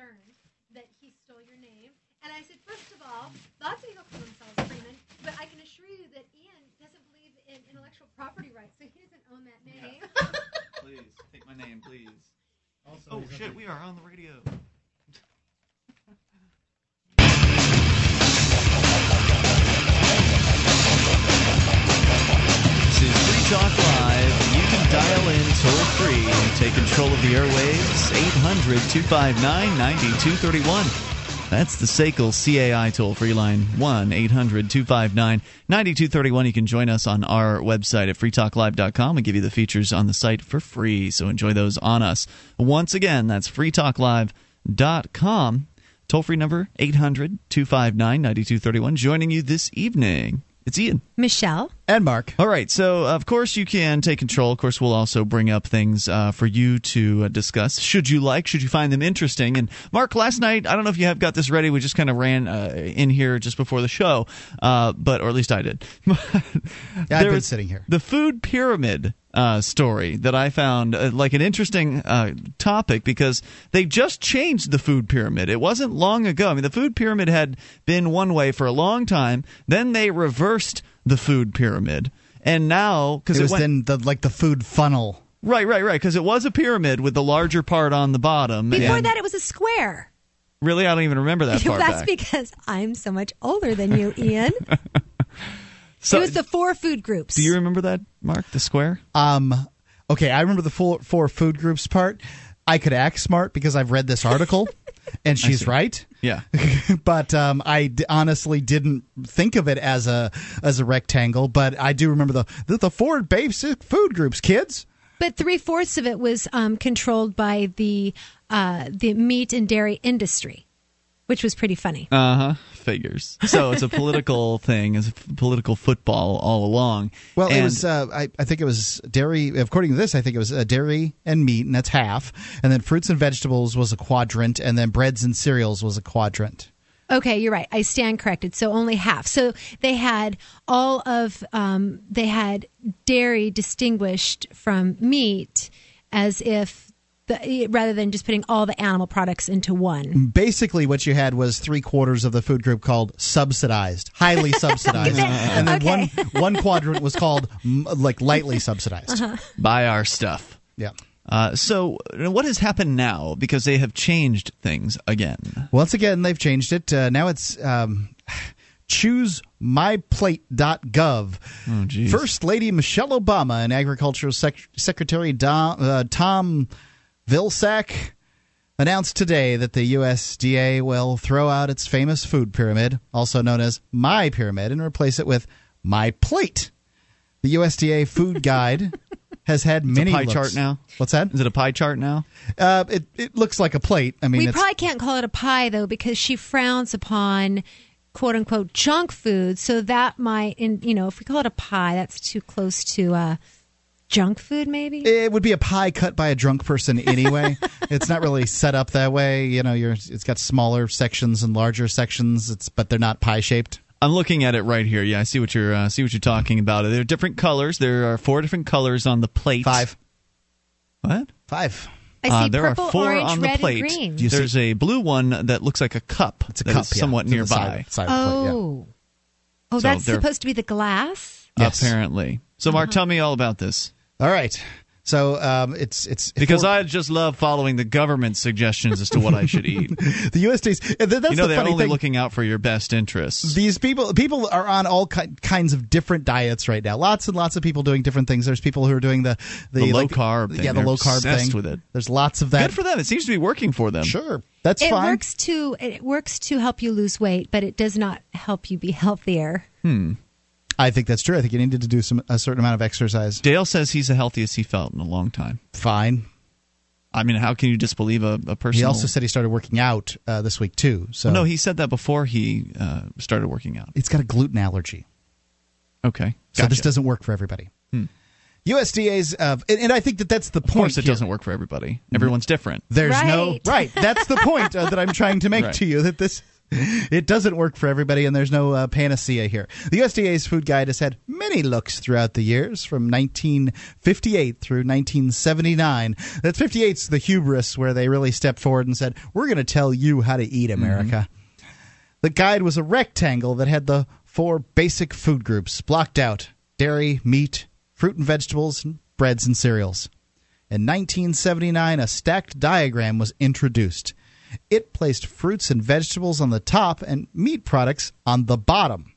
Stern that he stole your name. And I said, first of all, lots of people call themselves Freeman, but I can assure you that Ian doesn't believe in intellectual property rights, so he doesn't own that name. Please take my name, please. Also, Oh shit, up we are on the radio. This is Free Talk Live. Dial in toll free take control of the airwaves. 800 259 9231. That's the SACL CAI toll free line 1 800 259 9231. You can join us on our website at freetalklive.com and give you the features on the site for free. So enjoy those on us. Once again, that's freetalklive.com. Toll free number 800 259 9231. Joining you this evening, it's Ian. Michelle? And Mark. All right. So, of course, you can take control. Of course, we'll also bring up things uh, for you to uh, discuss. Should you like, should you find them interesting? And, Mark, last night, I don't know if you have got this ready. We just kind of ran uh, in here just before the show, uh, but, or at least I did. Yeah, I've been was sitting here. The food pyramid uh, story that I found uh, like an interesting uh, topic because they just changed the food pyramid. It wasn't long ago. I mean, the food pyramid had been one way for a long time. Then they reversed the food pyramid, and now because It it, was went then the like the food funnel. right, right, right, because it was a pyramid with the larger part on the bottom. Before and- that, it was a square. really, I don't even remember that far That's back. because I'm so much older than you, Ian. So, it was the four food groups. do you remember that, Mark? The square? Um, okay, I remember the four, four food groups part. I could act smart because I've read this article, and she's right. Yeah. but um, I d- honestly didn't think of it as a as a rectangle. But I do remember the the, the four basic food groups, kids. But three fourths of it was um, controlled by the uh, the meat and dairy industry, which was pretty funny. Uh huh. Figures. So it's a political thing. It's a f- political football all along. Well, it was. Uh, I, I think it was dairy. According to this, I think it was uh, dairy and meat, and that's half. And then fruits and vegetables was a quadrant, and then breads and cereals was a quadrant. Okay, you're right. I stand corrected. So only half. So they had all of um, they had dairy distinguished from meat, as if the, rather than just putting all the animal products into one. Basically, what you had was three quarters of the food group called subsidized, highly subsidized, and then Okay. one one quadrant was called like lightly subsidized. buy our stuff. Yeah. Uh, so what has happened now? Because they have changed things again. Once again, they've changed it. Uh, now it's um, choosemyplate.gov. Oh. First Lady Michelle Obama and Agricultural Sec- Secretary Dom, uh, Tom Vilsack announced today that the USDA will throw out its famous food pyramid, also known as My Pyramid, and replace it with My Plate. The USDA Food Guide has had It's many a pie looks- chart now. What's that? Is it a pie chart now? Uh, it it looks like a plate. I mean, we it's, probably can't call it a pie though because she frowns upon quote unquote junk food. So that might, in you know, if we call it a pie, that's too close to uh, junk food, maybe. it would be a pie cut by a drunk person anyway. it's not really set up that way. You know, you're it's got smaller sections and larger sections. It's but they're not pie shaped. I'm looking at it right here. Yeah, I see what you're uh, see what you're talking about. There are different colors. There are four different colors on the plate. Five, What? five. I see Uh, there purple, are four orange, on the red, plate. and green. Do you There's a blue one that looks like a cup. It's a that cup, is yeah. somewhat It's on the side- nearby. side of the plate, yeah. oh, oh, So that's supposed to be the glass. Yes. Apparently. So, Mark, Uh-huh. tell me all about this. All right. So um, it's it's Because for- I just love following the government's suggestions as to what I should eat. the USDA's and that's you know, the they're only thing. looking out for your best interests. these people people are on all ki- kinds of different diets right now. Lots and lots of people doing different things. There's people who are doing the the, The low like- carb thing. Yeah, the They're low carb thing. with it. There's lots of that. Good for them. It seems to be working for them. Sure, that's It fine. works to it works to help you lose weight, but it does not help you be healthier. I think that's true. I think you needed to do some a certain amount of exercise. Dale says he's the healthiest he felt in a long time. Fine. I mean, how can you disbelieve a, a person? He also said he started working out uh, this week too. So no, he said that before he uh, started working out. he's got a gluten allergy, Okay, so this doesn't work for everybody. USDA's, uh, and, and I think that that's the Of point. course, it here. doesn't work for everybody. Everyone's different. There's no Right. right. That's the point uh, that I'm trying to make Right. to you. That this it doesn't work for everybody, and there's no uh, panacea here. The USDA's food guide has had many looks throughout the years, from 1958 through 1979. That 58's the hubris where they really stepped forward and said, "We're going to tell you how to eat, America." Mm-hmm. The guide was a rectangle that had the four basic food groups blocked out: dairy, meat, fruit and vegetables, and breads and cereals. In 1979, a stacked diagram was introduced. It placed fruits and vegetables on the top and meat products on the bottom.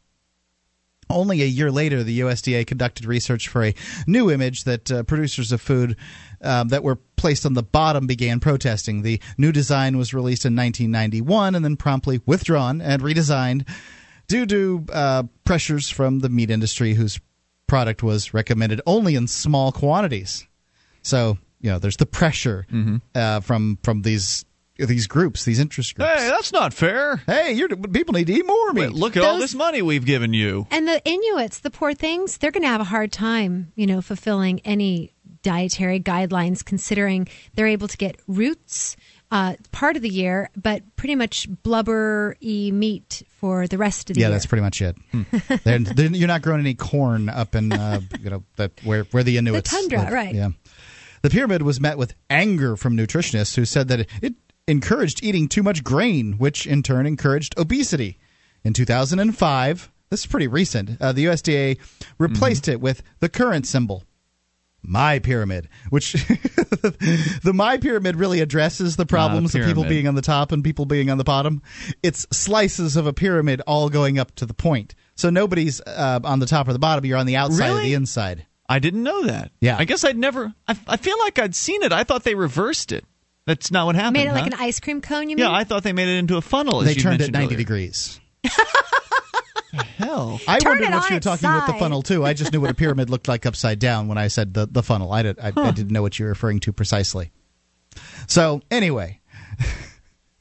Only a year later, the USDA conducted research for a new image that uh, producers of food um, that were placed on the bottom began protesting. The new design was released in 1991 and then promptly withdrawn and redesigned due to uh, pressures from the meat industry, whose product was recommended only in small quantities. So, you know, there's the pressure mm-hmm. uh, from from these these groups, these interest groups. Hey, that's not fair. Hey, you're, people need to eat more meat. Wait, look at Those, all this money we've given you. And the Inuits, the poor things, they're going to have a hard time, you know, fulfilling any dietary guidelines, considering they're able to get roots. Uh, part of the year, but pretty much blubbery meat for the rest of the yeah, year. Yeah, that's pretty much it. Hmm. they're, they're, you're not growing any corn up in uh, you know that where where the Inuits the tundra, live. right? Yeah. The pyramid was met with anger from nutritionists who said that it encouraged eating too much grain, which in turn encouraged obesity. In 2005, this is pretty recent, uh, the USDA replaced mm-hmm. it with the current symbol, my pyramid, which the my pyramid really addresses the problems of people being on the top and people being on the bottom. It's slices of a pyramid all going up to the point. So nobody's uh, on the top or the bottom. You're on the outside really? or the inside. I didn't know that. Yeah. I guess I'd never. I, I feel like I'd seen it. I thought they reversed it. That's not what happened. Made it huh? like an ice cream cone. You mean? Yeah, I thought they made it into a funnel. They turned it ninety earlier. degrees. hell? I Turn wondered what you were talking side. with the funnel too. I just knew what a pyramid looked like upside down when I said the, the funnel. I, did, I, huh. I didn't know what you were referring to precisely. So anyway,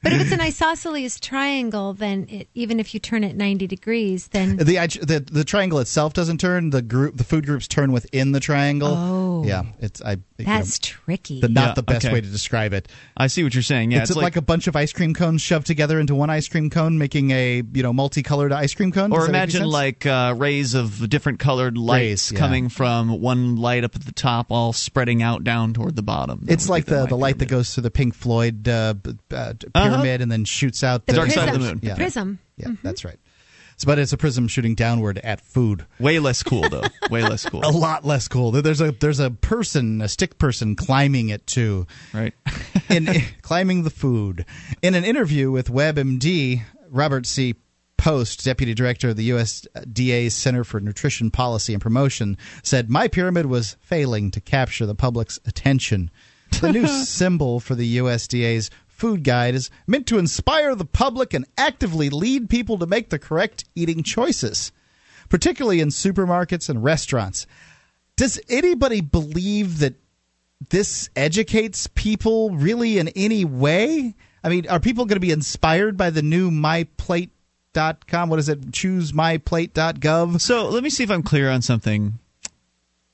but if it's an isosceles triangle, then it, even if you turn it 90 degrees, then the, the the triangle itself doesn't turn. The group, the food groups turn within the triangle. Oh, yeah, it's I. That's know, tricky. The, not yeah, the best okay. way to describe it. I see what you're saying. Yeah, it's, it's like, like, a bunch of ice cream cones shoved together into one ice cream cone, making a you know multicolored ice cream cone. Does or imagine like uh, rays of different colored lights rays, yeah. coming from one light up at the top, all spreading out down toward the bottom. That it's like the the, the light that goes through the Pink Floyd uh, uh, pyramid uh-huh. and then shoots out the, dark prism. side of the moon. The prism. Yeah, mm-hmm. that's right. So, but it's a prism shooting downward at food. Way less cool, though. Way less cool. a lot less cool. There's a there's a person, a stick person, climbing it too. Right. in climbing the food. In an interview with WebMD, Robert C. Post, deputy director of the USDA's Center for Nutrition Policy and Promotion, said, My pyramid was failing to capture the public's attention. The new symbol for the USDA's food guide is meant to inspire the public and actively lead people to make the correct eating choices, particularly in supermarkets and restaurants. Does anybody believe that this educates people really in any way? I mean, are people going to be inspired by the new myplate.com? What is it? ChooseMyPlate.gov? So let me see if I'm clear on something.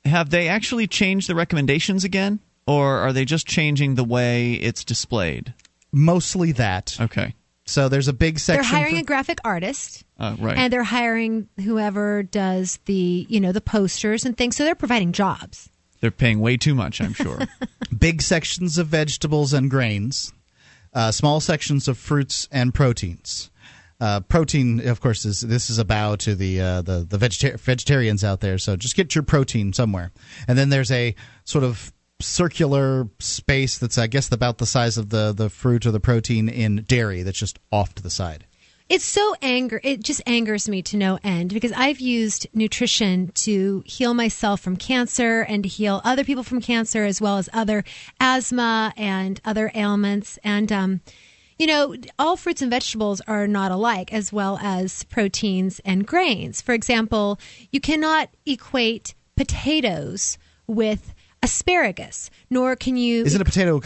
Have they actually changed the recommendations again? Or are they just changing the way it's displayed? Mostly that. Okay. So there's a big section. They're hiring for, a graphic artist. Uh, right. And they're hiring whoever does the, you know, the posters and things. So they're providing jobs. They're paying way too much, I'm sure. big sections of vegetables and grains, uh, small sections of fruits and proteins. Uh, protein, of course, is this is a bow to the uh, the the vegeta- vegetarians out there. So just get your protein somewhere, and then there's a sort of circular space that's I guess about the size of the the fruit or the protein in dairy that's just off to the side. It's so anger it just angers me to no end because I've used nutrition to heal myself from cancer and to heal other people from cancer as well as other asthma and other ailments and um you know, all fruits and vegetables are not alike, as well as proteins and grains. For example, you cannot equate potatoes with asparagus, nor can you. Isn't a potato?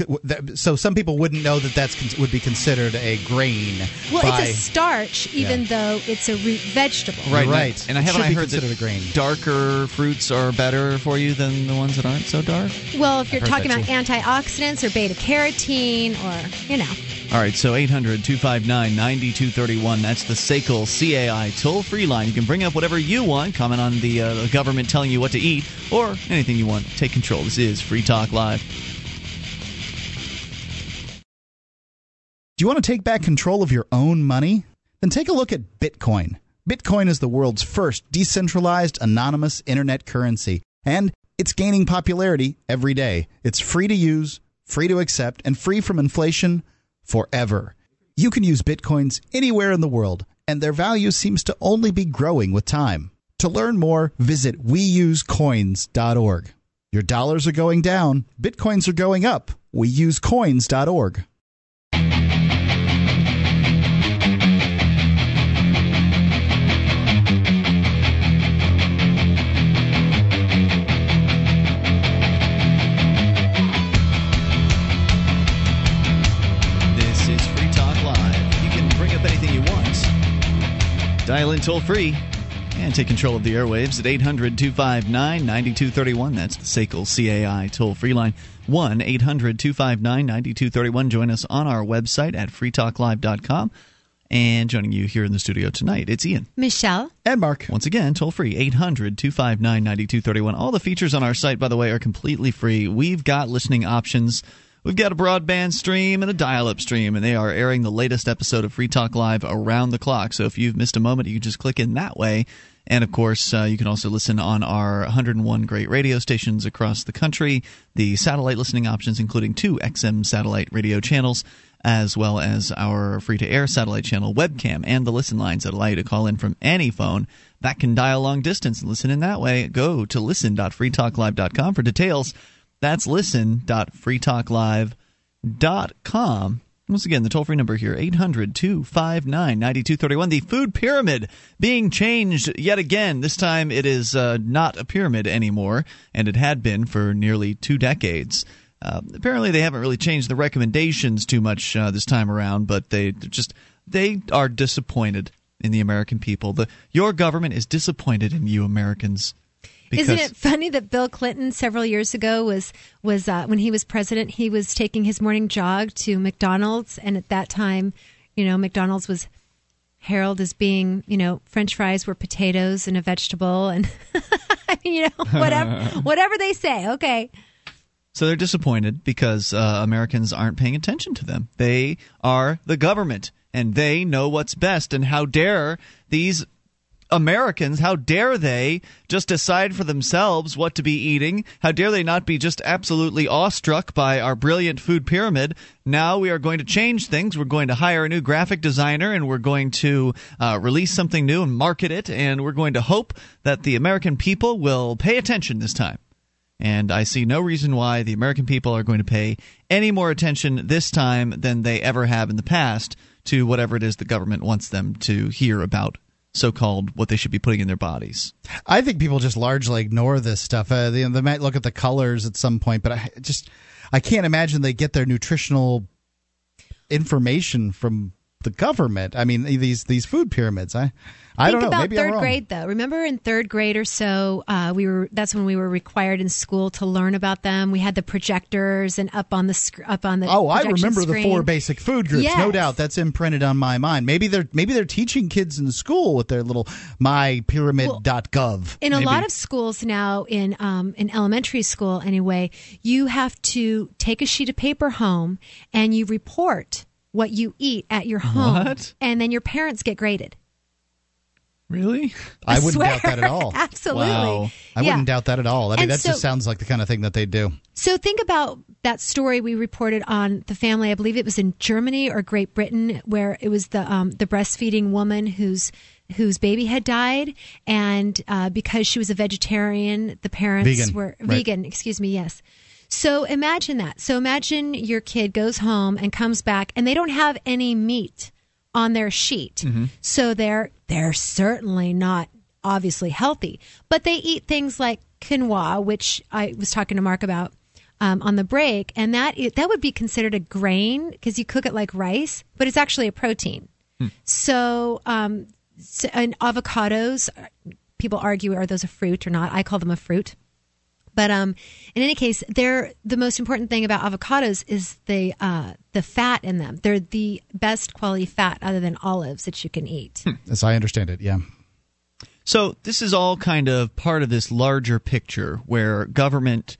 So some people wouldn't know that that's would be considered a grain. Well, by, it's a starch, even yeah. though it's a root vegetable. Right, right. And I haven't I heard that a grain. darker fruits are better for you than the ones that aren't so dark. Well, if you're talking about antioxidants or beta carotene, or you know. All right, so 800 259 9231. That's the SACL CAI toll free line. You can bring up whatever you want, comment on the, uh, the government telling you what to eat, or anything you want. Take control. This is Free Talk Live. Do you want to take back control of your own money? Then take a look at Bitcoin. Bitcoin is the world's first decentralized, anonymous internet currency, and it's gaining popularity every day. It's free to use, free to accept, and free from inflation forever. You can use bitcoins anywhere in the world, and their value seems to only be growing with time. To learn more, visit weusecoins.org. Your dollars are going down, bitcoins are going up. Weusecoins.org. Dial in toll free and take control of the airwaves at 800 259 9231. That's the SACL CAI toll free line. 1 800 259 9231. Join us on our website at freetalklive.com. And joining you here in the studio tonight, it's Ian, Michelle, and Mark. Once again, toll free 800 259 9231. All the features on our site, by the way, are completely free. We've got listening options We've got a broadband stream and a dial up stream, and they are airing the latest episode of Free Talk Live around the clock. So if you've missed a moment, you can just click in that way. And of course, uh, you can also listen on our 101 great radio stations across the country, the satellite listening options, including two XM satellite radio channels, as well as our free to air satellite channel webcam and the listen lines that allow you to call in from any phone that can dial long distance and listen in that way. Go to listen.freetalklive.com for details. That's listen.freetalklive.com. Once again, the toll free number here, 800 259 9231. The food pyramid being changed yet again. This time it is uh, not a pyramid anymore, and it had been for nearly two decades. Uh, apparently, they haven't really changed the recommendations too much uh, this time around, but they just they are disappointed in the American people. The your government is disappointed in you Americans. Because Isn't it funny that Bill Clinton several years ago was was uh, when he was president, he was taking his morning jog to McDonald's, and at that time, you know, McDonald's was heralded as being, you know, French fries were potatoes and a vegetable, and you know, whatever whatever they say. Okay. So they're disappointed because uh, Americans aren't paying attention to them. They are the government and they know what's best. And how dare these Americans, how dare they just decide for themselves what to be eating? How dare they not be just absolutely awestruck by our brilliant food pyramid? Now we are going to change things. We're going to hire a new graphic designer and we're going to uh, release something new and market it. And we're going to hope that the American people will pay attention this time. And I see no reason why the American people are going to pay any more attention this time than they ever have in the past to whatever it is the government wants them to hear about so-called what they should be putting in their bodies. I think people just largely ignore this stuff. Uh, they, they might look at the colors at some point, but I just I can't imagine they get their nutritional information from the government. I mean, these these food pyramids. I I Think don't know. about Maybe third grade though. Remember in third grade or so, uh, we were that's when we were required in school to learn about them. We had the projectors and up on the sc- up on the oh, I remember screen. the four basic food groups. Yes. No doubt, that's imprinted on my mind. Maybe they're maybe they're teaching kids in school with their little mypyramid.gov. Well, in maybe. a lot of schools now, in um, in elementary school anyway, you have to take a sheet of paper home and you report what you eat at your home, what? and then your parents get graded. Really? I, I wouldn't swear. doubt that at all. Absolutely. Wow. I Yeah. wouldn't doubt that at all. I mean, And that so- just sounds like the kind of thing that they do. So think about that story we reported on the family. I believe it was in Germany or Great Britain, where it was the um, the breastfeeding woman whose whose baby had died, and uh, because she was a vegetarian, the parents Vegan, were right. vegan. Excuse me. Yes. So imagine that. So imagine your kid goes home and comes back, and they don't have any meat on their sheet. So they're they're certainly not obviously healthy, but they eat things like quinoa, which I was talking to Mark about um, on the break, and that that would be considered a grain because you cook it like rice, but it's actually a protein. Hmm. So, um, so, and avocados, people argue are those a fruit or not? I call them a fruit. But um, in any case, they're the most important thing about avocados is the uh, the fat in them. They're the best quality fat other than olives that you can eat. Hmm. As I understand it, yeah. So this is all kind of part of this larger picture where government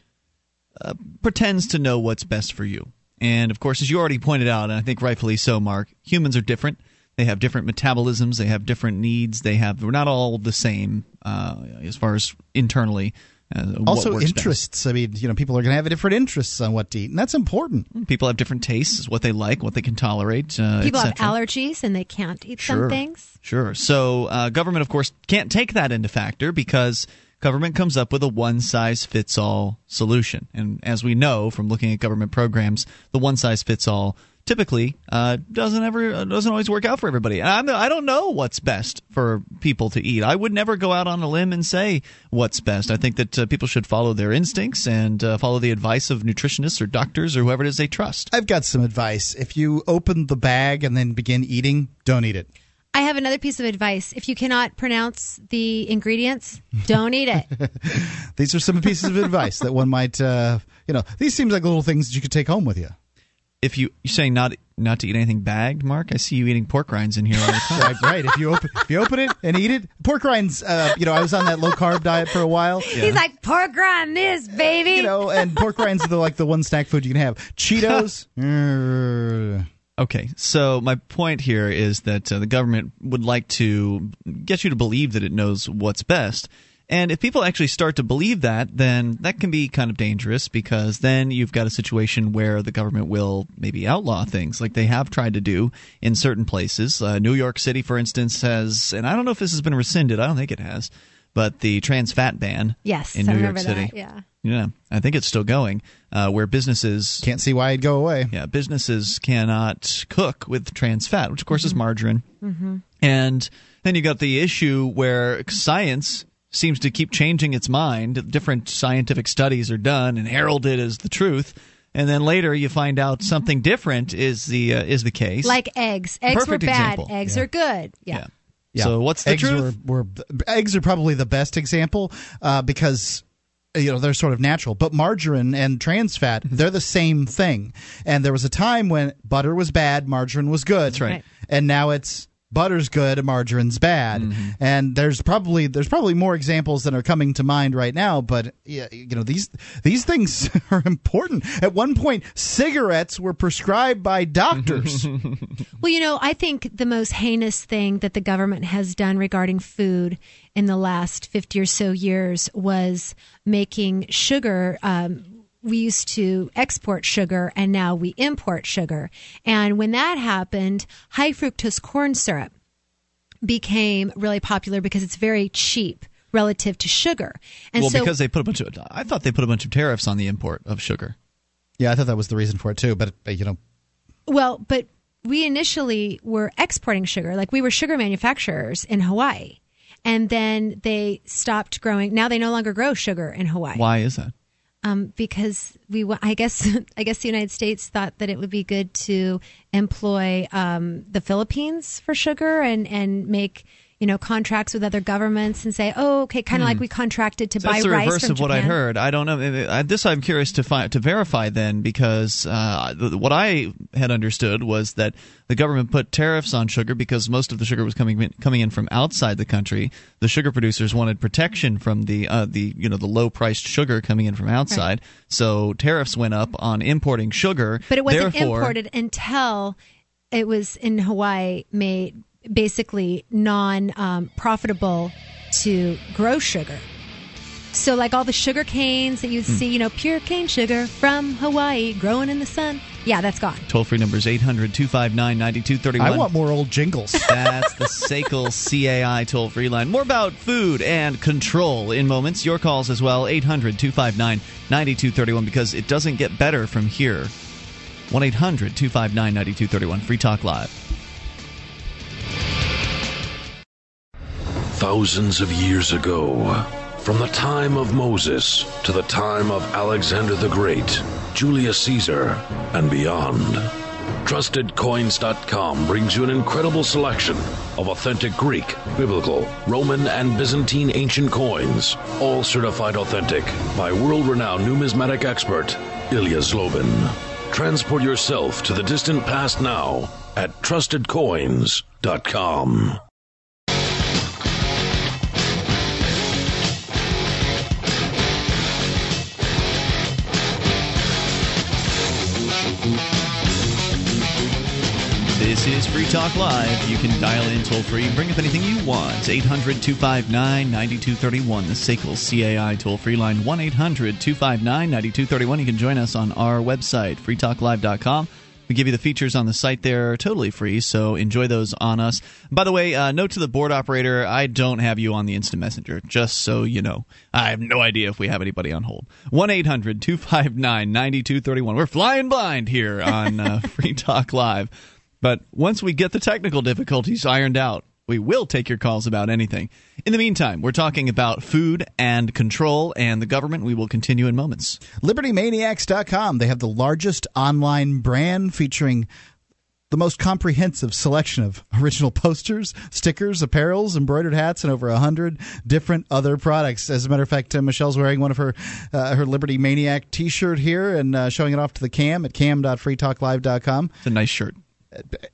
uh, pretends to know what's best for you. And of course, as you already pointed out, and I think rightfully so, Mark, humans are different. They have different metabolisms. They have different needs. They have we're not all the same uh, as far as internally. Uh, also, interests. Best. I mean, you know, people are going to have different interests on what to eat, and that's important. Hmm, people have different tastes, what they like, what they can tolerate. Uh, people have allergies, and they can't eat sure. some things. Sure. So, uh, government, of course, can't take that into factor because government comes up with a one size fits all solution. And as we know from looking at government programs, the one size fits all typically uh, doesn't ever uh, doesn't always work out for everybody. And I'm, I don't know what's best for people to eat. I would never go out on a limb and say what's best. I think that uh, people should follow their instincts and uh, follow the advice of nutritionists or doctors or whoever it is they trust. I've got some advice. If you open the bag and then begin eating, don't eat it. I have another piece of advice. If you cannot pronounce the ingredients, don't eat it. these are some pieces of advice that one might, uh, you know, these seems like little things that you could take home with you if you you're saying not not to eat anything bagged, Mark, I see you eating pork rinds in here all the time. right, right. If you open if you open it and eat it, pork rinds. Uh, you know, I was on that low carb diet for a while. Yeah. He's like pork rind this baby. You know, and pork rinds are the, like the one snack food you can have. Cheetos. Okay, so my point here is that uh, the government would like to get you to believe that it knows what's best, and if people actually start to believe that, then that can be kind of dangerous because then you've got a situation where the government will maybe outlaw things like they have tried to do in certain places. Uh, New York City, for instance, has, and I don't know if this has been rescinded, I don't think it has, but the trans fat ban yes, in I New York City. That, yeah. Yeah, I think it's still going. Uh, where businesses can't see why it'd go away. Yeah, businesses cannot cook with trans fat, which of course mm-hmm. is margarine. Mm-hmm. And then you got the issue where science seems to keep changing its mind. Different scientific studies are done and heralded as the truth. And then later you find out something different is the uh, is the case. Like eggs. Eggs Perfect were bad. Example. Eggs yeah. are good. Yeah. yeah. yeah. So what's the eggs truth? Were, were, eggs are probably the best example uh, because you know they're sort of natural but margarine and trans fat mm-hmm. they're the same thing and there was a time when butter was bad margarine was good that's right and now it's butter's good and margarine's bad. Mm-hmm. And there's probably there's probably more examples that are coming to mind right now, but you know these these things are important. At one point, cigarettes were prescribed by doctors. well, you know, I think the most heinous thing that the government has done regarding food in the last 50 or so years was making sugar um, we used to export sugar and now we import sugar. And when that happened, high fructose corn syrup became really popular because it's very cheap relative to sugar. And well, so, because they put a bunch of, I thought they put a bunch of tariffs on the import of sugar. Yeah, I thought that was the reason for it too. But you know, well, but we initially were exporting sugar, like we were sugar manufacturers in Hawaii, and then they stopped growing. Now they no longer grow sugar in Hawaii. Why is that? Um, because we, I guess, I guess the United States thought that it would be good to employ um, the Philippines for sugar and and make you know contracts with other governments and say, oh, okay, kind of hmm. like we contracted to so buy that's the rice reverse of what Japan. I heard. I don't know. This I'm curious to find to verify then because uh, what I had understood was that the government put tariffs on sugar because most of the sugar was coming in, coming in from outside the country. The sugar producers wanted protection from the uh, the you know the low priced sugar coming in from outside. Right. So tariffs went up on importing sugar. But it wasn't Therefore, imported until it was in Hawaii made basically non um, profitable to grow sugar. So, like all the sugar canes that you mm. see, you know, pure cane sugar from Hawaii growing in the sun. Yeah, that's gone. Toll free number is 800 259 9231. I want more old jingles. That's the SACL CAI toll free line. More about food and control in moments. Your calls as well, 800 259 9231, because it doesn't get better from here. 1 800 259 9231. Free Talk Live. Thousands of years ago, From the time of Moses to the time of Alexander the Great, Julius Caesar, and beyond. TrustedCoins.com brings you an incredible selection of authentic Greek, Biblical, Roman, and Byzantine ancient coins, all certified authentic by world renowned numismatic expert Ilya Zlobin. Transport yourself to the distant past now at TrustedCoins.com. This is Free Talk Live. You can dial in toll free and bring up anything you want. 800 259 9231, the SACL CAI toll free line 1 800 259 9231. You can join us on our website, freetalklive.com. We give you the features on the site there totally free, so enjoy those on us. By the way, uh, note to the board operator I don't have you on the instant messenger, just so you know. I have no idea if we have anybody on hold. 1 800 259 9231. We're flying blind here on uh, Free Talk Live. But once we get the technical difficulties ironed out, we will take your calls about anything. In the meantime, we're talking about food and control and the government. We will continue in moments. LibertyManiacs.com. They have the largest online brand featuring the most comprehensive selection of original posters, stickers, apparels, embroidered hats, and over a hundred different other products. As a matter of fact, uh, Michelle's wearing one of her uh, her Liberty Maniac T-shirt here and uh, showing it off to the cam at cam.freetalklive.com. It's a nice shirt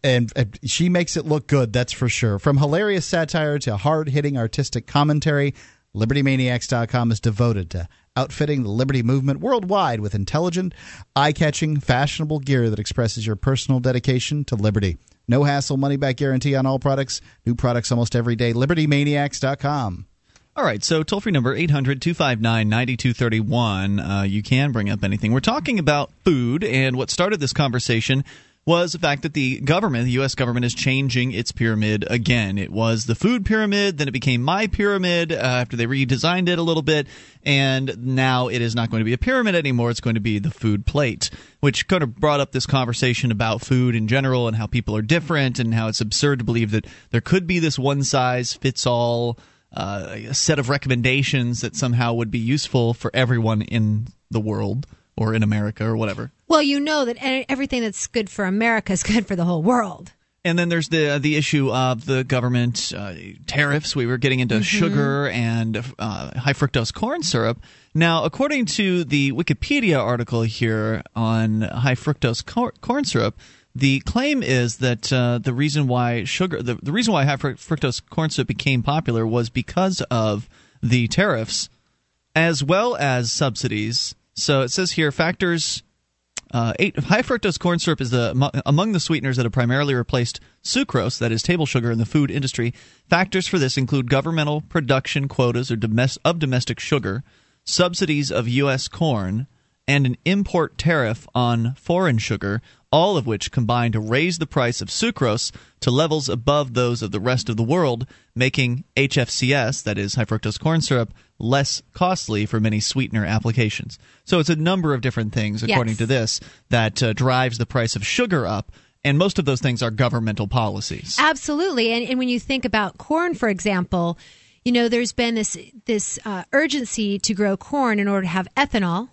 and, and, she makes it look good, that's for sure. From hilarious satire to hard hitting artistic commentary, LibertyManiacs.com is devoted to outfitting the liberty movement worldwide with intelligent, eye catching, fashionable gear that expresses your personal dedication to liberty. No hassle, money back guarantee on all products. New products almost every day. LibertyManiacs.com. All right, so toll free number 800 259 9231. Uh, you can bring up anything. We're talking about food, and what started this conversation was the fact that the government, the U.S. government, is changing its pyramid again. It was the food pyramid, then it became my pyramid uh, after they redesigned it a little bit, and now it is not going to be a pyramid anymore. It's going to be the food plate, which kind of brought up this conversation about food in general and how people are different and how it's absurd to believe that there could be this one size fits all. Uh, set of recommendations that somehow would be useful for everyone in the world or in America or whatever. Well, you know that everything that's good for America is good for the whole world. And then there's the the issue of the government uh, tariffs. We were getting into mm-hmm. sugar and uh, high fructose corn syrup. Now, according to the Wikipedia article here on high fructose cor- corn syrup, the claim is that uh, the reason why sugar, the, the reason why high fructose corn syrup became popular was because of the tariffs, as well as subsidies so it says here factors. Uh, eight, high fructose corn syrup is the, among the sweeteners that have primarily replaced sucrose, that is table sugar, in the food industry. Factors for this include governmental production quotas or domestic, of domestic sugar, subsidies of U.S. corn, and an import tariff on foreign sugar, all of which combine to raise the price of sucrose to levels above those of the rest of the world, making HFCS, that is high fructose corn syrup, less costly for many sweetener applications. So it's a number of different things, according yes. to this, that uh, drives the price of sugar up. And most of those things are governmental policies. Absolutely. And, and when you think about corn, for example, you know, there's been this this uh, urgency to grow corn in order to have ethanol,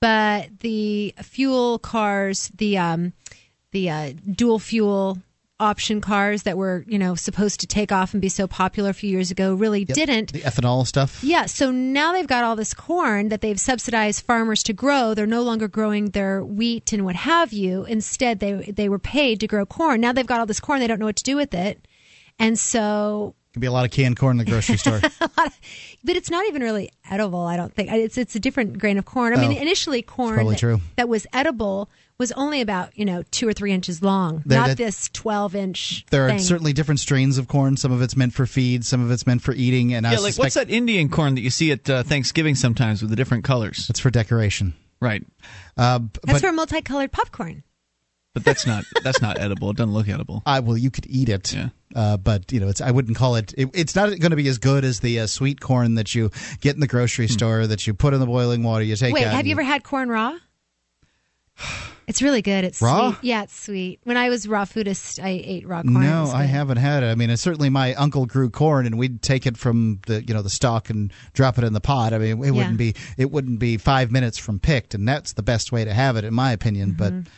but the fuel cars, the um, the uh, dual fuel option cars that were you know supposed to take off and be so popular a few years ago really yep. didn't. The ethanol stuff? Yeah so now they've got all this corn that they've subsidized farmers to grow. They're no longer growing their wheat and what have you. Instead they they were paid to grow corn. Now they've got all this corn. They don't know what to do with it. And so could be a lot of canned corn in the grocery store of, but it's not even really edible i don't think it's it's a different grain of corn i oh, mean initially corn that, that was edible was only about you know two or three inches long, there, not that, this twelve inch. There thing. are certainly different strains of corn. Some of it's meant for feed, some of it's meant for eating. And yeah, I like suspect, what's that Indian corn that you see at uh, Thanksgiving sometimes with the different colors? It's for decoration, right? Uh, that's but, for multicolored popcorn. But that's not that's not edible. It doesn't look edible. I well, you could eat it. Yeah. Uh, but you know, it's I wouldn't call it. it it's not going to be as good as the uh, sweet corn that you get in the grocery hmm. store that you put in the boiling water. You take. Wait, have you ever had corn raw? It's really good. It's Raw? sweet. Yeah, it's sweet. When I was raw foodist, I ate raw corn. No, I haven't had it. I mean, certainly my uncle grew corn, and we'd take it from the you know the stalk and drop it in the pot. I mean, it wouldn't be it wouldn't be five minutes from picked, and that's the best way to have it, in my opinion. But Mm-hmm.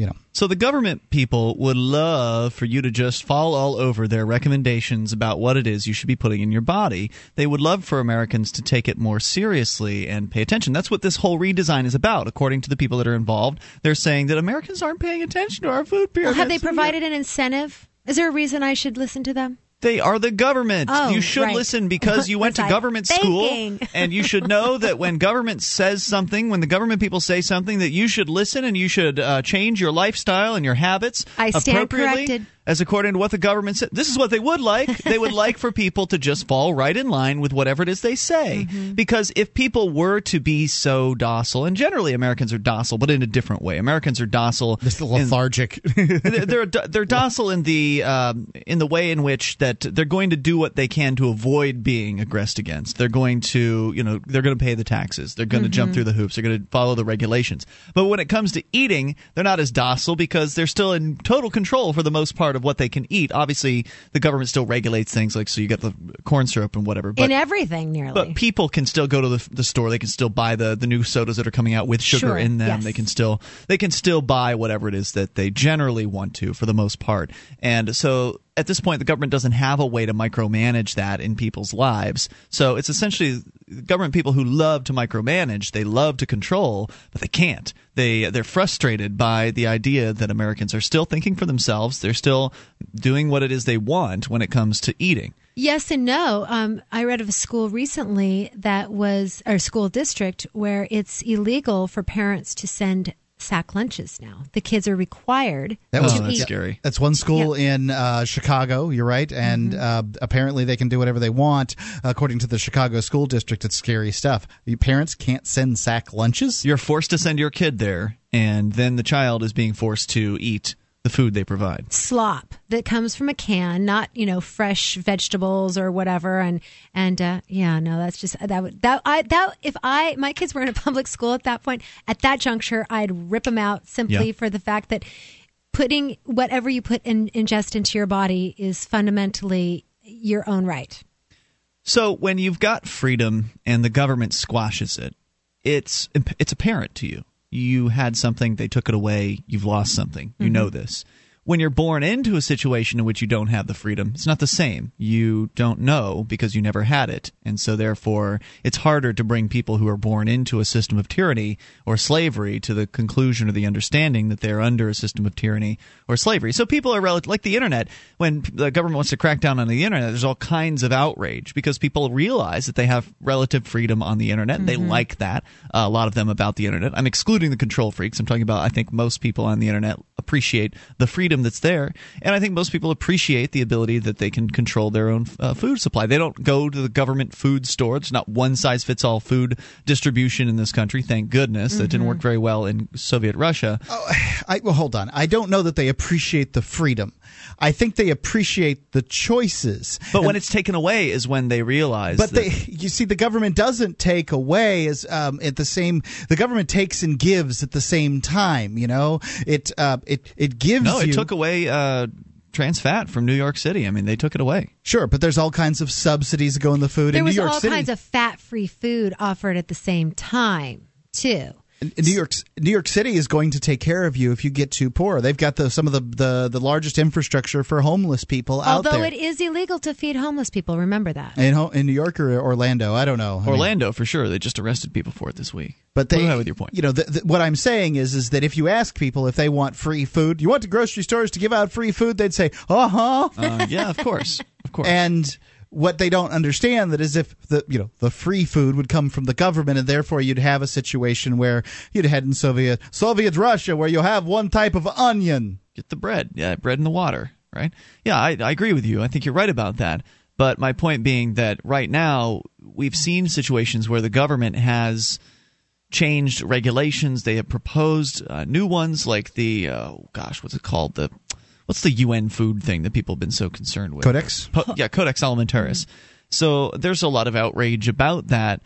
You know, So the government people would love for you to just fall all over their recommendations about what it is you should be putting in your body. They would love for Americans to take it more seriously and pay attention. That's what this whole redesign is about, according to the people that are involved. They're saying that Americans aren't paying attention to our food Well, have they provided an incentive? Is there a reason I should listen to them? They are the government. Oh, you should right. listen because you went to government thinking? school and you should know that when government says something, when the government people say something, that you should listen and you should uh, change your lifestyle and your habits I stand appropriately corrected. As according to what the government said. This is what they would like. they would like for people to just fall right in line with whatever it is they say. Mm-hmm. Because if people were to be so docile, and generally Americans are docile, but in a different way. Americans are docile. just in- lethargic. they're they're they're docile in the um, in the way in which that they're going to do what they can to avoid being aggressed against. They're going to you know they're going to pay the taxes. They're going to jump through the hoops. They're going to follow the regulations. But when it comes to eating, they're not as docile because they're still in total control for the most part of what they can eat. Obviously, the government still regulates things like so you get the corn syrup and whatever. But in everything, nearly. but people can still go to the, the store. They can still buy the, the new sodas that are coming out with sugar Sure, in them. yes. They can still they can still buy whatever it is that they generally want to for the most part. And so at this point, the government doesn't have a way to micromanage that in people's lives. So it's essentially government people who love to micromanage. They love to control, but they can't. They they're frustrated by the idea that Americans are still thinking for themselves. They're still doing what it is they want when it comes to eating. Yes and no. Um, I read of a school recently that was, or school district, where it's illegal for parents to send sack lunches now. The kids are required That was oh, that's eat. scary. That's one school in uh, Chicago. You're right, and Mm-hmm. uh, apparently they can do whatever they want, according to the Chicago school district. It's scary stuff. You parents can't send sack lunches. You're forced to send your kid there, and then the child is being forced to eat the food they provide. slop that comes from a can, not you know fresh vegetables or whatever. And and uh, yeah, no, that's just that would that I that if I my kids were in a public school at that point at that juncture, I'd rip them out simply Yeah. for the fact that putting whatever you put in ingest into your body is fundamentally your own right. So when you've got freedom and the government squashes it, it's it's apparent to you. You had something, they took it away, you've lost something. You mm-hmm. know this. When you're born into a situation in which you don't have the freedom, it's not the same. You don't know because you never had it. And so, therefore, it's harder to bring people who are born into a system of tyranny or slavery to the conclusion or the understanding that they're under a system of tyranny or slavery. So, people are relative, like the internet. When the government wants to crack down on the internet, there's all kinds of outrage because people realize that they have relative freedom on the internet. They like that. Uh, a lot of them about the internet. I'm excluding the control freaks. I'm talking about, I think most people on the internet appreciate the freedom that's there. And I think most people appreciate the ability that they can control their own uh, food supply. They don't go to the government food store. It's not one size fits all food distribution in this country. Thank goodness. That didn't work very well in Soviet Russia. I, well, hold on. I don't know that they appreciate the freedom. I think they appreciate the choices. But when it's taken away is when they realize But that they, you see, the government doesn't take away as um, at the same. The government takes and gives at the same time. You know, it uh, it it gives. No, it you, took away uh, trans fat from New York City. I mean, they took it away. Sure, but there's all kinds of subsidies that go in the food There in New was York all kinds of fat-free food offered at the same time too. In New York, New York City is going to take care of you if you get too poor. They've got the some of the the, the largest infrastructure for homeless people out there. Although it is illegal to feed homeless people, remember that. in, in New York or Orlando, I don't know. I mean, Orlando, for sure. They just arrested people for it this week. But they, What with your point? you know, the, the, what I'm saying is, is that if you ask people if they want free food, you want the grocery stores to give out free food, they'd say, uh huh. Uh, yeah, of course, of course. and what they don't understand that is if the you know the free food would come from the government and therefore you'd have a situation where you'd head in Soviet Soviet Russia where you'll have one type of onion. Get the bread. Yeah, bread in the water, right? Yeah, I, I agree with you. I think you're right about that. But my point being that right now we've seen situations where the government has changed regulations. They have proposed uh, new ones, like the uh, gosh, what's it called? The what's the UN food thing that people have been so concerned with? Codex? Po- yeah, Codex Alimentarius. So there's a lot of outrage about that.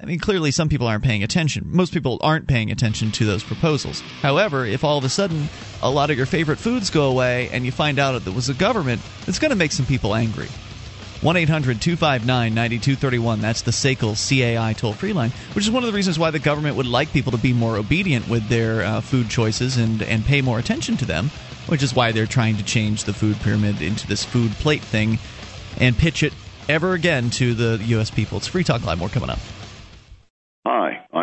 I mean, clearly some people aren't paying attention. Most people aren't paying attention to those proposals. However, if all of a sudden a lot of your favorite foods go away and you find out that it was the government, it's going to make some people angry. 1 800 259 9231. That's the SACL CAI toll free line, which is one of the reasons why the government would like people to be more obedient with their uh, food choices and, and pay more attention to them, which is why they're trying to change the food pyramid into this food plate thing and pitch it ever again to the U.S. people. It's Free Talk Live. More coming up. Hi,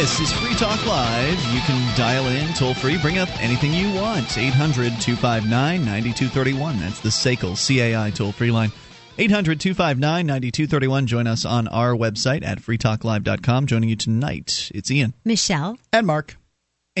This is Free Talk Live. You can dial in toll free, bring up anything you want. 800 259 9231. That's the SACL CAI toll free line. 800 259 9231. Join us on our website at freetalklive.com. Joining you tonight, it's Ian. Michelle. And Mark.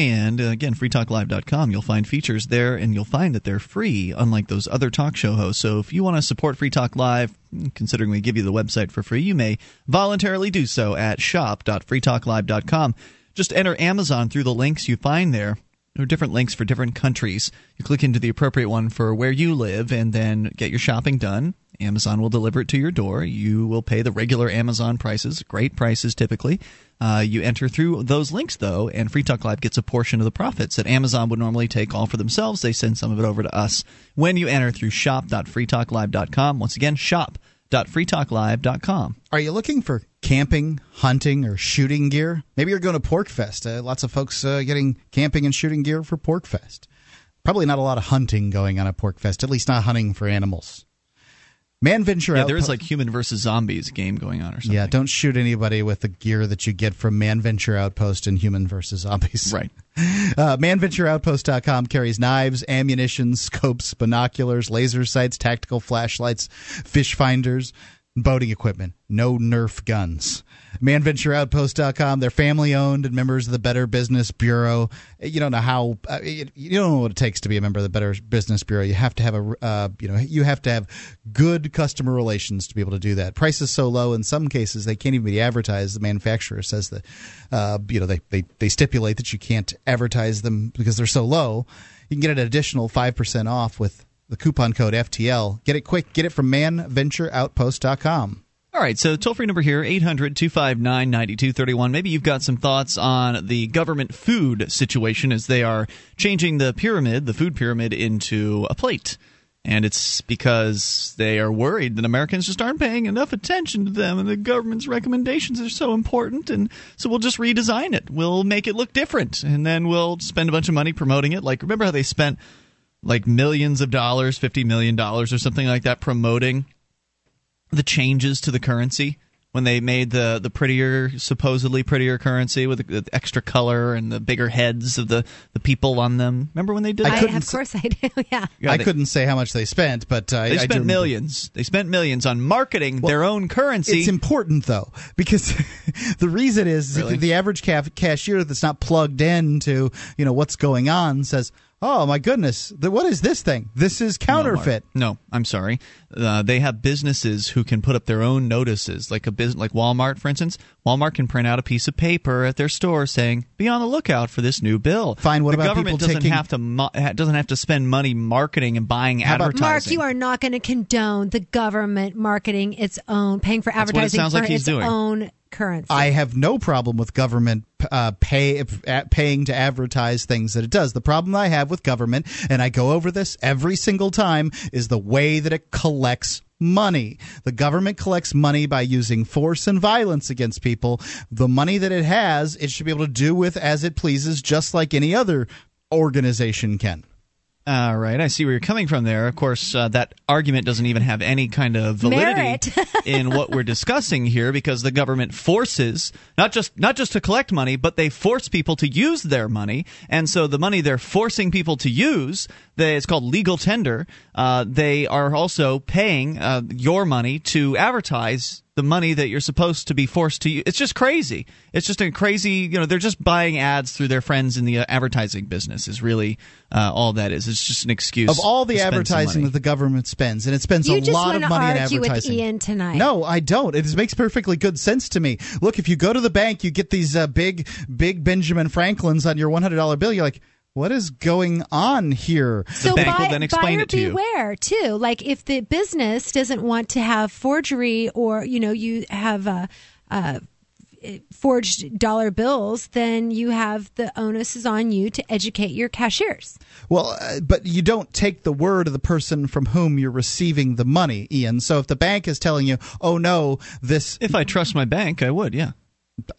And uh, again, freetalklive.com. You'll find features there, and you'll find that they're free, unlike those other talk show hosts. So if you want to support Free Talk Live, considering we give you the website for free, you may voluntarily do so at shop.freetalklive.com. Just enter Amazon through the links you find there. There are different links for different countries. You click into the appropriate one for where you live and then get your shopping done. Amazon will deliver it to your door. You will pay the regular Amazon prices, great prices typically. Uh, you enter through those links, though, and Free Talk Live gets a portion of the profits that Amazon would normally take all for themselves. They send some of it over to us when you enter through shop.freetalklive.com. Once again, shop.freetalklive.com. Are you looking for camping, hunting, or shooting gear? Maybe you're going to PorcFest. Uh, lots of folks uh, getting camping and shooting gear for PorcFest. Probably not a lot of hunting going on at PorcFest, at least not hunting for animals. Man Venture Yeah, Outpost. there is like Human versus Zombies game going on or something. Yeah, don't shoot anybody with the gear that you get from Man Venture Outpost and Human versus Zombies. Right. Uh, ManVentureOutpost.com carries knives, ammunition, scopes, binoculars, laser sights, tactical flashlights, fish finders, boating equipment. No Nerf guns. ManVentureOutpost.com. They're family owned and members of the Better Business Bureau. You don't know how uh, you don't know what it takes to be a member of the Better Business Bureau. You have to have a uh, you know you have to have good customer relations to be able to do that. Prices so low in some cases they can't even be advertised. The manufacturer says that uh, you know they, they they stipulate that you can't advertise them because they're so low. You can get an additional five percent off with the coupon code FTL. Get it quick. Get it from ManVentureOutpost.com. All right, so toll free number here, 800 259 9231. Maybe you've got some thoughts on the government food situation as they are changing the pyramid, the food pyramid, into a plate. And it's because they are worried that Americans just aren't paying enough attention to them, and the government's recommendations are so important. And so we'll just redesign it. We'll make it look different, and then we'll spend a bunch of money promoting it. Like, remember how they spent like millions of dollars, $50 million or something like that, promoting the changes to the currency when they made the the prettier supposedly prettier currency with the, the extra color and the bigger heads of the the people on them remember when they did I that I, couldn't of course I do. Yeah. Yeah, I they, couldn't say how much they spent, but uh, they I, I do spent remember- millions they spent millions on marketing their own currency It's important though because the reason is Really? the average ca- cashier that's not plugged in to you know what's going on says, "Oh my goodness, the, what is this thing? This is counterfeit." No, I'm sorry. Uh, they have businesses who can put up their own notices, like a business, like Walmart, for instance. Walmart can print out a piece of paper at their store saying, "Be on the lookout for this new bill." Fine, what the about government people doesn't taking- have to mo- doesn't have to spend money marketing and buying How about- advertising. Mark, you are not going to condone the government marketing its own, paying for what it advertising sounds for like he's its doing. own currency. I have no problem with government uh, pay paying to advertise things that it does. The problem I have with government, and I go over this every single time, is the way that it collects money. The government collects money by using force and violence against people. The money that it has, it should be able to do with as it pleases, just like any other organization can. All right, I see where you're coming from there. Of course, uh, that argument doesn't even have any kind of validity in what we're discussing here because the government forces not just not just to collect money, but they force people to use their money, and so the money they're forcing people to use, they, it's called legal tender. Uh, they are also paying uh, your money to advertise the money that you're supposed to be forced to use. It's just crazy. It's just a crazy, you know, they're just buying ads through their friends in the uh, advertising business is really uh, all that is. It's just an excuse. Of all the to spend advertising that the government spends, and it spends You a lot of wanna money in argue with advertising. Ian tonight. No, I don't. It makes perfectly good sense to me. Look, if you go to the bank, you get these uh, big, big Benjamin Franklins on your $100 bill. You're like, what is going on here? So bank will then explain buyer it to you. beware too. Like if the business doesn't want to have forgery, or you know, you have uh, uh, forged dollar bills, then you have the onus is on you to educate your cashiers. Well, uh, but you don't take the word of the person from whom you're receiving the money, Ian. So if the bank is telling you, "Oh no, this," If I trust my bank, I would. Yeah.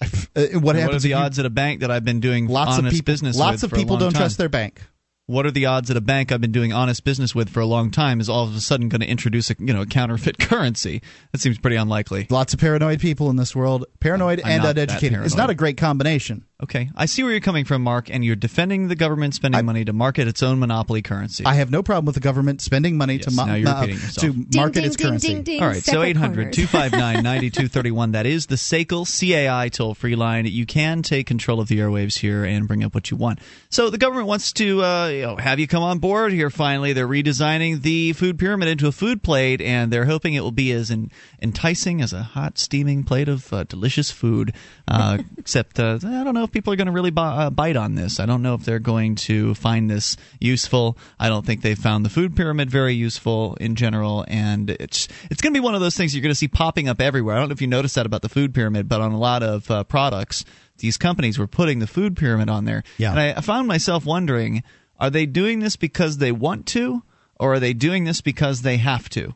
Uh, what What are happens? the if you- odds at a bank that I've been doing lots honest of people, business lots of people don't time? trust their bank. What are the odds that a bank I've been doing honest business with for a long time is all of a sudden going to introduce a you know a counterfeit currency? That seems pretty unlikely. Lots of paranoid people in this world, paranoid I'm and uneducated. It's not a great combination. Okay, I see where you're coming from, Mark, and you're defending the government spending money to market its own monopoly currency. I have no problem with the government spending money to Yes, mo- now you're mo- repeating yourself. to Ding, market ding, its ding, currency. ding, ding. All right, so separate 800 corners. 259 9231. That is the SACL CAI toll free line. You can take control of the airwaves here and bring up what you want. So the government wants to uh, you know, have you come on board here finally. They're redesigning the food pyramid into a food plate, and they're hoping it will be as en- enticing as a hot, steaming plate of uh, delicious food. Uh, except, uh, I don't know if people are going to really uh, bite on this. I don't know if they're going to find this useful. I don't think they found the food pyramid very useful in general, and it's it's going to be one of those things you're going to see popping up everywhere. I don't know if you noticed that about the food pyramid, but on a lot of uh, products, these companies were putting the food pyramid on there. Yeah. And I, I found myself wondering: Are they doing this because they want to, or are they doing this because they have to?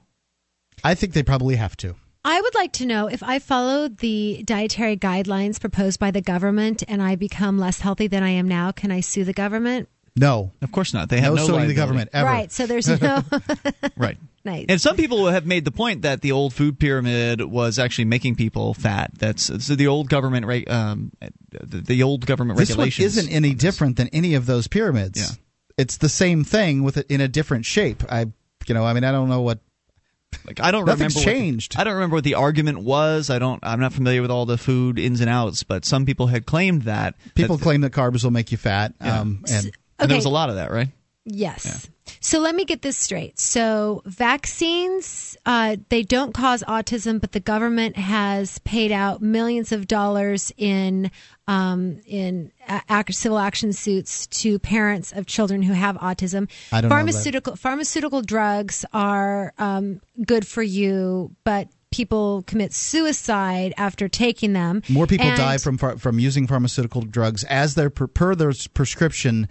I think they probably have to. I would like to know if I follow the dietary guidelines proposed by the government and I become less healthy than I am now, can I sue the government? No, Of course not. They have no no, suing the government ever. Right. So there's no. Right. nice. And some people have made the point that the old food pyramid was actually making people fat. That's so the old government reg- um, the, the old government This one regulations. isn't any different than any of those pyramids. Yeah. It's the same thing with it in a different shape. I, you know, I mean, I don't know what. Like I don't Nothing's remember what the- changed. I don't remember what the argument was. I don't. I'm not familiar with all the food ins and outs. But some people had claimed that People that, claim that carbs will make you fat, Yeah. um, and and there was a lot of that, right? Yes. So let me get this straight. So vaccines, uh, they don't cause autism, but the government has paid out millions of dollars in um, in ac- civil action suits to parents of children who have autism. I don't know pharmaceutical pharmaceutical drugs are um, good for you, but people commit suicide after taking them. more people And- die from from using pharmaceutical drugs as their per, per their prescription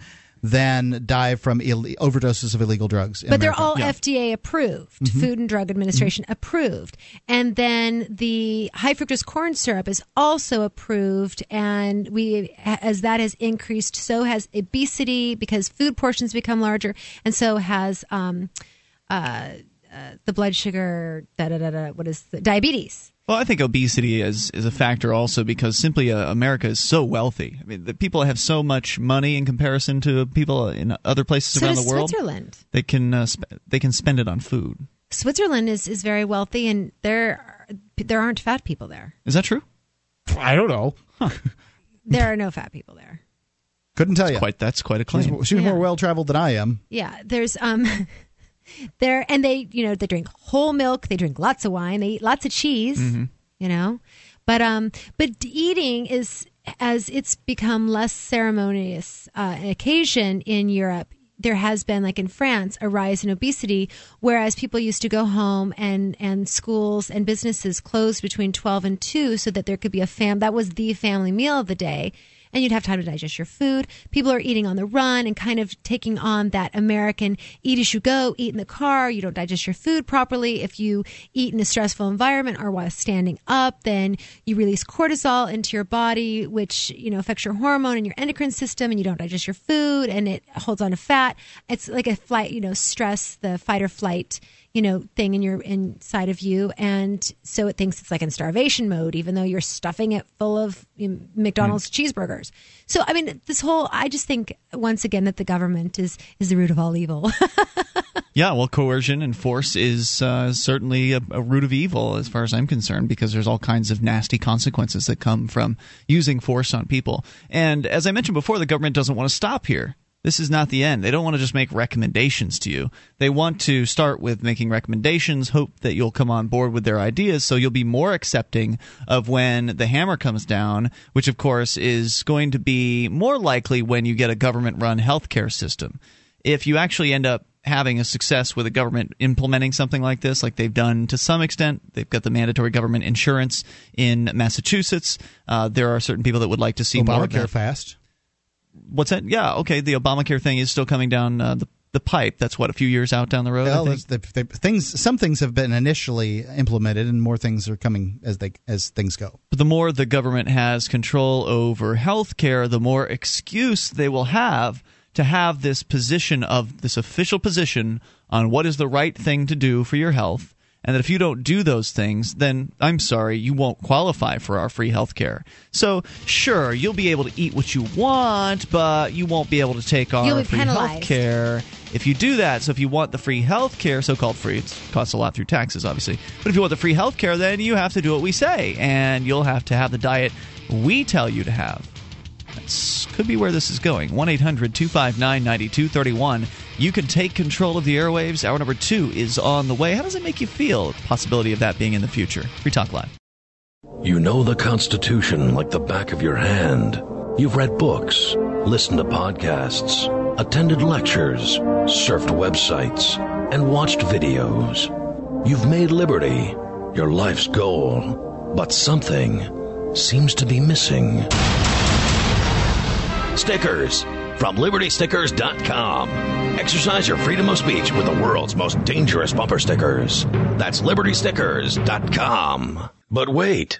than die from Ill- overdoses of illegal drugs. But they're all FDA approved, Mm-hmm. Food and Drug Administration approved. And then the high fructose corn syrup is also approved. And we, as that has increased, so has obesity because food portions become larger. And so has, um, uh, uh, the blood sugar, da da da da, what is the diabetes? Well, I think obesity is is a factor also because simply uh, America is so wealthy. I mean, the people have so much money in comparison to people in other places So around the world. Switzerland. They can uh, sp- they can spend it on food. Switzerland is, is very wealthy, and there there aren't fat people there. Is that true? I don't know. There are no fat people there. Couldn't tell you. Quite that's quite a She's, claim. she's Yeah. more well traveled than I am. Yeah, there's um there and they you know they drink whole milk, they drink lots of wine, they eat lots of cheese, you know. But um but eating is as it's become less ceremonious uh, occasion in Europe there has been like in France a rise in obesity whereas people used to go home and and schools and businesses closed between 12 and 2 so that there could be a fam that was the family meal of the day and you'd have time to digest your food. People are eating on the run and kind of taking on that American eat as you go, eat in the car. You don't digest your food properly. If you eat in a stressful environment or while standing up, then you release cortisol into your body, which, you know, affects your hormone and your endocrine system and you don't digest your food and it holds on to fat. It's like a flight, you know, stress, the fight or flight you know thing in your inside of you. And so it thinks it's like in starvation mode even though you're stuffing it full of you know, mcdonald's mm. cheeseburgers. So i mean this whole i just think once again that the government is is the root of all evil. Yeah well coercion and force is uh, certainly a, a root of evil as far as i'm concerned because there's all kinds of nasty consequences that come from using force on people. And as i mentioned before the government doesn't want to stop here this is not the end. They don't want to just make recommendations to you. They want to start with making recommendations, hope that you'll come on board with their ideas so you'll be more accepting of when the hammer comes down, which of course is going to be more likely when you get a government run healthcare system. If you actually end up having a success with a government implementing something like this, like they've done to some extent. They've got the mandatory government insurance in Massachusetts. Uh, there are certain people that would like to see Obamacare more that. fast what's that? Yeah, okay. The Obamacare thing is still coming down uh, the the pipe. That's what a few years out down the road. Well, the, the, things, some things have been initially implemented, and more things are coming as they as things go. But the more the government has control over health care, the more excuse they will have to have this position of this official position on what is the right thing to do for your health and that if you don't do those things, then I'm sorry, you won't qualify for our free health care. So, sure, you'll be able to eat what you want, but you won't be able to take our free health care if you do that. So, if you want the free health care, so called free, it costs a lot through taxes, obviously. But if you want the free health care, then you have to do what we say, and you'll have to have the diet we tell you to have. That could be where this is going. 1 800 259 9231. You can take control of the airwaves. Hour number two is on the way. How does it make you feel? Possibility of that being in the future. Free Talk Live. You know the Constitution like the back of your hand. You've read books, listened to podcasts, attended lectures, surfed websites, and watched videos. You've made liberty your life's goal, but something seems to be missing. Stickers from libertystickers.com. Exercise your freedom of speech with the world's most dangerous bumper stickers. That's libertystickers.com. But wait.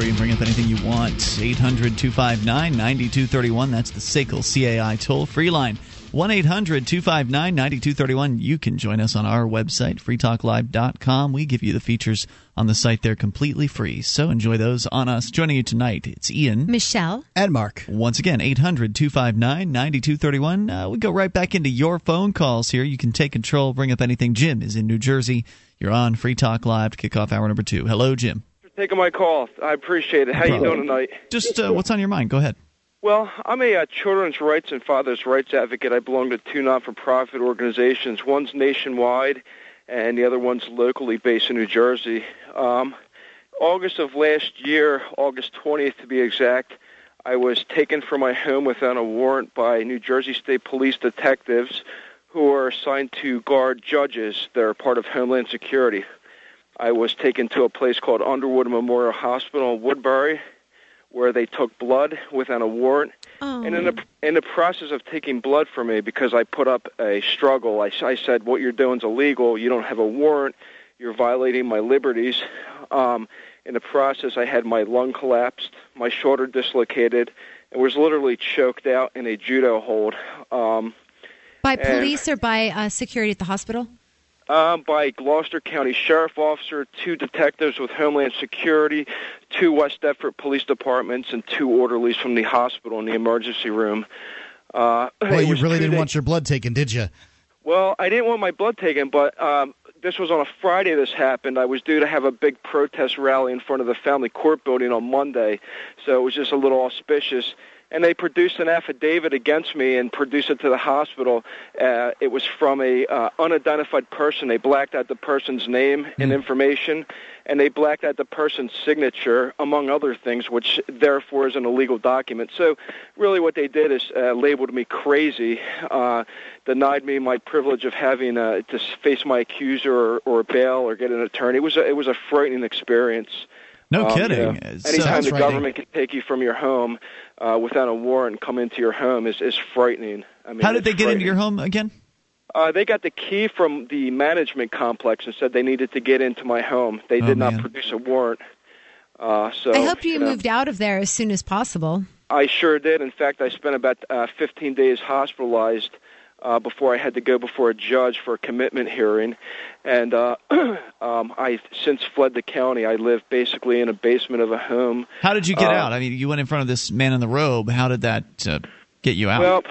Free and bring up anything you want. 800 259 9231. That's the SACL CAI toll free line. 1 800 259 9231. You can join us on our website, freetalklive.com. We give you the features on the site there completely free. So enjoy those on us. Joining you tonight, it's Ian, Michelle, and Mark. Once again, 800 259 9231. Uh, we go right back into your phone calls here. You can take control, bring up anything. Jim is in New Jersey. You're on Free Talk Live to kick off hour number two. Hello, Jim. Taking my call. I appreciate it. How you doing tonight? Just uh, what's on your mind? Go ahead. Well, I'm a uh, children's rights and fathers' rights advocate. I belong to two not-for-profit organizations. One's nationwide, and the other one's locally based in New Jersey. Um, August of last year, August 20th to be exact, I was taken from my home without a warrant by New Jersey State Police detectives who are assigned to guard judges that are part of Homeland Security. I was taken to a place called Underwood Memorial Hospital in Woodbury, where they took blood without a warrant. Oh. And in the in the process of taking blood from me, because I put up a struggle, I, I said, "What you're doing is illegal. You don't have a warrant. You're violating my liberties." Um, in the process, I had my lung collapsed, my shoulder dislocated, and was literally choked out in a judo hold. Um, By police or by uh, security at the hospital? Um, by Gloucester County Sheriff Officer, two detectives with Homeland Security, two West Deptford Police Departments, and two orderlies from the hospital in the emergency room. Uh, Well, you really didn't days- want your blood taken, did you? Well, I didn't want my blood taken, but um, this was on a Friday. This happened. I was due to have a big protest rally in front of the family court building on Monday, so it was just a little auspicious. And they produced an affidavit against me and produced it to the hospital. Uh, it was from a uh, unidentified person. They blacked out the person's name and information, and they blacked out the person's signature, among other things, which therefore is an illegal document. So, really, what they did is uh, labeled me crazy, uh, denied me my privilege of having uh, to face my accuser or, or bail or get an attorney. It was a, it was a frightening experience. No Um, you kidding. know, Uh, so- anytime the frightening. government can take you from your home uh, without a warrant come into your home is, is frightening. I mean, How did they get into your home again? Uh, they got the key from the management complex and said they needed to get into my home. They Oh, did not man. produce a warrant. Uh, so I hope you, know, moved out of there as soon as possible. I sure did. In fact, I spent about uh, 15 days hospitalized uh, before I had to go before a judge for a commitment hearing. And uh, um, I've since fled the county. I live basically in a basement of a home. How did you get Uh, out? I mean, you went in front of this man in the robe. How did that uh, get you out?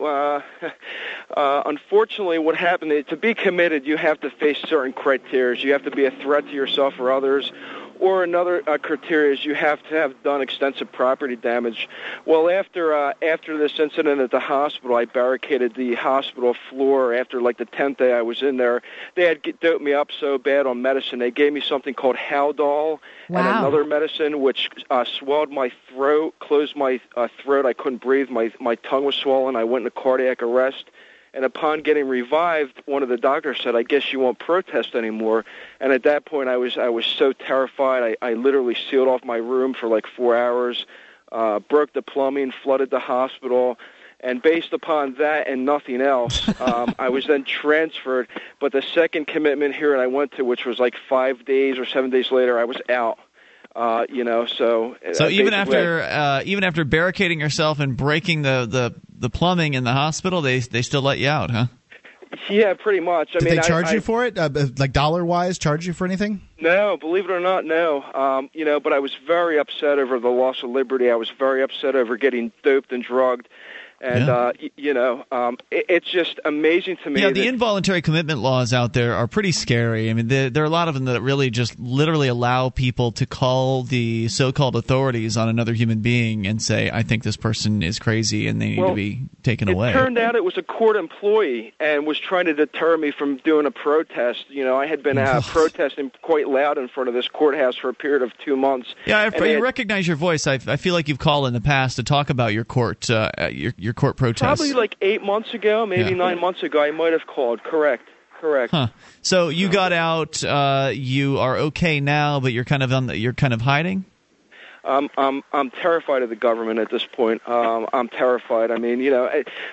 Well, uh, uh, unfortunately, what happened is to be committed, you have to face certain criteria. You have to be a threat to yourself or others. Or another uh, criteria is you have to have done extensive property damage. Well, after uh, after this incident at the hospital, I barricaded the hospital floor. After like the tenth day I was in there, they had get- doped me up so bad on medicine. They gave me something called Haldol and another medicine which uh, swelled my throat, closed my uh, throat. I couldn't breathe. My my tongue was swollen. I went into cardiac arrest. And upon getting revived, one of the doctors said, "I guess you won't protest anymore." And at that point, I was I was so terrified. I, I literally sealed off my room for like four hours, uh, broke the plumbing, flooded the hospital, and based upon that and nothing else, um, I was then transferred. But the second commitment here that I went to, which was like five days or seven days later, I was out. Uh, you know, so so uh, even after uh, even after barricading yourself and breaking the, the, the plumbing in the hospital, they they still let you out, huh? yeah, pretty much. I Did mean, they charge I, you for it? Uh, like dollar wise, charge you for anything? No, believe it or not, no. Um, you know, but I was very upset over the loss of liberty. I was very upset over getting doped and drugged. And, Yeah. uh, y- you know, um, it, it's just amazing to me. Yeah, the involuntary commitment laws out there are pretty scary. I mean, there, there are a lot of them that really just literally allow people to call the so-called authorities on another human being and say, "I think this person is crazy and they need to be taken it away." It turned out it was a court employee and was trying to deter me from doing a protest. You know, I had been uh, protesting quite loud in front of this courthouse for a period of two months. yeah, I, I had- recognize your voice. I, I feel like you've called in the past to talk about your court, uh, your your court protests. Probably like eight months ago, maybe Yeah. nine months ago, I might have called. Correct. Correct. Huh. So you got out. Uh, you are okay now, but you're kind of on the, you're kind of hiding. I'm I'm I'm terrified of the government at this point. Um, I'm terrified. I mean, you know,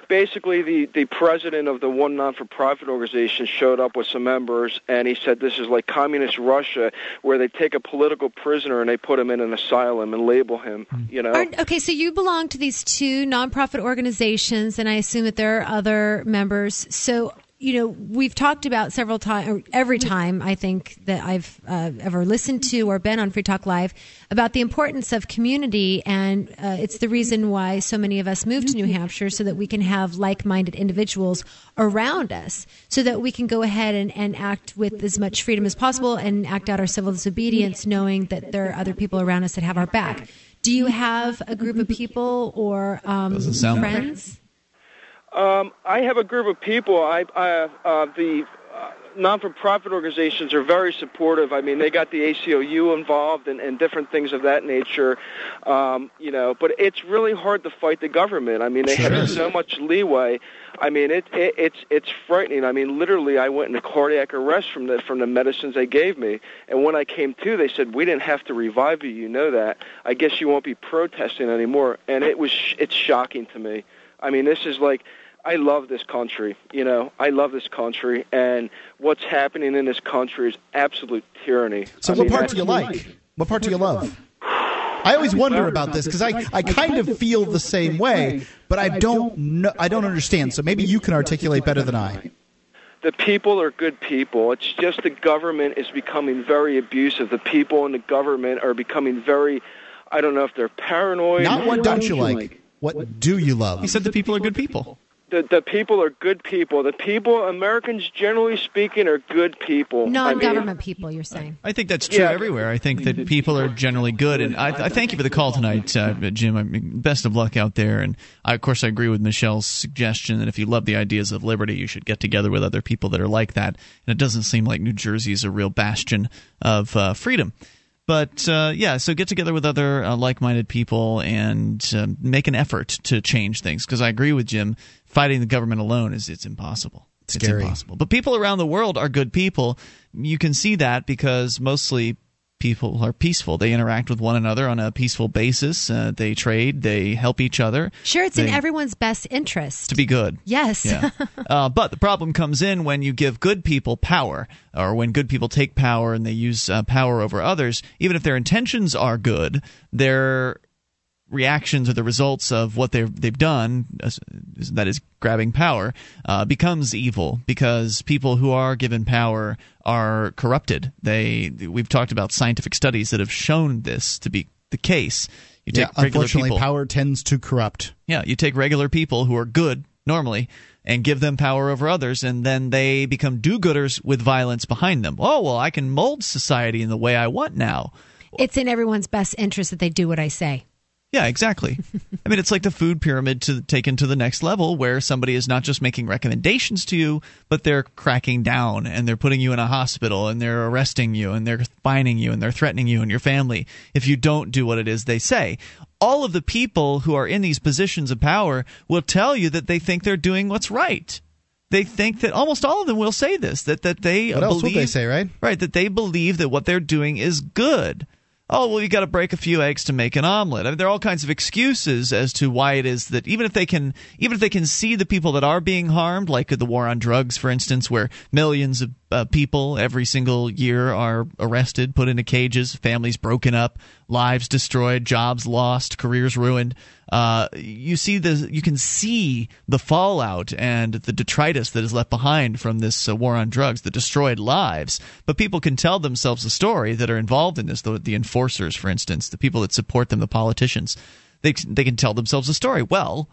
basically the the president of the one non-for-profit organization showed up with some members, and he said this is like communist Russia, where they take a political prisoner and they put him in an asylum and label him. You know, Are- okay, so you belong to these two nonprofit organizations, and I assume that there are other members. So, you know, we've talked about several times, every time I think that I've uh, ever listened to or been on Free Talk Live about the importance of community, and uh, it's the reason why so many of us moved to New Hampshire so that we can have like minded individuals around us, so that we can go ahead and, and act with as much freedom as possible and act out our civil disobedience, knowing that there are other people around us that have our back. Do you have a group of people or um, friends? Um, I have a group of people. I, I uh, the uh, non-for-profit organizations are very supportive. I mean, they got the ACLU involved and, and different things of that nature. Um, you know, but it's really hard to fight the government. I mean, they Sure have so much leeway. I mean, it, it it's it's frightening. I mean, literally, I went into cardiac arrest from the from the medicines they gave me. And when I came to, they said we didn't have to revive you. You know that. I guess you won't be protesting anymore. And it was it's shocking to me. I mean, this is like I love this country. You know, I love this country, and what's happening in this country is absolute tyranny. So, I what mean, part do you like? What part do you love? I always wonder about this because I, I kind of feel the same way, but I don't know, I don't understand. So maybe you can articulate better than I. The people are good people. It's just the government is becoming very abusive. The people in the government are becoming very, I don't know if they're paranoid. Not what don't you like. What do you love? He said the people are good people the the people are good people. The people, Americans, generally speaking, are good people. Non-government I mean, people, you're saying. I think that's true yeah. everywhere. I think that people are generally good, and I, I thank you for the call tonight, uh, Jim. I mean, best of luck out there. And I, of course, I agree with Michelle's suggestion that if you love the ideas of liberty, you should get together with other people that are like that. And it doesn't seem like New Jersey is a real bastion of uh, freedom. But uh, yeah, so get together with other uh, like-minded people and uh, make an effort to change things. Because I agree with Jim, fighting the government alone is it's impossible. It's impossible. But people around the world are good people. You can see that because mostly people are peaceful. They interact with one another on a peaceful basis. Uh, they trade. They help each other. Sure, it's they, in everyone's best interest to be good. Yes. Yeah. uh, but the problem comes in when you give good people power, or when good people take power and they use uh, power over others. Even if their intentions are good, their reactions or the results of what they've they've done, uh, that is grabbing power, uh, becomes evil because people who are given power are corrupted. They we've talked about scientific studies that have shown this to be the case. You take yeah, unfortunately, people, power tends to corrupt. Yeah, you take regular people who are good normally and give them power over others, and then they become do-gooders with violence behind them. Oh well, I can mold society in the way I want now. It's in everyone's best interest that they do what I say. Yeah, exactly. I mean, it's like the food pyramid to taken to the next level, where somebody is not just making recommendations to you, but they're cracking down and they're putting you in a hospital and they're arresting you and they're fining you and they're threatening you and your family if you don't do what it is they say. All of the people who are in these positions of power will tell you that they think they're doing what's right they think that almost all of them will say this that that they what believe, else would they say right right that they believe that what they're doing is good oh well you've got to break a few eggs to make an omelet. I mean, there are all kinds of excuses as to why it is that even if they can even if they can see the people that are being harmed like the war on drugs for instance where millions of uh, people every single year are arrested put into cages families broken up lives destroyed jobs lost careers ruined uh, you see the you can see the fallout and the detritus that is left behind from this uh, war on drugs, the destroyed lives. But people can tell themselves a story that are involved in this. The, the enforcers, for instance, the people that support them, the politicians, they they can tell themselves a story. Well,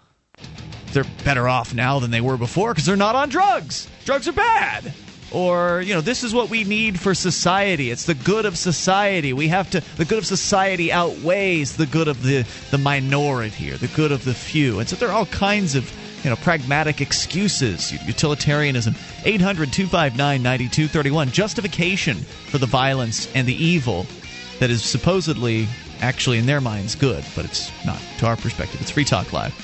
they're better off now than they were before because they're not on drugs. Drugs are bad or you know this is what we need for society. It's the good of society. We have to the good of society outweighs the good of the the minority or the good of the few. And so there are all kinds of you know pragmatic excuses. Utilitarianism 800-259-9231 justification for the violence and the evil that is supposedly actually in their minds good but it's not. To our perspective it's free talk live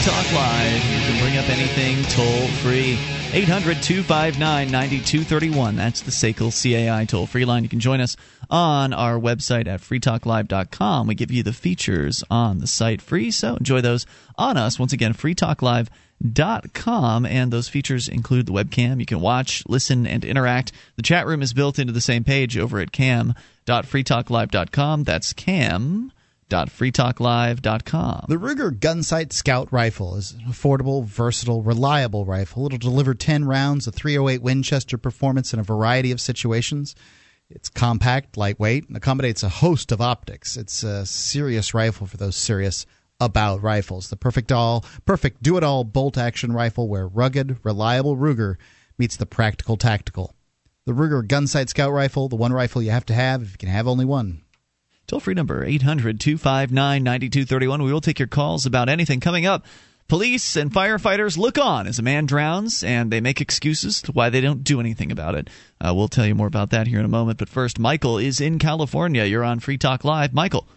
Talk Live. You can bring up anything toll free. 800 259 9231. That's the SACL CAI toll free line. You can join us on our website at freetalklive.com. We give you the features on the site free, so enjoy those on us. Once again, freetalklive.com. And those features include the webcam. You can watch, listen, and interact. The chat room is built into the same page over at cam.freetalklive.com. That's cam www.freetalklive.com. The Ruger Gunsight Scout rifle is an affordable, versatile, reliable rifle. It'll deliver 10 rounds of 308 Winchester performance in a variety of situations. It's compact, lightweight, and accommodates a host of optics. It's a serious rifle for those serious about rifles. The perfect all, perfect do-it-all bolt-action rifle where rugged, reliable Ruger meets the practical tactical. The Ruger Gunsight Scout rifle, the one rifle you have to have if you can have only one. Toll free number 800 259 9231. We will take your calls about anything coming up. Police and firefighters look on as a man drowns, and they make excuses to why they don't do anything about it. Uh, we'll tell you more about that here in a moment. But first, Michael is in California. You're on Free Talk Live. Michael,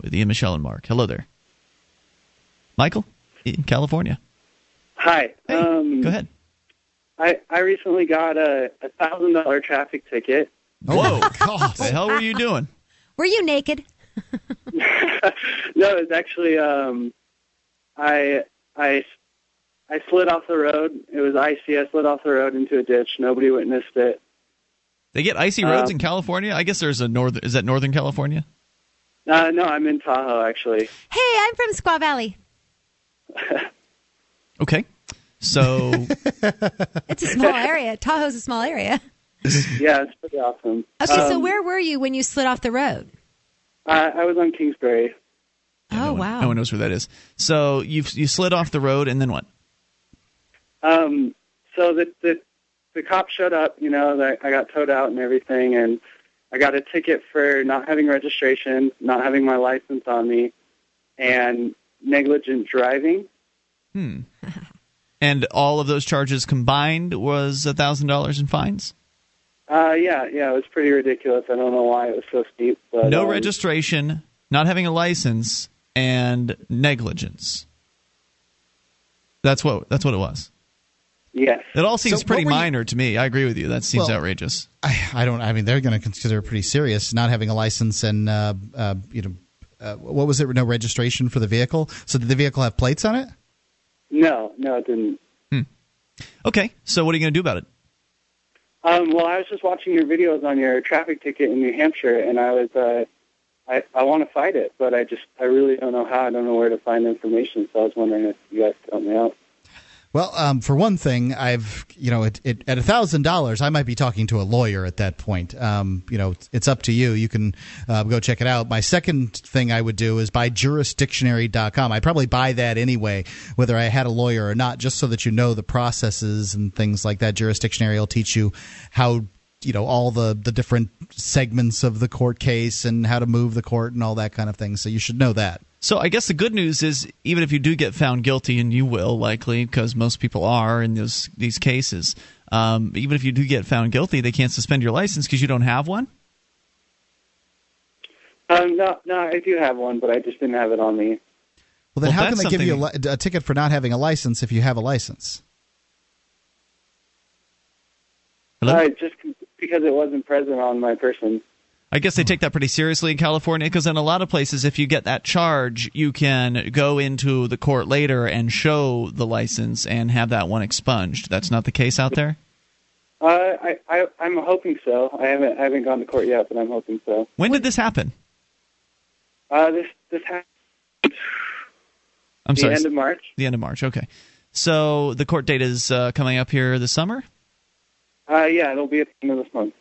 with Ian, Michelle, and Mark. Hello there. Michael, in California. Hi. Hey, um, go ahead. I, I recently got a a thousand dollar traffic ticket. Whoa. God. the hell were you doing? Were you naked? no, it's actually um, I I I slid off the road. It was icy. I slid off the road into a ditch. Nobody witnessed it. They get icy roads Um, in California? I guess there's a north. Is that Northern California? Uh, no, I'm in Tahoe actually. Hey, I'm from Squaw Valley. Okay. So, It's a small area. Tahoe's a small area. Yeah, it's pretty awesome. Okay, so Um, where were you when you slid off the road? I, I was on Kingsbury. Oh, no one, wow. No one knows where that is. So you you slid off the road, and then what? Um, so the the the cop showed up. You know, that I got towed out and everything, and I got a ticket for not having registration, not having my license on me, and negligent driving. Hmm. and all of those charges combined was a thousand dollars in fines. Uh, yeah, yeah, it was pretty ridiculous. I don't know why it was so steep. But, no um, registration, not having a license, and negligence. That's what that's what it was. Yes. It all seems So pretty were you- minor to me. I agree with you. That seems Well, outrageous. I, I don't. I mean, they're going to consider it pretty serious. Not having a license and uh, uh, you know, uh, what was it? No registration for the vehicle. So did the vehicle have plates on it? No, no, it didn't. Okay, so what are you going to do about it? Um, well, I was just watching your videos on your traffic ticket in New Hampshire, and I was, uh, I, I want to fight it, but I just, I really don't know how. I don't know where to find information, so I was wondering if you guys could help me out. Well, um, for one thing, I've you know it, it, at thousand dollars, I might be talking to a lawyer at that point. Um, you know, it's, up to you. You can uh, go check it out. My second thing I would do is buy jurisdictionary.com. I'd probably buy that anyway, whether I had a lawyer or not, just so that you know the processes and things like that. Jurisdictionary will teach you how you know all the the different segments of the court case and how to move the court and all that kind of thing. So you should know that. So I guess the good news is even if you do get found guilty, and you will likely, because most people are in those these cases, um, even if you do get found guilty, they can't suspend your license because you don't have one. Um, no, no, I do have one, but I just didn't have it on me. Well, then Well, how can they give you a, li- a ticket for not having a license if you have a license? Hello? Uh, just because it wasn't present on my person. I guess they take that pretty seriously in California because in a lot of places, if you get that charge, you can go into the court later and show the license and have that one expunged. That's not the case out there. Uh, I, I, I'm hoping so. I haven't, I haven't gone to court yet, but I'm hoping so. When did this happen? Uh, this, this happened I'm the sorry, end of March. the end of March. Okay, so the court date is uh, coming up here this summer. Uh, yeah, it'll be at the end of this month.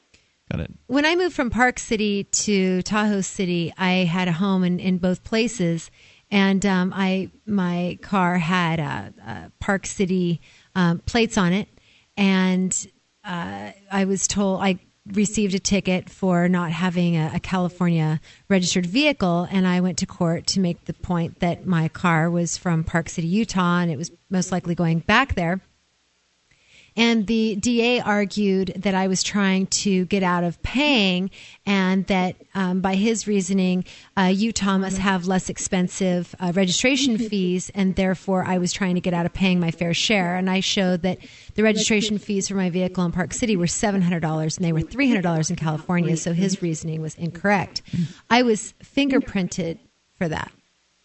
Got it. when I moved from Park City to Tahoe City, I had a home in, in both places, and um, I my car had uh, uh, Park City um, plates on it, and uh, I was told I received a ticket for not having a, a California registered vehicle, and I went to court to make the point that my car was from Park City, Utah, and it was most likely going back there. And the DA argued that I was trying to get out of paying, and that um, by his reasoning, uh, Utah must have less expensive uh, registration fees, and therefore I was trying to get out of paying my fair share. And I showed that the registration fees for my vehicle in Park City were $700, and they were $300 in California, so his reasoning was incorrect. I was fingerprinted for that.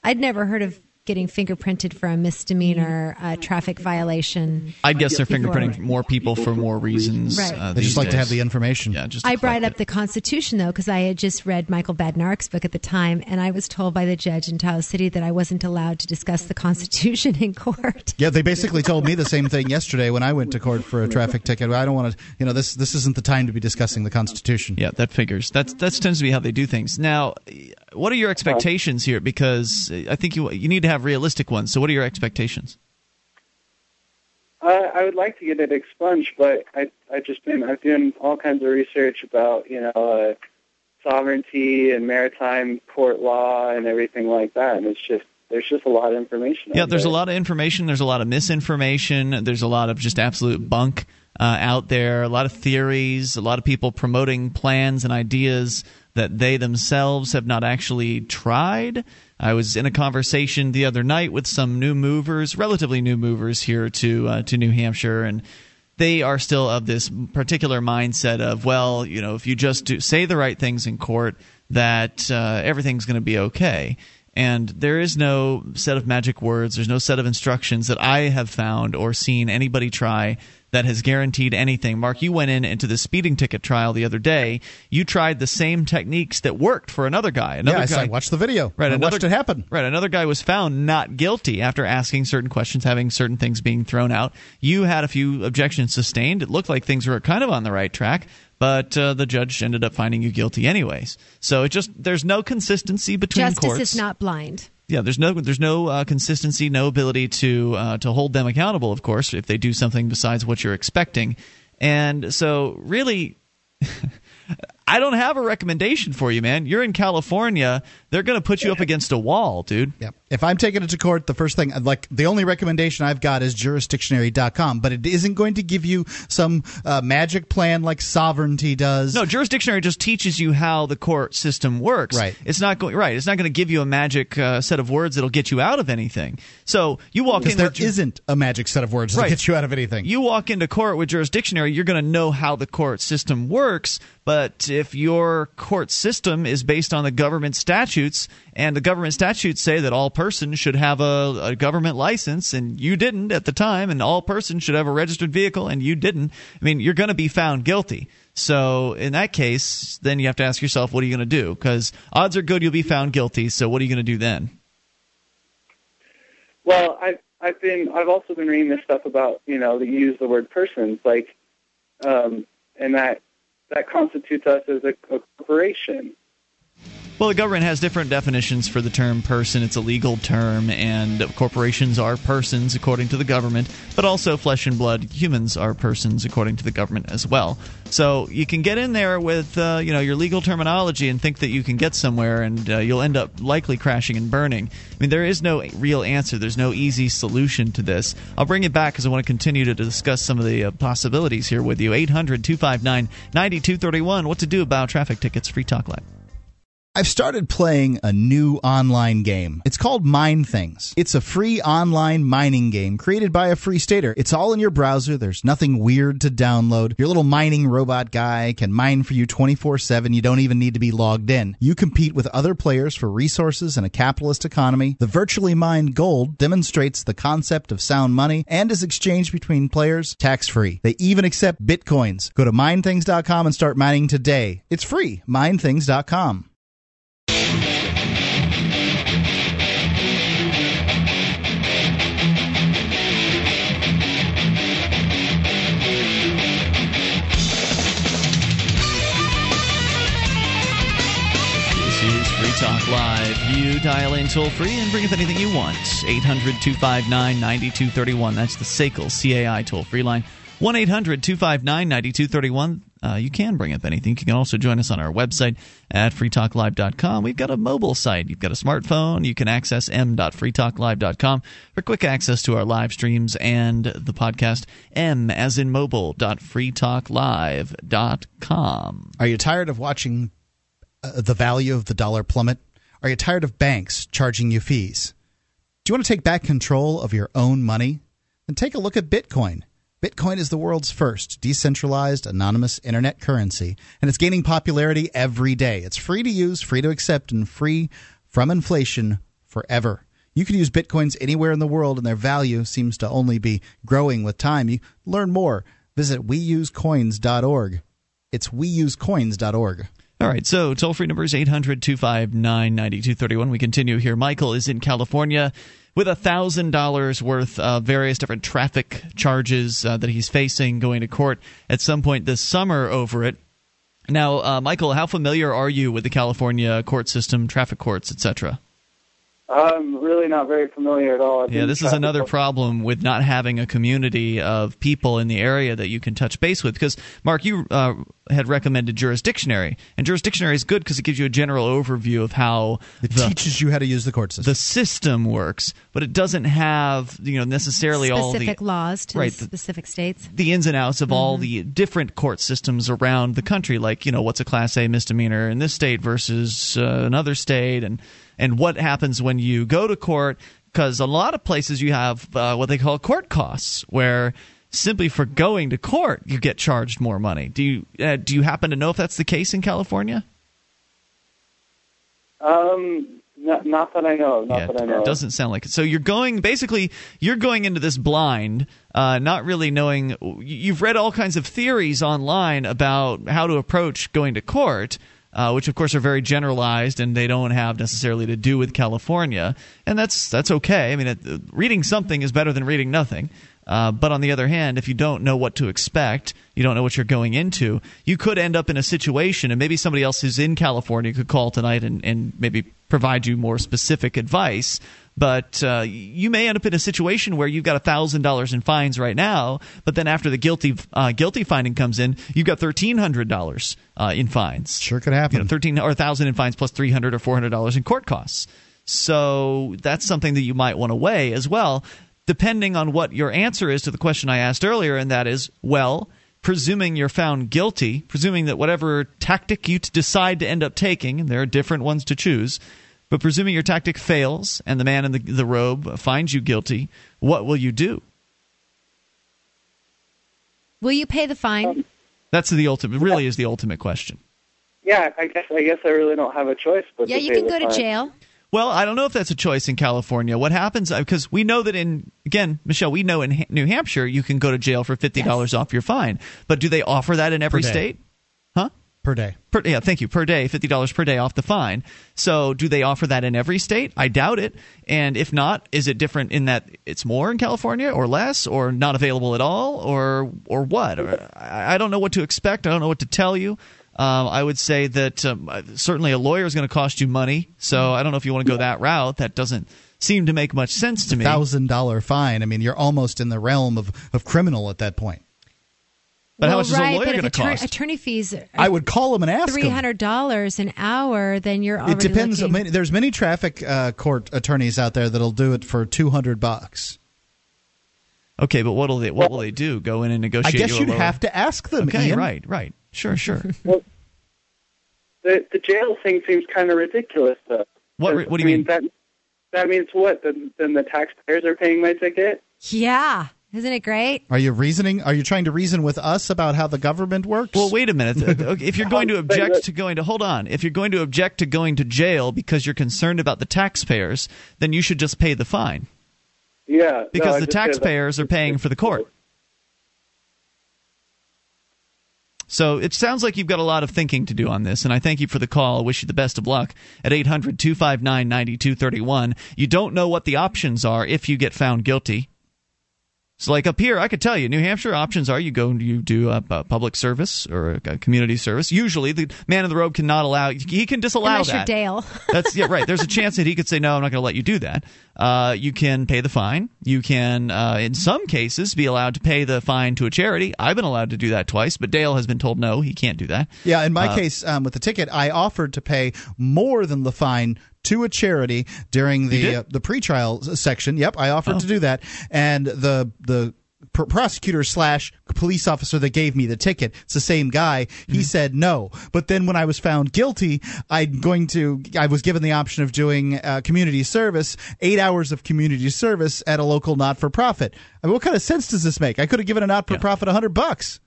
I'd never heard of getting fingerprinted for a misdemeanor uh, traffic violation. I guess they're Before- fingerprinting more people for more reasons. Right. Uh, They these just like to have the information. Yeah, just I brought up it. the Constitution though because I had just read Michael Badnarik's book at the time, and I was told by the judge in Tahoe City that I wasn't allowed to discuss the Constitution in court. Yeah, they basically told me the same thing yesterday when I went to court for a traffic ticket. I don't want to, you know, this this isn't the time to be discussing the Constitution. Yeah, that figures. That's that tends to be how they do things. Now, what are your expectations here? Because I think you you need to have realistic ones. So, what are your expectations? Uh, I would like to get it expunged, but I I just been I've done all kinds of research about you know uh, sovereignty and maritime court law and everything like that, and it's just there's just a lot of information. Yeah, there's there. a lot of information. There's a lot of misinformation. There's a lot of just absolute bunk uh, out there. A lot of theories. A lot of people promoting plans and ideas that they themselves have not actually tried. I was in a conversation the other night with some new movers, relatively new movers here to uh, to New Hampshire, and they are still of this particular mindset of, well, you know, if you just do, say the right things in court, that uh, everything's going to be okay. And there is no set of magic words, there's no set of instructions that I have found or seen anybody try that has guaranteed anything. Mark, you went in into the speeding ticket trial the other day. You tried the same techniques that worked for another guy. Another yeah, guy, I watched the video. Right, I another, watched it happen. Right, another guy was found not guilty after asking certain questions, having certain things being thrown out. You had a few objections sustained. It looked like things were kind of on the right track, but uh, the judge ended up finding you guilty anyways. So it just there's no consistency between Justice courts. Justice is not blind. Yeah, there's no there's no uh, consistency, no ability to uh, to hold them accountable. Of course, if they do something besides what you're expecting, and so really. I don't have a recommendation for you, man. You're in California. They're going to put you up against a wall, dude. Yep. If I'm taking it to court, the first thing, like, the only recommendation I've got is jurisdictionary.com, but it isn't going to give you some uh, magic plan like sovereignty does. No, jurisdictionary just teaches you how the court system works. Right. It's not going right. It's not going to give you a magic uh, set of words that'll get you out of anything. So you walk in. There ju- isn't a magic set of words Right. that gets you out of anything. You walk into court with jurisdictionary, you're going to know how the court system works. But if your court system is based on the government statutes, and the government statutes say that all persons should have a, a government license, and you didn't at the time, and all persons should have a registered vehicle, and you didn't, I mean, you're going to be found guilty. So in that case, then you have to ask yourself, what are you going to do? Because odds are good you'll be found guilty. So what are you going to do then? Well, I've I've been I've also been reading this stuff about you know that you use the word persons like, um, and that that constitutes us as a, corporation. Well, the government has different definitions for the term person. It's a legal term, and corporations are persons according to the government, but also flesh and blood humans are persons according to the government as well. So you can get in there with uh, you know your legal terminology and think that you can get somewhere, and uh, you'll end up likely crashing and burning. I mean, there is no real answer. There's no easy solution to this. I'll bring it back because I want to continue to discuss some of the uh, possibilities here with you. 800 259 9231. What to do about traffic tickets? Free Talk Live. I've started playing a new online game. It's called Mine Things. It's a free online mining game created by a free stater. It's all in your browser. There's nothing weird to download. Your little mining robot guy can mine for you 24 7. You don't even need to be logged in. You compete with other players for resources in a capitalist economy. The virtually mined gold demonstrates the concept of sound money and is exchanged between players tax free. They even accept bitcoins. Go to minethings.com and start mining today. It's free. Minethings.com. Talk Live. You dial in toll free and bring up anything you want. 800 259 9231. That's the SACL CAI toll free line. 1 800 259 9231. Uh, you can bring up anything. You can also join us on our website at freetalklive.com. We've got a mobile site. You've got a smartphone. You can access m.freetalklive.com for quick access to our live streams and the podcast. M as in mobile.freetalklive.com. Are you tired of watching uh, the value of the dollar plummet? Are you tired of banks charging you fees? Do you want to take back control of your own money? Then take a look at Bitcoin. Bitcoin is the world's first decentralized anonymous internet currency, and it's gaining popularity every day. It's free to use, free to accept, and free from inflation forever. You can use Bitcoins anywhere in the world, and their value seems to only be growing with time. You learn more. Visit weusecoins.org. It's weusecoins.org. All right, so toll free number is 800 259 9231. We continue here. Michael is in California with $1,000 worth of various different traffic charges uh, that he's facing going to court at some point this summer over it. Now, uh, Michael, how familiar are you with the California court system, traffic courts, etc.? I'm really not very familiar at all. I've Yeah, this is another court- problem with not having a community of people in the area that you can touch base with. Because, Mark, you uh, had recommended Jurisdictionary, and Jurisdictionary is good because it gives you a general overview of how It the, teaches you how to use the court system. the system works, but it doesn't have you know necessarily all the specific laws to right, the specific states. the ins and outs of all the different court systems around the country, like you know what's a Class A misdemeanor in this state versus uh, another state, and and what happens when you go to court. Because a lot of places you have uh, what they call court costs, where simply for going to court you get charged more money. Do you uh, do you happen to know if that's the case in California? Um, not, not that I know. Not yeah, that I know. it doesn't sound like it. So you're going basically you're going into this blind, uh, not really knowing. You've read all kinds of theories online about how to approach going to court. Uh, which of course are very generalized and they don't have necessarily to do with California, and that's that's okay. I mean, it, reading something is better than reading nothing. Uh, but on the other hand, if you don't know what to expect, you don't know what you're going into, you could end up in a situation, and maybe somebody else who's in California could call tonight and, and maybe provide you more specific advice. But uh, you may end up in a situation where you've got thousand dollars in fines right now, but then after the guilty uh, guilty finding comes in, you've got thirteen hundred dollars uh, in fines. Sure could happen. You know, thirteen or thousand in fines plus three hundred or four hundred dollars in court costs. So that's something that you might want to weigh as well, depending on what your answer is to the question I asked earlier, and that is, well, presuming you're found guilty, presuming that whatever tactic you decide to end up taking, and there are different ones to choose, but presuming your tactic fails and the man in the, the robe finds you guilty, what will you do? Will you pay the fine? Um, that's the ultimate, really is the ultimate question. Yeah, I guess I guess I really don't have a choice. But yeah, you can the go to jail. Well, I don't know if that's a choice in California. What happens uh, because we know that in again, Michelle, we know in Ha- New Hampshire you can go to jail for fifty dollars off your fine. But do they offer that in every state? Huh? Per day. Per, yeah, thank you. Per day, fifty dollars per day off the fine. So, do they offer that in every state? I doubt it. And if not, is it different in that it's more in California, or less, or not available at all, or or what? Or, I, I don't know what to expect. I don't know what to tell you. Um, I would say that um, certainly a lawyer is going to cost you money. So I don't know if you want to go that route. That doesn't seem to make much sense to me. Thousand dollar fine. I mean, you're almost in the realm of, of criminal at that point. But how well, much is a lawyer if going to attor- cost? attorney fees are I would call him and ask three him. dollars an hour, then you're already It depends. Looking, Many, there's many traffic uh, court attorneys out there that'll do it for two hundred bucks. Okay, but what will they what will they do? Go in and negotiate? I guess you you'd lower- have to ask them. Okay, Ian. right, right, sure, sure. well, The the jail thing seems kind of ridiculous, though. What- what do you I mean? That that means what? Then then the taxpayers are paying my ticket. yeah, isn't it great? Are you reasoning? Are you trying to reason with us about how the government works? Well, wait a minute. If you're going to object to going to hold on, if you're going to object to going to jail because you're concerned about the taxpayers, then you should just pay the fine Yeah, because no, the just said that- taxpayers are paying for the court. So it sounds like you've got a lot of thinking to do on this, and I thank you for the call. I wish you the best of luck at 800 259 9231. You don't know what the options are if you get found guilty. So, like up here, I could tell you, New Hampshire options are you go and you do a, a public service or a, a community service. Usually, the man in the robe cannot allow. He can disallow Unless that. you're Dale. That's yeah, right. There's a chance that he could say no. I'm not going to let you do that. Uh, you can pay the fine. You can, uh, in some cases, be allowed to pay the fine to a charity. I've been allowed to do that twice, but Dale has been told no, he can't do that. Yeah, in my Uh, case, um, with the ticket, I offered to pay more than the fine to a charity during the uh, the pretrial section. Yep, I offered Oh. to do that, and the the pr- prosecutor slash police officer that gave me the ticket, it's the same guy. Mm-hmm. He said no, but then when I was found guilty, I'm going to. I was given the option of doing uh, community service, eight hours of community service at a local not for profit. I mean, what kind of sense does this make? I could have given a not for profit a hundred bucks.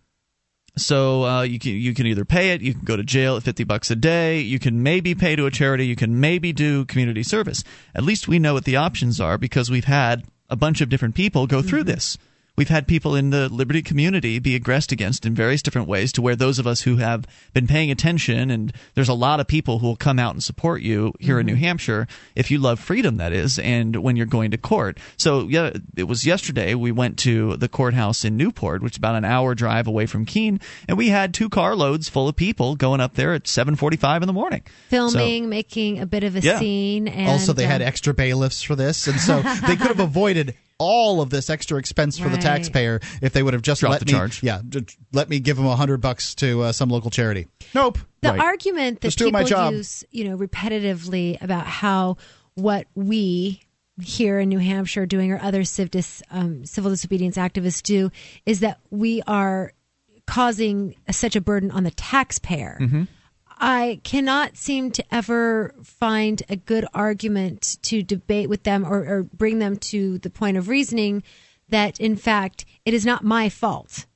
So uh, you can you can either pay it, you can go to jail at fifty bucks a day, you can maybe pay to a charity, you can maybe do community service. At least we know what the options are because we've had a bunch of different people go through this. We've had people in the liberty community be aggressed against in various different ways to where those of us who have been paying attention, and there's a lot of people who will come out and support you here in New Hampshire if you love freedom, that is, and when you're going to court. So, yeah, it was yesterday we went to the courthouse in Newport, which is about an hour drive away from Keene, and we had two carloads full of people going up there at 7:45 in the morning. Filming, making a bit of a Yeah. scene, and also, they had um, extra bailiffs for this, and so they could have avoided all of this extra expense for the taxpayer if they would have just Drop let the me, charge. yeah, j- let me give them a hundred bucks to uh, some local charity. Nope. the Right. argument that Just doing my people job. use, you know, repetitively about how what we here in New Hampshire are doing or other civ dis, um, civil disobedience activists do is that we are causing such a burden on the taxpayer. Mm-hmm. I cannot seem to ever find a good argument to debate with them or, or bring them to the point of reasoning that, in fact, it is not my fault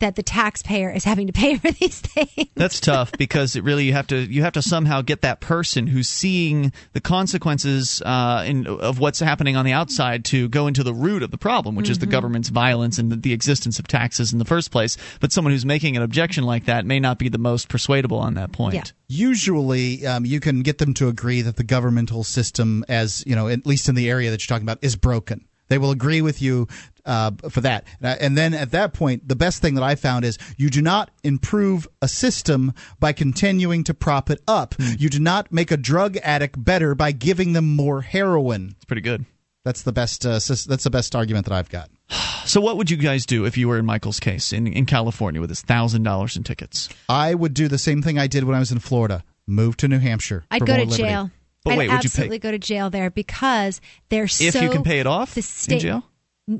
that the taxpayer is having to pay for these things. That's tough because it really you have to you have to somehow get that person who's seeing the consequences uh, in, of what's happening on the outside to go into the root of the problem, which is the government's violence and the, the existence of taxes in the first place. But someone who's making an objection like that may not be the most persuadable on that point. Yeah. Usually, um, you can get them to agree that the governmental system, as you know, at least in the area that you're talking about, is broken. They will agree with you uh, for that. And then at that point, the best thing that I found is you do not improve a system by continuing to prop it up. You do not make a drug addict better by giving them more heroin. It's pretty good. That's the best. Uh, sys- that's the best argument that I've got. So, what would you guys do if you were in Michael's case in, in California with his thousand dollars in tickets? I would do the same thing I did when I was in Florida. Move to New Hampshire. I'd go to liberty. jail. But I'd wait, would you pay- absolutely go to jail there because they're If so. you can pay it off the in jail?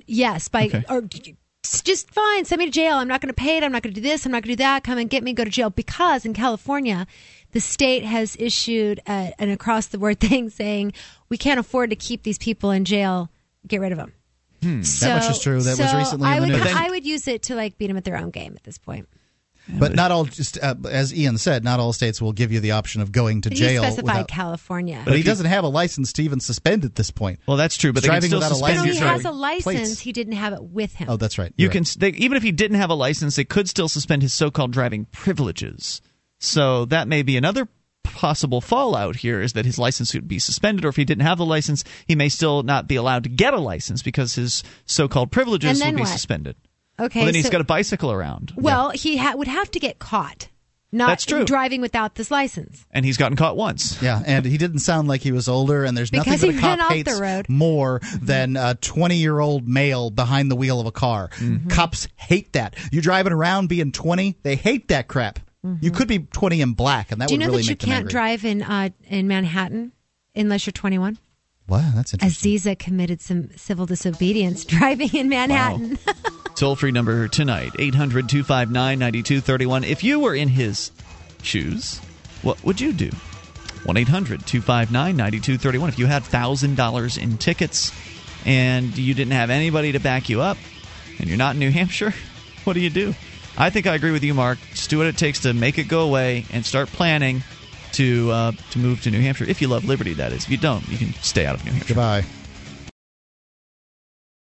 Yes, by Okay. or just fine. Send me to jail. I'm not going to pay it. I'm not going to do this. I'm not going to do that. Come and get me. Go to jail because in California, the state has issued a, an across the board thing saying we can't afford to keep these people in jail. Get rid of them. Hmm. So, That much is true. That was so recently I would. I would use it to like beat them at their own game at this point. But not all. Just uh, as Ian said, not all states will give you the option of going to But jail. he specified without- California. but he doesn't have a license to even suspend at this point. Well, that's true, but Driving without a suspend no, license he has a license. Plates. He didn't have it with him. Oh, that's right. You You're can right. they, even if he didn't have a license, they could still suspend his so-called driving privileges. So that may be another possible fallout here is that his license would be suspended or if he didn't have the license, he may still not be allowed to get a license because his so-called privileges would be what? suspended. Okay. well, then he's got a bicycle around. Well, he ha- would have to get caught. Not That's true. driving without this license. And he's gotten caught once. Yeah, and he didn't sound like he was older, and there's Because nothing that a cop hates more than a 20 year old male behind the wheel of a car. Mm-hmm. Cops hate that. You driving around being 20, they hate that crap. You could be 20 in black, and that Mm-hmm. Do you know really that you can't angry. drive in uh, in Manhattan unless you're 21? Wow, that's interesting. Aziza committed some civil disobedience driving in Manhattan. Toll free number tonight 800 259 9231. If you were in his shoes, what would you do? 1 800 259 9231. If you had $1,000 in tickets and you didn't have anybody to back you up and you're not in New Hampshire, what do you do? I think I agree with you, Mark. Just do what it takes to make it go away and start planning to uh, to move to New Hampshire. If you love liberty, that is. If you don't, you can stay out of New Hampshire. Goodbye.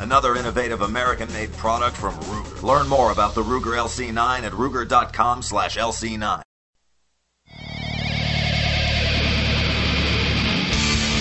another innovative American-made product from Ruger. Learn more about the Ruger LC9 at ruger.com slash LC9.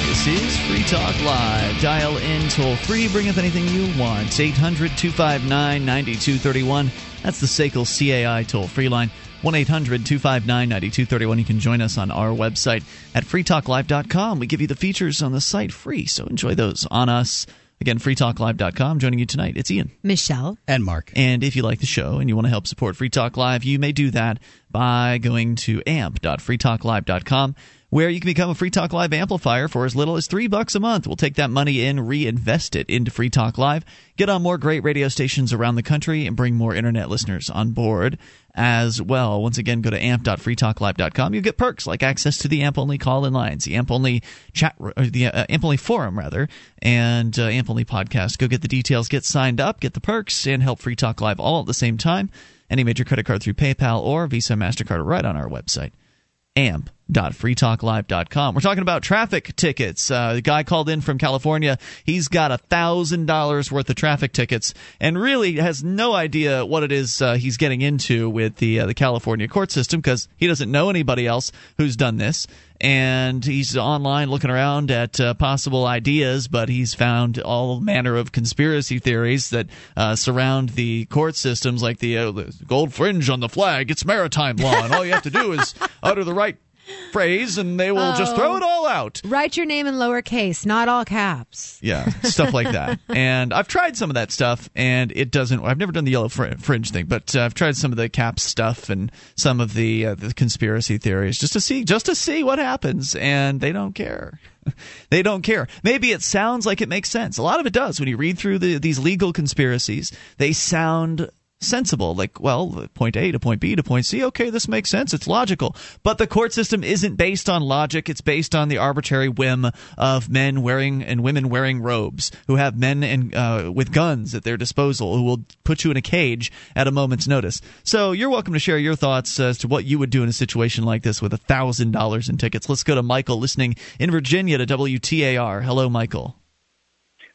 This is Free Talk Live. Dial in toll free. Bring up anything you want. 800 259 9231. That's the SACL CAI toll free line. 1 800 259 9231. You can join us on our website at freetalklive.com. We give you the features on the site free, so enjoy those on us. Again, freetalklive.com. Joining you tonight, it's Ian. Michelle. And Mark. And if you like the show and you want to help support Free Talk Live, you may do that by going to amp.freetalklive.com, where you can become a Free Talk Live amplifier for as little as three bucks a month. We'll take that money in, reinvest it into Free Talk Live, get on more great radio stations around the country, and bring more internet listeners on board as well. Once again, go to amp.freetalklive.com. You get perks like access to the AMP only call in lines, the AMP only chat, the uh, AMP only forum rather, and uh, AMP only podcast. Go get the details, get signed up, get the perks, and help Free Talk Live all at the same time. Any major credit card through PayPal or Visa, Mastercard, right on our website, freetalklive.com. We're talking about traffic tickets. Uh, the guy called in from California. He's got a thousand dollars worth of traffic tickets, and really has no idea what it is uh, he's getting into with the uh, the California court system because he doesn't know anybody else who's done this. And he's online looking around at uh, possible ideas, but he's found all manner of conspiracy theories that uh, surround the court systems, like the, uh, the gold fringe on the flag. It's maritime law, and all you have to do is utter the right phrase and they will just throw it all out. Write your name in lowercase, not all caps. Yeah, stuff like that. and I've tried some of that stuff and it doesn't I've never done the yellow fr- fringe thing, but uh, I've tried some of the caps stuff and some of the uh, the conspiracy theories just to see just to see what happens and they don't care. they don't care. Maybe it sounds like it makes sense. A lot of it does when you read through the, these legal conspiracies. They sound sensible. Like, well, point A to point B to point C, okay, this makes sense. It's logical. But the court system isn't based on logic. It's based on the arbitrary whim of men wearing and women wearing robes who have men and uh, with guns at their disposal who will put you in a cage at a moment's notice. So you're welcome to share your thoughts as to what you would do in a situation like this with a thousand dollars in tickets. Let's go to Michael listening in Virginia to WTAR. Hello, Michael.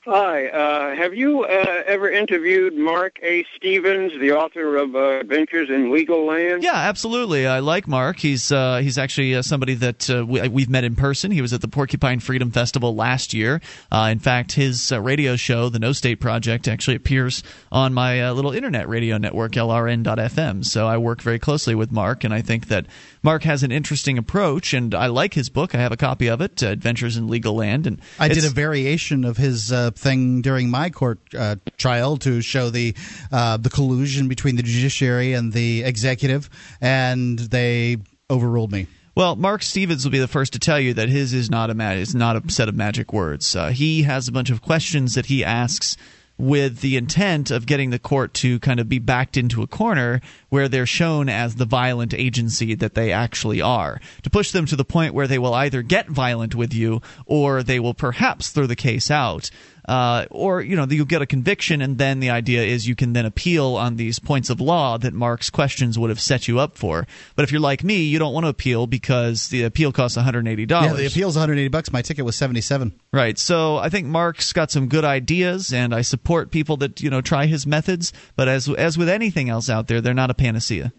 Hi. Uh, have you uh, ever interviewed Marc A. Stevens, the author of uh, Adventures in Legal Land? Yeah, absolutely. I like Mark. He's uh, he's actually uh, somebody that uh, we, have met in person. He was at the Porcupine Freedom Festival last year. in fact, his radio show, the No State Project, actually appears on my little internet radio network, LRN.FM. So I work very closely with Mark, and I think that Mark has an interesting approach, and I like his book. I have a copy of it, Adventures in Legal Land, and I did a variation of his thing during my court uh, trial to show the uh, the collusion between the judiciary and the executive, and they overruled me. Well, Marc Stevens will be the first to tell you that his is not a ma- is not a set of magic words. Uh, he has a bunch of questions that he asks with the intent of getting the court to kind of be backed into a corner where they're shown as the violent agency that they actually are. To push them to the point where they will either get violent with you or they will perhaps throw the case out uh, or you know you get a conviction, and then the idea is you can then appeal on these points of law that Mark's questions would have set you up for. But if you're like me, you don't want to appeal because the appeal costs 180 dollars. Yeah, the appeal's 180 bucks. My ticket was 77. Right. So I think Mark's got some good ideas, and I support people that you know try his methods. But as as with anything else out there, they're not a panacea.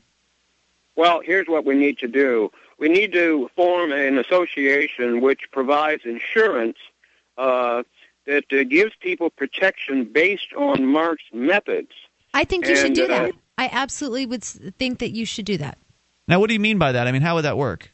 Well, here's what we need to do. We need to form an association which provides insurance uh, that uh, gives people protection based on Mark's methods. I think you and, should do that. Uh, I absolutely would think that you should do that. Now, what do you mean by that? I mean, how would that work?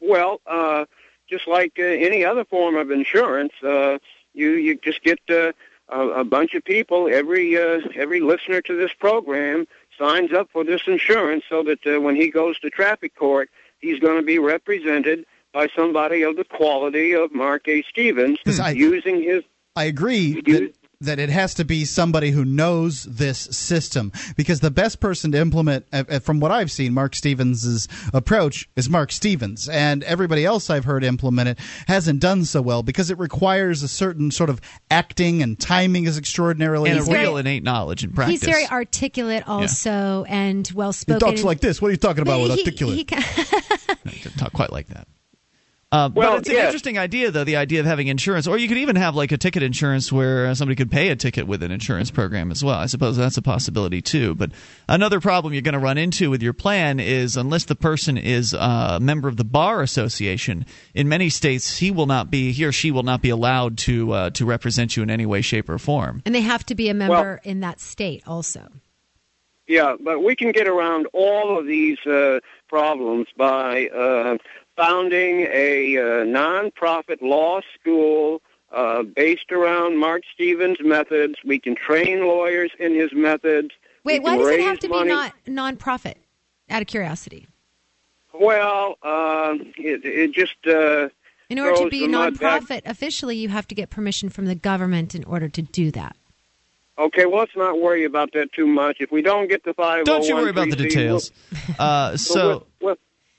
Well, uh, just like uh, any other form of insurance, uh, you you just get uh, a, a bunch of people. Every uh, every listener to this program signs up for this insurance, so that uh, when he goes to traffic court, he's going to be represented by somebody of the quality of Marc A. Stevens I, using his. I agree that, that it has to be somebody who knows this system because the best person to implement, uh, uh, from what I've seen, Marc Stevens' approach is Marc Stevens, and everybody else I've heard implement it hasn't done so well because it requires a certain sort of acting and timing is extraordinarily and a real innate knowledge and practice. He's very articulate also yeah. and well spoken. He talks like this. What are you talking about with articulate? He, he, talk quite like that. Uh, well, but it's an interesting idea, though, the idea of having insurance. Or you could even have like a ticket insurance where somebody could pay a ticket with an insurance program as well. I suppose that's a possibility too. But another problem you're going to run into with your plan is unless the person is a member of the bar association, in many states he will not be he or she will not be allowed to uh, to represent you in any way, shape, or form. And they have to be a member well, in that state also. Yeah, but we can get around all of these uh, problems by uh, founding a uh, nonprofit law school uh, based around Marc Stevens' methods. We can train lawyers in his methods. Wait, why does it have to money. be not nonprofit? Out of curiosity. Well, uh, it, it just. Uh, in order to be a nonprofit officially, you have to get permission from the government in order to do that. Okay, well, let's not worry about that too much. If we don't get the five, don't you worry about the details. We'll, uh, so, we'll, we'll,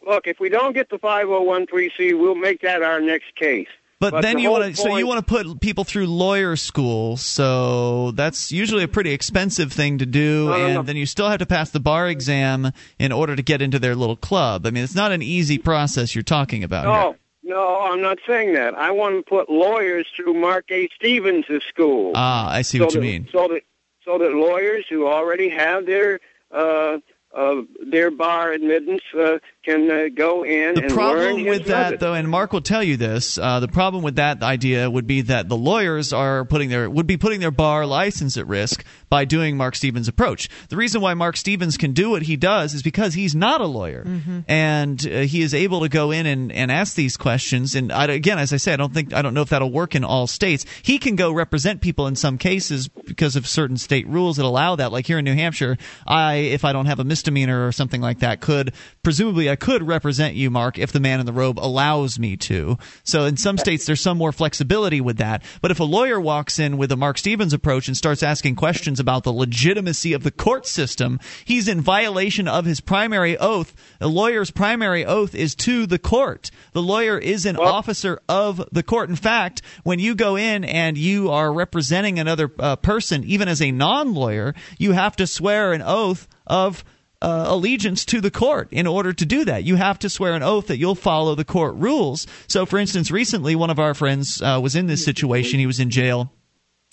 look, if we don't get the 5013C, we'll make that our next case. But, But then the you want to so you want to put people through lawyer school. So that's usually a pretty expensive thing to do, No, no, and no. then you still have to pass the bar exam in order to get into their little club. I mean, it's not an easy process you're talking about here. No, no, I'm not saying that. I want to put lawyers through Marc A. Stevens' school. Ah, I see so what you mean. So that so that lawyers who already have their uh, uh, their bar admittance uh, can uh, go in The and learn problem his with that, method. though, and Mark will tell you this, uh, the problem with that idea would be that the lawyers are putting their would be putting their bar license at risk by doing Marc Stevens' approach. The reason why Marc Stevens can do what he does is because he's not a lawyer, and uh, he is able to go in and, and ask these questions. And I, again, as I say, I don't think I don't know if that'll work in all states. He can go represent people in some cases because of certain state rules that allow that. Like here in New Hampshire, I if I don't have a misdemeanor or something like that, could presumably I could represent you, Mark, if the man in the robe allows me to. So in some states, there's some more flexibility with that. But if a lawyer walks in with a Marc Stevens approach and starts asking questions about the legitimacy of the court system, he's in violation of his primary oath. A lawyer's primary oath is to the court. The lawyer is an officer of the court. In fact, when you go in and you are representing another uh, person, even as a non-lawyer, you have to swear an oath of uh, allegiance to the court in order to do that. You have to swear an oath that you'll follow the court rules. So, for instance, recently one of our friends uh, was in this situation. He was in jail.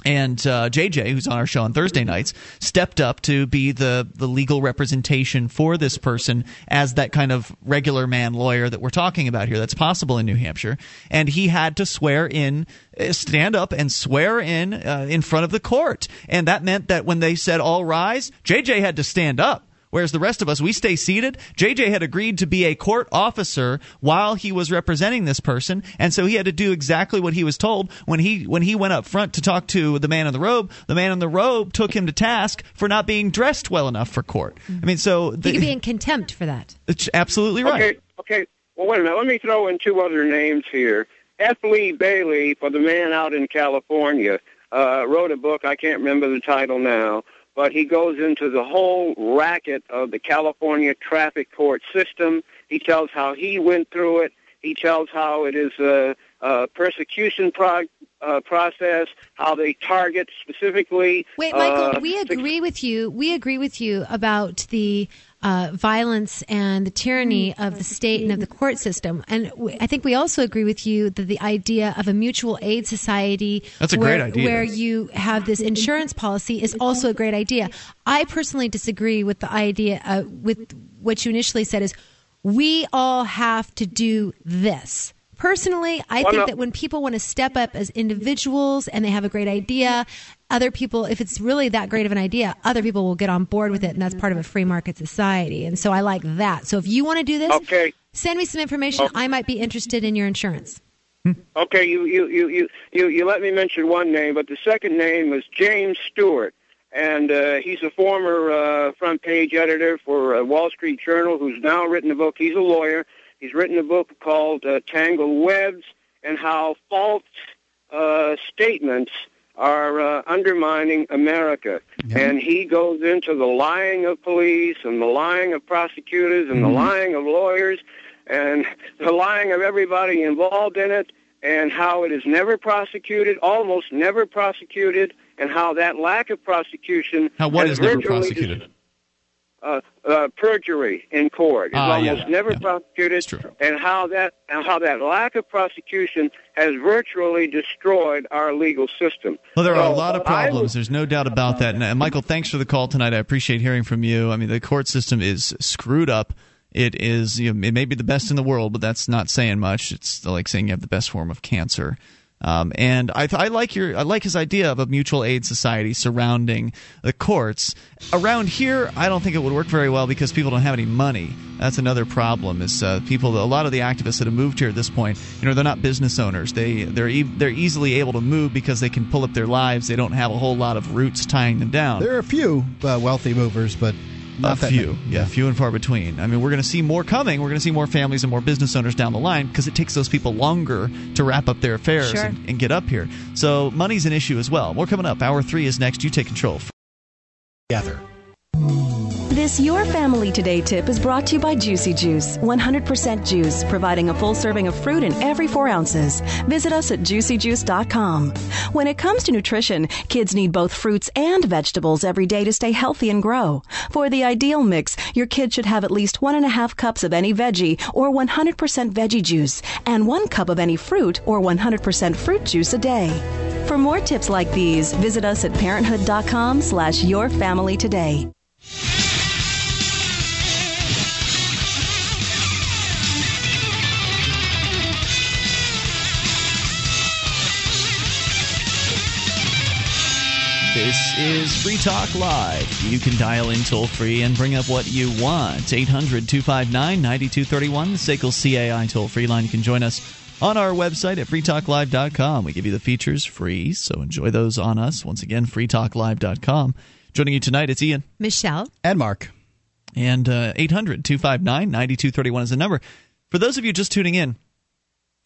And uh, JJ, who's on our show on Thursday nights, stepped up to be the, the legal representation for this person as that kind of regular man lawyer that we're talking about here. That's possible in New Hampshire. And he had to swear in, uh, stand up and swear in uh, in front of the court. And that meant that when they said all rise, JJ had to stand up. Whereas the rest of us, we stay seated. JJ had agreed to be a court officer while he was representing this person, and so he had to do exactly what he was told. When he when he went up front to talk to the man in the robe, the man in the robe took him to task for not being dressed well enough for court. I mean, so the, He could be in contempt for that. it's absolutely right. Okay, okay. Well, wait a minute. Let me throw in two other names here. F. Lee Bailey, for the man out in California, uh, wrote a book. I can't remember the title now, but he goes into the whole racket of the California traffic court system. He tells how he went through it. He tells how it is a, a persecution prog- uh, process, how they target specifically. Wait, Michael, uh, we agree with you. We agree with you about the uh, violence and the tyranny of the state and of the court system. And w- I think we also agree with you that the idea of a mutual aid society That's a where, great idea. where you have this insurance policy is also a great idea. I personally disagree with the idea uh, with what you initially said is we all have to do this. Personally, I Well, think no. that when people want to step up as individuals and they have a great idea, other people, if it's really that great of an idea, other people will get on board with it, and that's part of a free market society. And so I like that. So if you want to do this, Okay. send me some information. I might be interested in your insurance. Okay, you, you, you, you, you, you let me mention one name, but the second name was James Stewart. And uh, he's a former uh, front page editor for uh, Wall Street Journal who's now written a book. He's a lawyer. He's written a book called uh, Tangled Webs and how false uh, statements are uh, undermining America. And he goes into the lying of police and the lying of prosecutors and the lying of lawyers and the lying of everybody involved in it and how it is never prosecuted, almost never prosecuted, and how that lack of prosecution How what is never prosecuted? Uh, uh, perjury in court is Ah, yeah, almost never yeah. prosecuted, and how that and how that lack of prosecution has virtually destroyed our legal system. Well, there are a lot of I would- problems. There's no doubt about that. And uh, Michael, thanks for the call tonight. I appreciate hearing from you. I mean, the court system is screwed up. It is. You know, it may be the best in the world, but that's not saying much. It's like saying you have the best form of cancer. Um, and I, I like your I like his idea of a mutual aid society surrounding the courts. Around here, I don't think it would work very well because people don't have any money. That's another problem. Is uh, people a lot of the activists that have moved here at this point, you know, they're not business owners. They they're e- they're easily able to move because they can pull up their lives. They don't have a whole lot of roots tying them down There are a few uh, wealthy movers, but not a few, many. yeah, few and far between. I mean, we're going to see more coming. We're going to see more families and more business owners down the line because it takes those people longer to wrap up their affairs Sure. and, and get up here. So money's an issue as well. More coming up. Hour three is next. You take control. Together. This Your Family Today tip is brought to you by Juicy Juice, 100% juice, providing a full serving of fruit in every four ounces. Visit us at juicyjuice.com. When it comes to nutrition, kids need both fruits and vegetables every day to stay healthy and grow. For the ideal mix, your kid should have at least one and a half cups of any veggie or 100% veggie juice and one cup of any fruit or 100% fruit juice a day. For more tips like these, visit us at parenthood.com slash your family today. This is Free Talk Live. You can dial in toll free and bring up what you want. 800 259 9231, the SACL CAI toll free line. You can join us on our website at freetalklive.com. We give you the features free, so enjoy those on us. Once again, freetalklive.com. Joining you tonight, it's Ian. Michelle. And Mark. And uh, 800 259 9231 is the number. For those of you just tuning in,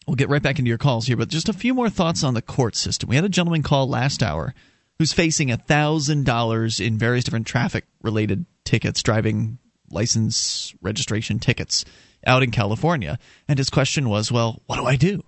we'll get right back into your calls here, but just a few more thoughts on the court system. We had a gentleman call last hour who's facing $1,000 in various different traffic related tickets, driving license registration tickets out in California. And his question was, well, what do I do?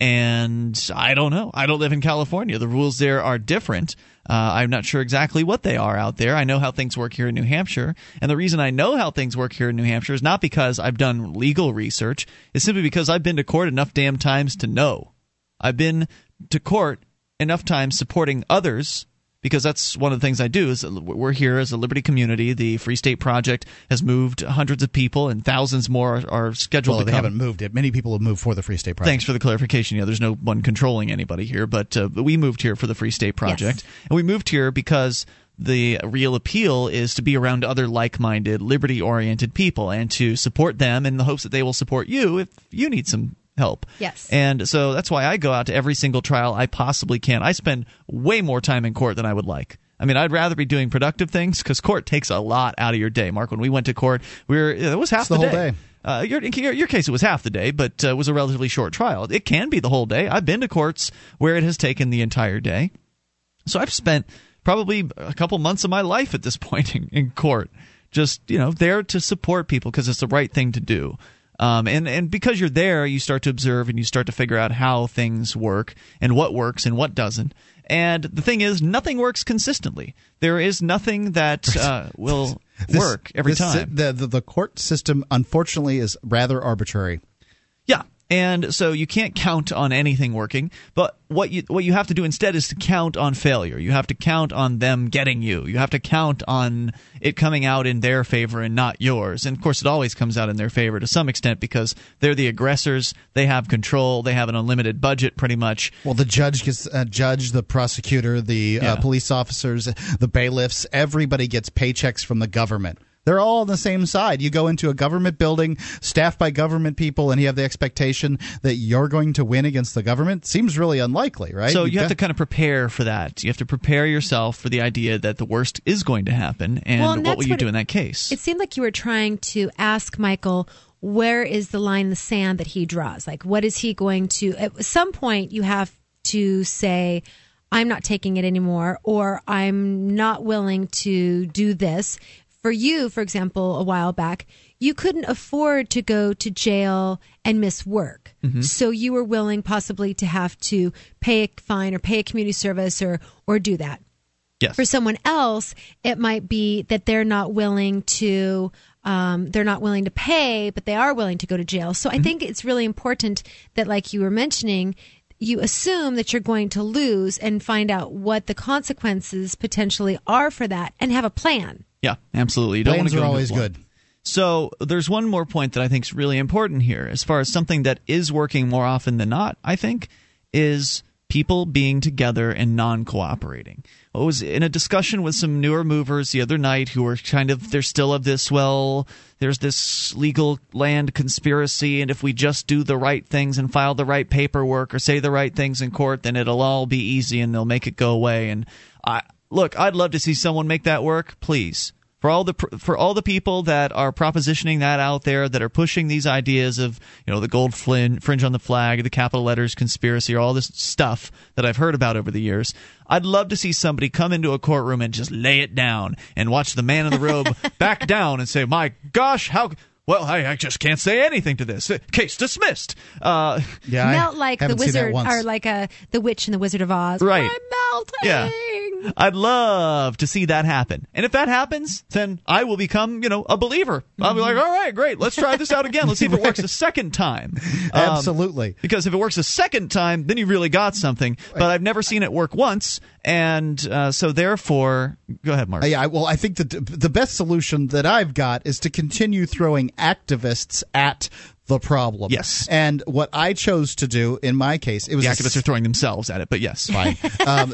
And I don't know. I don't live in California. The rules there are different. Uh, I'm not sure exactly what they are out there. I know how things work here in New Hampshire. And the reason I know how things work here in New Hampshire is not because I've done legal research, it's simply because I've been to court enough damn times to know. I've been to court enough times supporting others because that's one of the things I do is we're here as a liberty community. The Free State Project has moved hundreds of people, and thousands more are, are scheduled well, to they come. haven't moved it. Many people have moved for the Free State Project. Thanks for the clarification. Yeah, there's no one controlling anybody here, but, uh, we moved here for the Free State Project, Yes. and we moved here because the real appeal is to be around other like-minded, liberty-oriented people and to support them in the hopes that they will support you if you need some help. Yes. And so that's why I go out to every single trial I possibly can. I spend way more time in court than I would like. I mean, I'd rather be doing productive things because court takes a lot out of your day. Mark, when we went to court, we were it was half It's the whole day. Uh, your, your, your case, it was half the day, but uh, it was a relatively short trial. It can be the whole day. I've been to courts where it has taken the entire day. So I've spent probably a couple months of my life at this point in, in court, just you know, there to support people because it's the right thing to do. Um, and and because you're there, you start to observe and you start to figure out how things work and what works and what doesn't. And the thing is, nothing works consistently. There is nothing that uh, will This- work every this- time. The, the the court system, unfortunately, is rather arbitrary. Yeah, and so you can't count on anything working. But what you what you have to do instead is to count on failure. You have to count on them getting you. You have to count on it coming out in their favor and not yours. And of course, it always comes out in their favor to some extent because they're the aggressors. They have control. They have an unlimited budget, pretty much. Well, the judge gets uh, judge, the prosecutor, the Yeah. uh, police officers, the bailiffs. Everybody gets paychecks from the government. They're all on the same side. You go into a government building staffed by government people, and you have the expectation that you're going to win against the government. Seems really unlikely, right? So You've you have got- to kind of prepare for that. You have to prepare yourself for the idea that the worst is going to happen. And Well, and what will you what do it- in that case? It seemed like you were trying to ask Michael where is the line in the sand that he draws? Like, what is he going to? At some point, you have to say, I'm not taking it anymore, or I'm not willing to do this. For you, for example, a while back, you couldn't afford to go to jail and miss work. So you were willing possibly to have to pay a fine or pay a community service or or do that. yes. For someone else, it might be that they're not willing to um, they're not willing to pay, but they are willing to go to jail. So I think it's really important that, like you were mentioning, you assume that you're going to lose and find out what the consequences potentially are for that, and have a plan. Yeah, absolutely. You don't want plans to go are always good. So there's one more point that I think is really important here, as far as something that is working more often than not. I think is people being together and non-cooperating. I was in a discussion with some newer movers the other night who were kind of they're still of this well there's this legal land conspiracy and if we just do the right things and file the right paperwork or say the right things in court then it'll all be easy and they'll make it go away and I look I'd love to see someone make that work please. For all the for all the people that are propositioning that out there that are pushing these ideas of you know the gold fringe on the flag the capital letters conspiracy or all this stuff that I've heard about over the years I'd love to see somebody come into a courtroom and just lay it down and watch the man in the robe back down and say my gosh how well, I, I, just can't say anything to this. Case dismissed. Uh, yeah, melt like the wizard or like a the witch in the Wizard of Oz. Right. I'm melting. Yeah. I'd love to see that happen. And if that happens, then I will become, you know, a believer. I'll be like, all right, great, let's try this out again. Let's see if it works a second time. Um, Absolutely. Because if it works a second time, then you really got something. But I've never seen it work once, and uh, so therefore, go ahead, Mark. Yeah, well, I think that the best solution that I've got is to continue throwing activists at the problem. Yes. And what I chose to do in my case, it was the activists are throwing themselves at it, but yes, fine. um,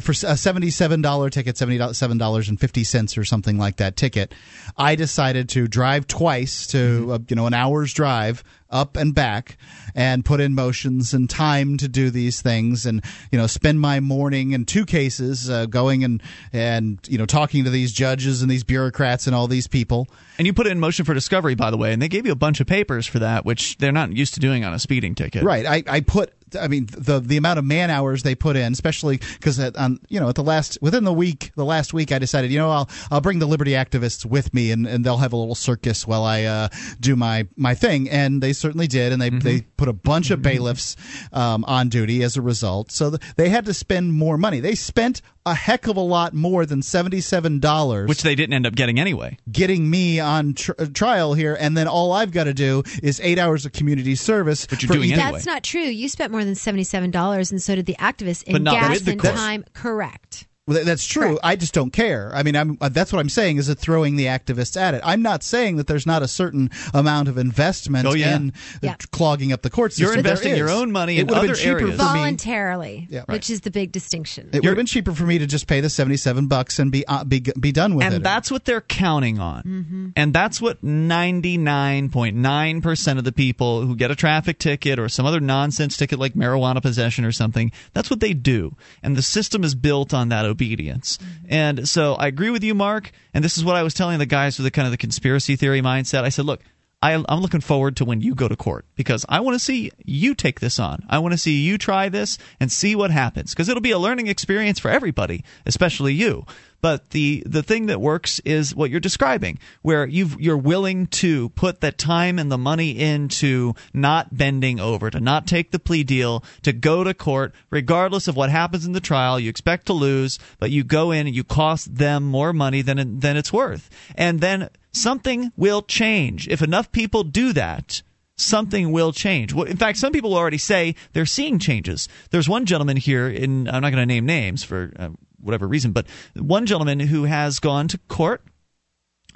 for a seventy-seven dollar ticket, seventy-seven dollars and fifty cents or something like that ticket, I decided to drive twice to mm-hmm. uh, you know an hour's drive up and back and put in motions and time to do these things and you know spend my morning in two cases uh, going and and you know talking to these judges and these bureaucrats and all these people. And you put it in motion for discovery by the way and they gave you a bunch of papers for that which they're not used to doing on a speeding ticket. Right. I, I put I mean the the amount of man hours they put in, especially because on you know at the last within the week the last week I decided you know I'll I'll bring the liberty activists with me and, and they'll have a little circus while I uh, do my my thing. And they certainly did. And they mm-hmm. they put a bunch of bailiffs um, on duty as a result. So they had to spend more money. They spent a heck of a lot more than $77 which they didn't end up getting anyway. getting me on tr- uh, trial here and then all I've got to do is 8 hours of community service but you're doing each- anyway. That's not true. You spent more than $77 and so did the activists in gas and time. Correct. well, that's true. Correct. I just don't care. I mean, I'm, uh, that's what I'm saying is that throwing the activists at it. I'm not saying that there's not a certain amount of investment oh, yeah. in yeah. clogging up the courts. You're investing your own money it in other areas voluntarily, yeah. which is the big distinction. It would have been cheaper for me to just pay the 77 bucks and be uh, be be done with and it. And that's what they're counting on. Mm-hmm. And that's what 99.9 percent of the people who get a traffic ticket or some other nonsense ticket like marijuana possession or something, that's what they do. And the system is built on that obedience. Mm-hmm. And so I agree with you, Mark. And this is what I was telling the guys with the kind of the conspiracy theory mindset. I said, look, I, am looking forward to when you go to court because I want to see you take this on. I want to see you try this and see what happens because it'll be a learning experience for everybody, especially you. But the the thing that works is what you're describing, where you you're willing to put that time and the money into not bending over, to not take the plea deal, to go to court, regardless of what happens in the trial. You expect to lose, but you go in and you cost them more money than than it's worth, and then something will change if enough people do that something will change. In fact, some people already say they're seeing changes. There's one gentleman here in I'm not going to name names for uh, whatever reason, but one gentleman who has gone to court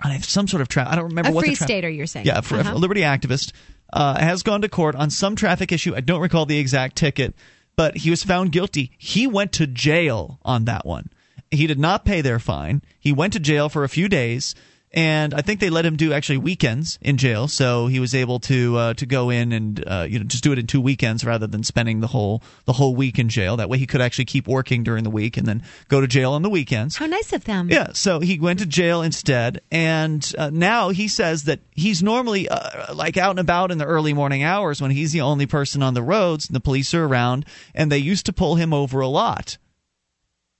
on some sort of traffic. I don't remember a what free the tra- stater. You're saying, yeah, for uh-huh. a liberty activist uh, has gone to court on some traffic issue. I don't recall the exact ticket, but he was found guilty. He went to jail on that one. He did not pay their fine. He went to jail for a few days and I think they let him do actually weekends in jail, so he was able to uh, to go in and uh, you know just do it in two weekends rather than spending the whole the whole week in jail. That way he could actually keep working during the week and then go to jail on the weekends. How nice of them! Yeah, so he went to jail instead, and uh, now he says that he's normally uh, like out and about in the early morning hours when he's the only person on the roads and the police are around, and they used to pull him over a lot.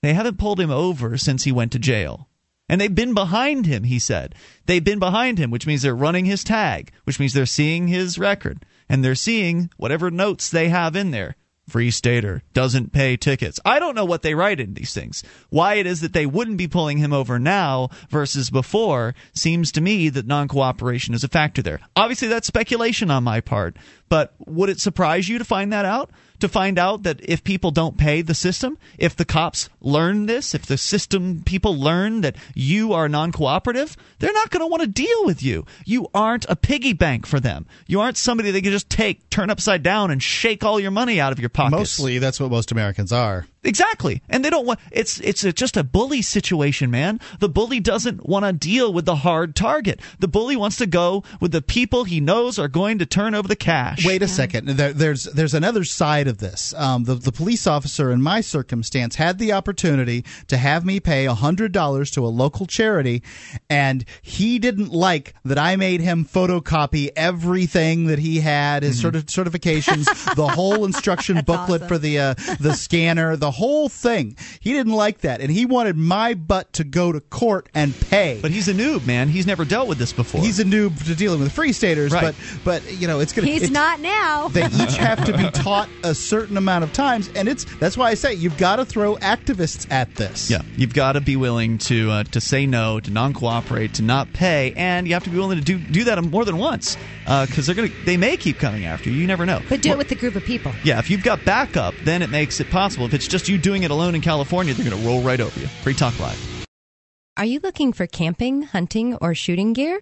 They haven't pulled him over since he went to jail. And they've been behind him, he said. They've been behind him, which means they're running his tag, which means they're seeing his record, and they're seeing whatever notes they have in there. Free Stater doesn't pay tickets. I don't know what they write in these things. Why it is that they wouldn't be pulling him over now versus before seems to me that non cooperation is a factor there. Obviously, that's speculation on my part, but would it surprise you to find that out? To find out that if people don't pay the system, if the cops learn this, if the system people learn that you are non cooperative, they're not going to want to deal with you. You aren't a piggy bank for them. You aren't somebody they can just take, turn upside down, and shake all your money out of your pockets. Mostly, that's what most Americans are. Exactly, and they don't want it's it's a, just a bully situation, man. The bully doesn't want to deal with the hard target. The bully wants to go with the people he knows are going to turn over the cash. Wait a second. There, there's there's another side of this. Um, the the police officer in my circumstance had the opportunity to have me pay hundred dollars to a local charity, and he didn't like that I made him photocopy everything that he had, his Mm-hmm. certi- certifications, the whole instruction booklet for the uh, the scanner, the whole thing. He didn't like that, and he wanted my butt to go to court and pay. But he's a noob, man. He's never dealt with this before. He's a noob to dealing with free staters, Right. but but you know it's gonna. He's it's- not now. They each have to be taught a certain amount of times, and it's that's why I say you've got to throw activists at this. Yeah, you've got to be willing to uh, to say no, to non cooperate, to not pay, and you have to be willing to do do that more than once because they're gonna they may keep coming after you. You never know. But do it with a group of people. Yeah, if you've got backup, then it makes it possible. If it's just you doing it alone in California, they're going to roll right over you. Free Talk Live. Are you looking for camping, hunting, or shooting gear?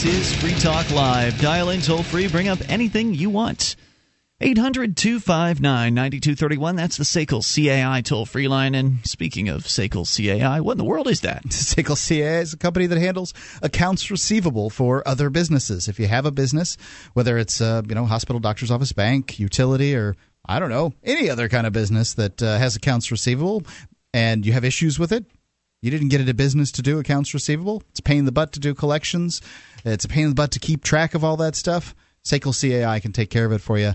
This is Free Talk Live. Dial in toll free. Bring up anything you want. 800 259 9231. That's the SACL CAI toll free line. And speaking of SACL CAI, what in the world is that? SACL CAI is a company that handles accounts receivable for other businesses. If you have a business, whether it's uh, you know hospital, doctor's office, bank, utility, or I don't know any other kind of business that uh, has accounts receivable, and you have issues with it, you didn't get into business to do accounts receivable. It's a in the butt to do collections. It's a pain in the butt to keep track of all that stuff. SACL CAI can take care of it for you.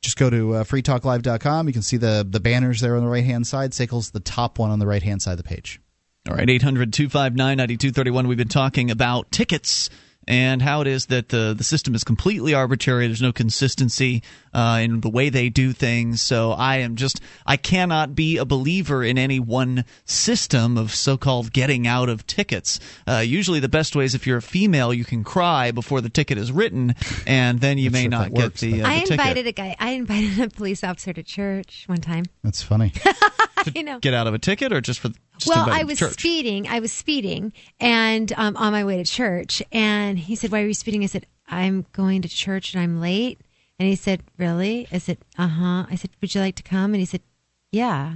Just go to uh, freetalklive.com. You can see the the banners there on the right hand side. SACL's the top one on the right hand side of the page. All right, 800 259 9231. We've been talking about tickets and how it is that the, the system is completely arbitrary. There's no consistency uh, in the way they do things. So I am just, I cannot be a believer in any one system of so called getting out of tickets. Uh, usually the best way is if you're a female, you can cry before the ticket is written, and then you may sure not get works, the, uh, I the ticket. invited a guy. I invited a police officer to church one time. That's funny. you know. Get out of a ticket or just for. Well, I was church? speeding. I was speeding, and um, on my way to church. And he said, "Why are you speeding?" I said, "I'm going to church and I'm late." And he said, "Really?" I said, "Uh huh." I said, "Would you like to come?" And he said, "Yeah."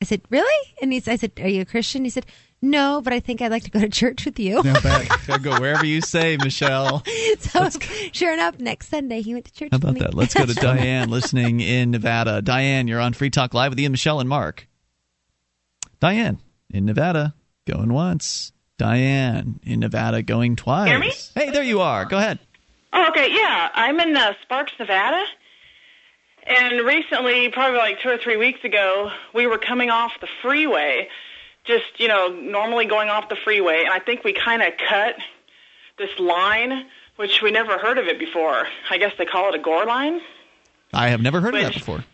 I said, "Really?" And he, I said, "Are you a Christian?" He said, "No, but I think I'd like to go to church with you." I'll go wherever you say, Michelle. so, sure enough, next Sunday he went to church. How with about me. that? Let's go to Diane listening in Nevada. Diane, you're on Free Talk Live with Ian, Michelle, and Mark. Diane in Nevada, going once. Diane in Nevada, going twice. Hear me? Hey, there you are. Go ahead. Oh, okay, yeah. I'm in uh, Sparks, Nevada. And recently, probably like two or three weeks ago, we were coming off the freeway, just, you know, normally going off the freeway. And I think we kind of cut this line, which we never heard of it before. I guess they call it a gore line. I have never heard of that before.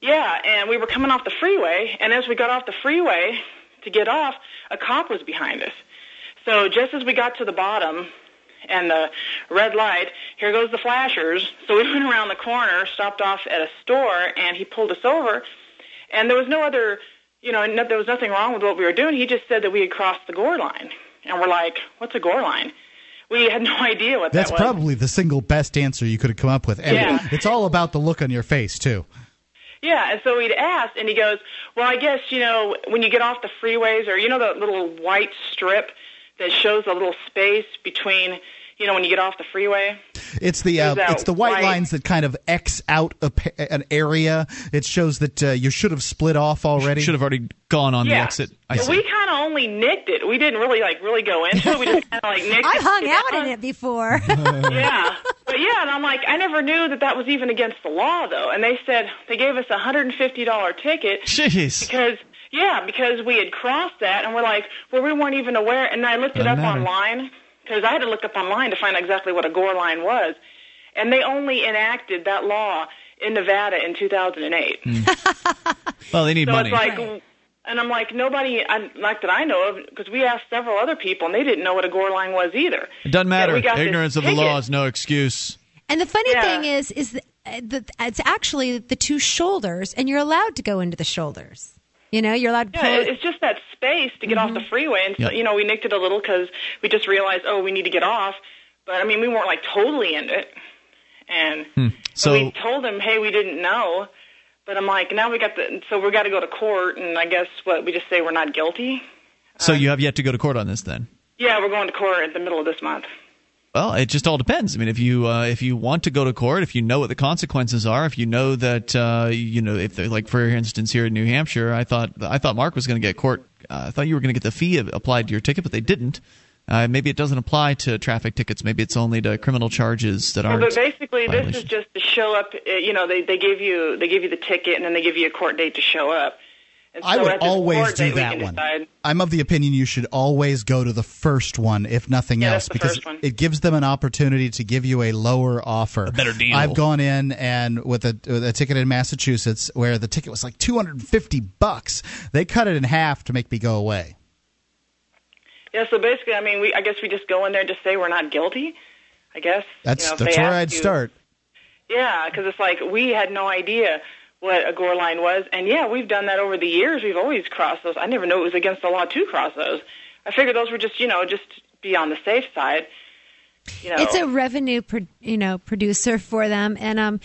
Yeah, and we were coming off the freeway, and as we got off the freeway to get off, a cop was behind us. So just as we got to the bottom and the red light, here goes the flashers. So we went around the corner, stopped off at a store, and he pulled us over. And there was no other, you know, no, there was nothing wrong with what we were doing. He just said that we had crossed the gore line. And we're like, what's a gore line? We had no idea what That's that was. probably the single best answer you could have come up with. And Yeah. it's all about the look on your face, too. Yeah, and so we'd asked, and he goes, "Well, I guess you know when you get off the freeways, or you know the little white strip that shows a little space between, you know, when you get off the freeway." It's the uh, it's the white white- lines that kind of X out a, an area. It shows that uh, you should have split off already. Should have already gone on the exit. I But see. we kind of only nicked it. We didn't really like really go into it. We just kind of like nicked I it. hung out in it before. yeah, but yeah, and I'm like, I never knew that that was even against the law, though. And they said they gave us a hundred and fifty dollar ticket Jeez. because yeah, because we had crossed that, and we're like, well, we weren't even aware. And I looked it Doesn't up matter. online because I had to look up online to find out exactly what a gore line was, and they only enacted that law in Nevada in 2008. Well, they need so money. it's like, and I'm like, nobody, I, like that I know of, because we asked several other people, and they didn't know what a gore line was either. it doesn't matter. we got this Ignorance of the ticket. law is no excuse. And the funny Yeah. thing is, is uh, that it's actually the two shoulders, and you're allowed to go into the shoulders. You know, you're allowed. Yeah, it's just that space to get off the freeway, and so, Yep. you know, we nicked it a little because we just realized, oh, we need to get off. But I mean, we weren't like totally in it, and Hmm. So we told him, hey, we didn't know. But I'm like, now we got the, so we got to go to court, and I guess what we just say we're not guilty. so you have yet to go to court on this then. Yeah, we're going to court at the middle of this month. Well, it just all depends. I mean, if you uh, if you want to go to court, if you know what the consequences are, if you know that uh, you know if like for instance here in New Hampshire, I thought I thought Mark was going to get court. Uh, I thought you were going to get the fee applied to your ticket, but they didn't. Uh, maybe it doesn't apply to traffic tickets. Maybe it's only to criminal charges that aren't. but basically, this is just to show up. uh, You know, they they give you they give you the ticket, and then they give you a court date to show up. And I would always do that one. decide- I'm of the opinion you should always go to the first one, if nothing Yeah, else, because it gives them an opportunity to give you a lower offer, a better deal. I've gone in and with a, with a ticket in Massachusetts where the ticket was like 250 bucks. They cut it in half to make me go away. Yeah, so basically, I mean, we I guess we just go in there and just say we're not guilty. I guess That's you know, that's where I'd you- start. Yeah, because it's like we had no idea what a gore line was, and yeah, we've done that over the years. We've always crossed those. I never knew it was against the law to cross those. I figured those were just you know just be on the safe side. You know, It's a revenue, pro- you know, producer for them, and um,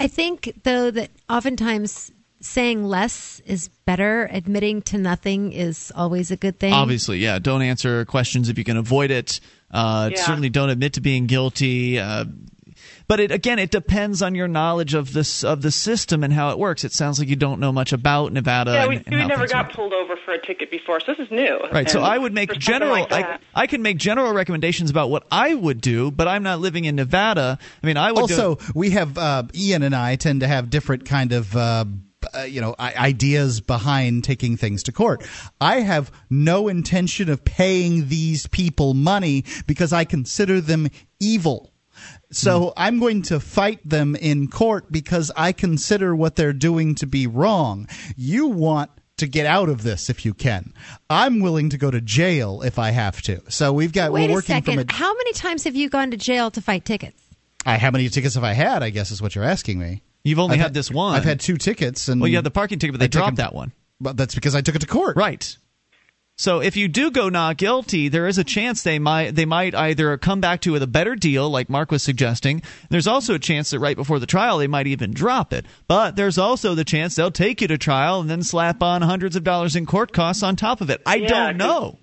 I think though that oftentimes saying less is better. Admitting to nothing is always a good thing. Obviously, yeah. Don't answer questions if you can avoid it. Uh, Yeah. Certainly, don't admit to being guilty. Uh, but it, again, it depends on your knowledge of this of the system and how it works. It sounds like you don't know much about Nevada. yeah, we, and we how never got work. pulled over for a ticket before, so this is new. Right, so I would make general. like I, I can make general recommendations about what I would do, but I'm not living in Nevada. I mean, I would also go, we have uh, Ian and I tend to have different kind of uh, uh, you know I- ideas behind taking things to court. I have no intention of paying these people money because I consider them evil. So hmm. I'm going to fight them in court because I consider what they're doing to be wrong. You want to get out of this if you can. I'm willing to go to jail if I have to. So we've got Wait we're a working second. from a How many times have you gone to jail to fight tickets? I, how many tickets have I had? I guess is what you're asking me. You've only I've had this one. I've had two tickets, and well, you had the parking ticket, but they I dropped them- that one. But that's because I took it to court. Right. So if you do go not guilty, there is a chance they might they might either come back to you with a better deal, like Mark was suggesting. There's also a chance that right before the trial they might even drop it. But there's also the chance they'll take you to trial and then slap on hundreds of dollars in court costs on top of it. I Yeah, don't know.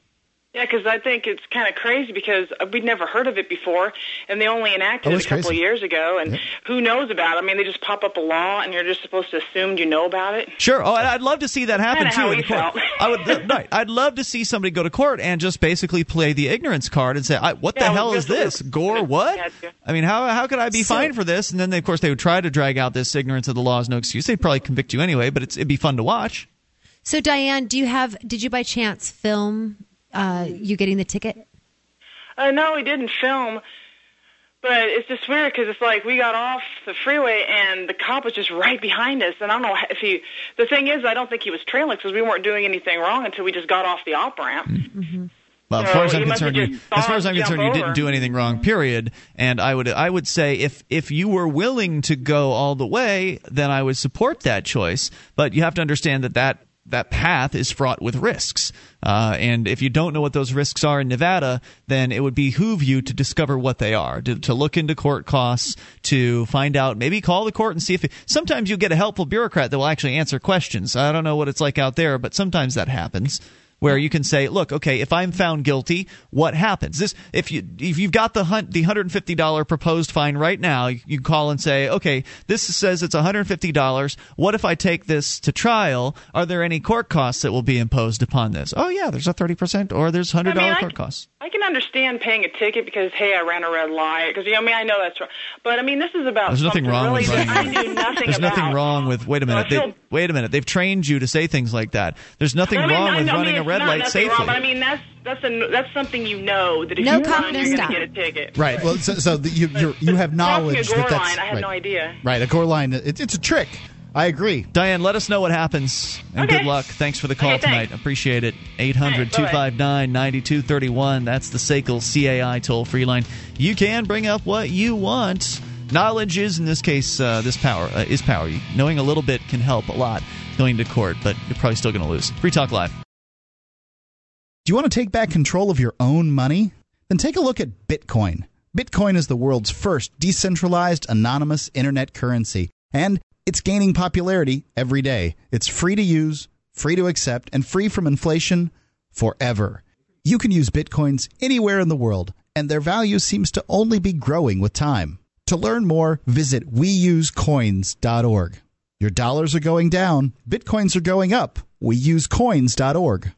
Yeah, because I think it's kind of crazy because uh, we'd never heard of it before, and they only enacted Oh, it a couple crazy. of years ago. And who knows about it? I mean, they just pop up a law, and you're just supposed to assume you know about it. Sure. Oh, and I'd love to see that happen Kinda too how in we court. felt. I would. right. I'd love to see somebody go to court and just basically play the ignorance card and say, I, "What Yeah, the hell is just- this? Gore? What? Gotcha. I mean, how how could I be So- fined for this?" And then, they, of course, they would try to drag out this ignorance of the law is no excuse. They'd probably convict you anyway, but it's, it'd be fun to watch. So Diane, do you have? Did you by chance film uh, you getting the ticket? Uh, no, we didn't film, but it's just weird because it's like we got off the freeway and the cop was just right behind us, and I don't know if he. The thing is, I don't think he was trailing because we weren't doing anything wrong until we just got off the op ramp. Well, as far as I'm you must have concerned, you, as far as I'm concerned, jump you didn't do anything wrong. Period. And I would I would say if if you were willing to go all the way, then I would support that choice. But you have to understand that that that path is fraught with risks. Uh, and if you don't know what those risks are in Nevada, then it would behoove you to discover what they are, to, to look into court costs, to find out, maybe call the court and see if. It, sometimes you get a helpful bureaucrat that will actually answer questions. I don't know what it's like out there, but sometimes that happens where you can say, "Look, okay, if I'm found guilty, what happens?" This, if you if you've got the hunt the hundred and fifty dollar proposed fine right now, you, call and say, "Okay, this says it's one hundred and fifty dollars. What if I take this to trial? Are there any court costs that will be imposed upon this?" Oh yeah, there's a thirty percent, or there's hundred dollar I mean, I- court costs. I can understand paying a ticket because hey, I ran a red light because you know, I mean I know that's wrong, but I mean this is about There's nothing wrong really with that I running. knew nothing There's about. nothing wrong with. Wait a minute. I They, feel- wait a minute. They've trained you to say things like that. There's nothing I mean, wrong I with know- I running mean, a it's red not light nothing safely. wrong, but I mean that's that's a that's something you know that if No you run, you're stop. going to get a ticket. Right. Well, so, so the, you you're, you have knowledge Crossing a that that's line, I had right. no idea. Right. A core line. It, it's a trick. I agree. Diane, let us know what happens. And Okay. good luck. Thanks for the call Okay, tonight. Appreciate it. 800 259 9231. That's the SACL CAI toll free line. You can bring up what you want. Knowledge is, in this case, uh, this power uh, is power. Knowing a little bit can help a lot going to court, but you're probably still going to lose. Free Talk Live. Do you want to take back control of your own money? Then take a look at Bitcoin. Bitcoin is the world's first decentralized, anonymous internet currency, and it's gaining popularity every day. It's free to use, free to accept, and free from inflation forever. You can use Bitcoins anywhere in the world, and their value seems to only be growing with time. To learn more, visit weusecoins.org. Your dollars are going down, Bitcoins are going up. Weusecoins.org.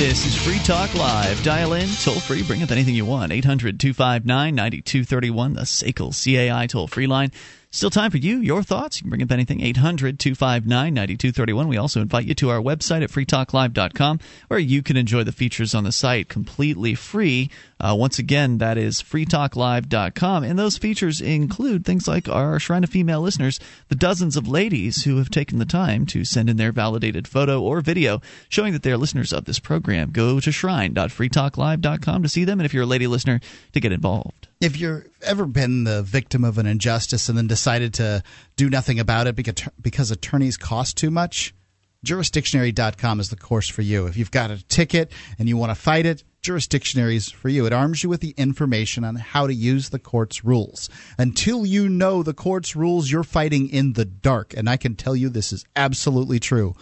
This is Free Talk Live. Dial in, toll free, bring up anything you want. 800 259 9231, the SACL CAI toll free line. Still time for you, your thoughts. You can bring up anything. 800 259 9231. We also invite you to our website at freetalklive.com where you can enjoy the features on the site completely free. Uh, once again, that is freetalklive.com. And those features include things like our Shrine of Female listeners, the dozens of ladies who have taken the time to send in their validated photo or video showing that they're listeners of this program. Go to shrine.freetalklive.com to see them, and if you're a lady listener, to get involved. If you've ever been the victim of an injustice and then decided to do nothing about it because, because attorneys cost too much, jurisdictionary.com is the course for you. If you've got a ticket and you want to fight it, Jurisdictionary is for you. It arms you with the information on how to use the court's rules. Until you know the court's rules, you're fighting in the dark. And I can tell you this is absolutely true.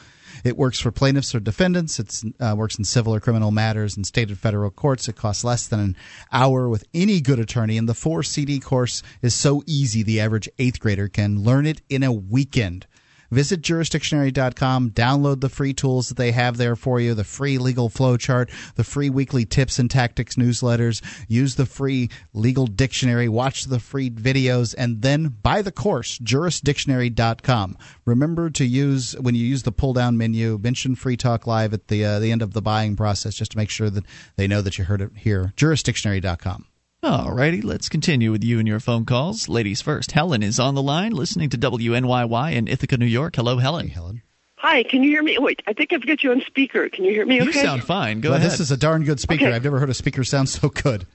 It works for plaintiffs or defendants. It uh, works in civil or criminal matters in state and federal courts. It costs less than an hour with any good attorney. And the four CD course is so easy the average eighth grader can learn it in a weekend. Visit jurisdictionary.com, download the free tools that they have there for you, the free legal flowchart, the free weekly tips and tactics newsletters, use the free legal dictionary, watch the free videos, and then buy the course, jurisdictionary.com. Remember to use, when you use the pull down menu, mention Free Talk Live at the, uh, the end of the buying process just to make sure that they know that you heard it here. Jurisdictionary.com. Alrighty, let's continue with you and your phone calls. Ladies first. Helen is on the line, listening to WNYY in Ithaca, New York. Hello, Helen. Helen. Hi, can you hear me? Wait, I think I've got you on speaker. Can you hear me You okay? sound fine. Go well, ahead. This is a darn good speaker. Okay. I've never heard a speaker sound so good.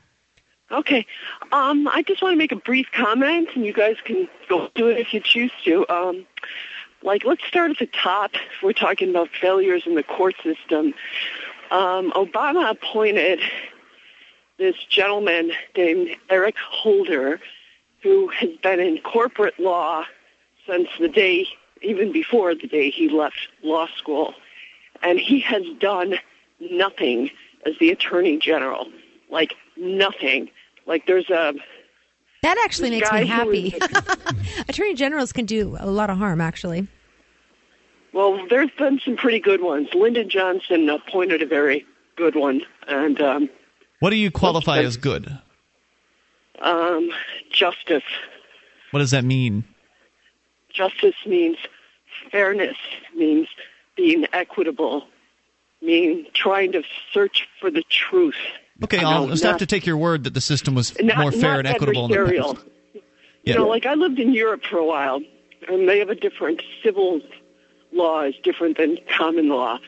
Okay. Um, I just want to make a brief comment, and you guys can go do it if you choose to. Um, like, let's start at the top. We're talking about failures in the court system. Um, Obama appointed this gentleman named Eric Holder, who has been in corporate law since the day, even before the day he left law school. And he has done nothing as the Attorney General. Like, nothing. Like, there's a That actually makes me happy. Attorney generals can do a lot of harm, actually. Well, there's been some pretty good ones. Lyndon Johnson appointed a very good one, and um, what do you qualify as good? um, justice. What does that mean? Justice means fairness, means being equitable, mean trying to search for the truth. Okay, I'll just have to take your word that the system was not, more fair and equitable adversarial. past. You know, like I lived in Europe for a while, and they have a different civil law is different than common law,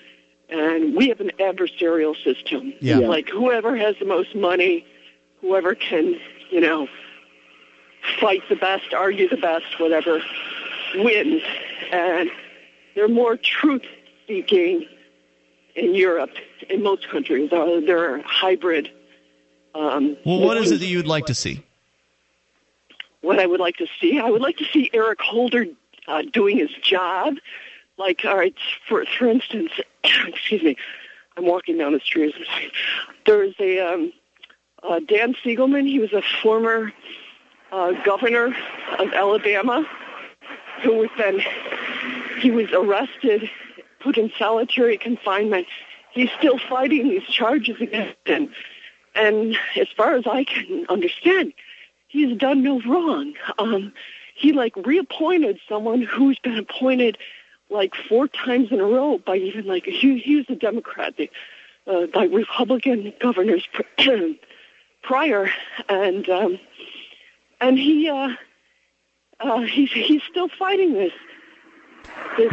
and we have an adversarial system. Yeah. Yeah. Like whoever has the most money, whoever can, you know, fight the best, argue the best, whatever, wins. And they're more truth-seeking in Europe, in most countries. Uh, they're hybrid. Um, Well, what is it that you'd like to see? what I would like to see. I would like to see Eric Holder uh, doing his job. Like, all right, for for instance, excuse me, I'm walking down the street. There's a um, uh, Don Siegelman. He was a former uh, governor of Alabama who was then he was arrested, put in solitary confinement. He's still fighting these charges against him. And as far as I can understand, he's done no wrong. Um, he like reappointed someone who's been appointed like four times in a row by even like he, he was a Democrat, the, uh, by Republican governors prior, and um, and he uh, uh, he's he's still fighting this. this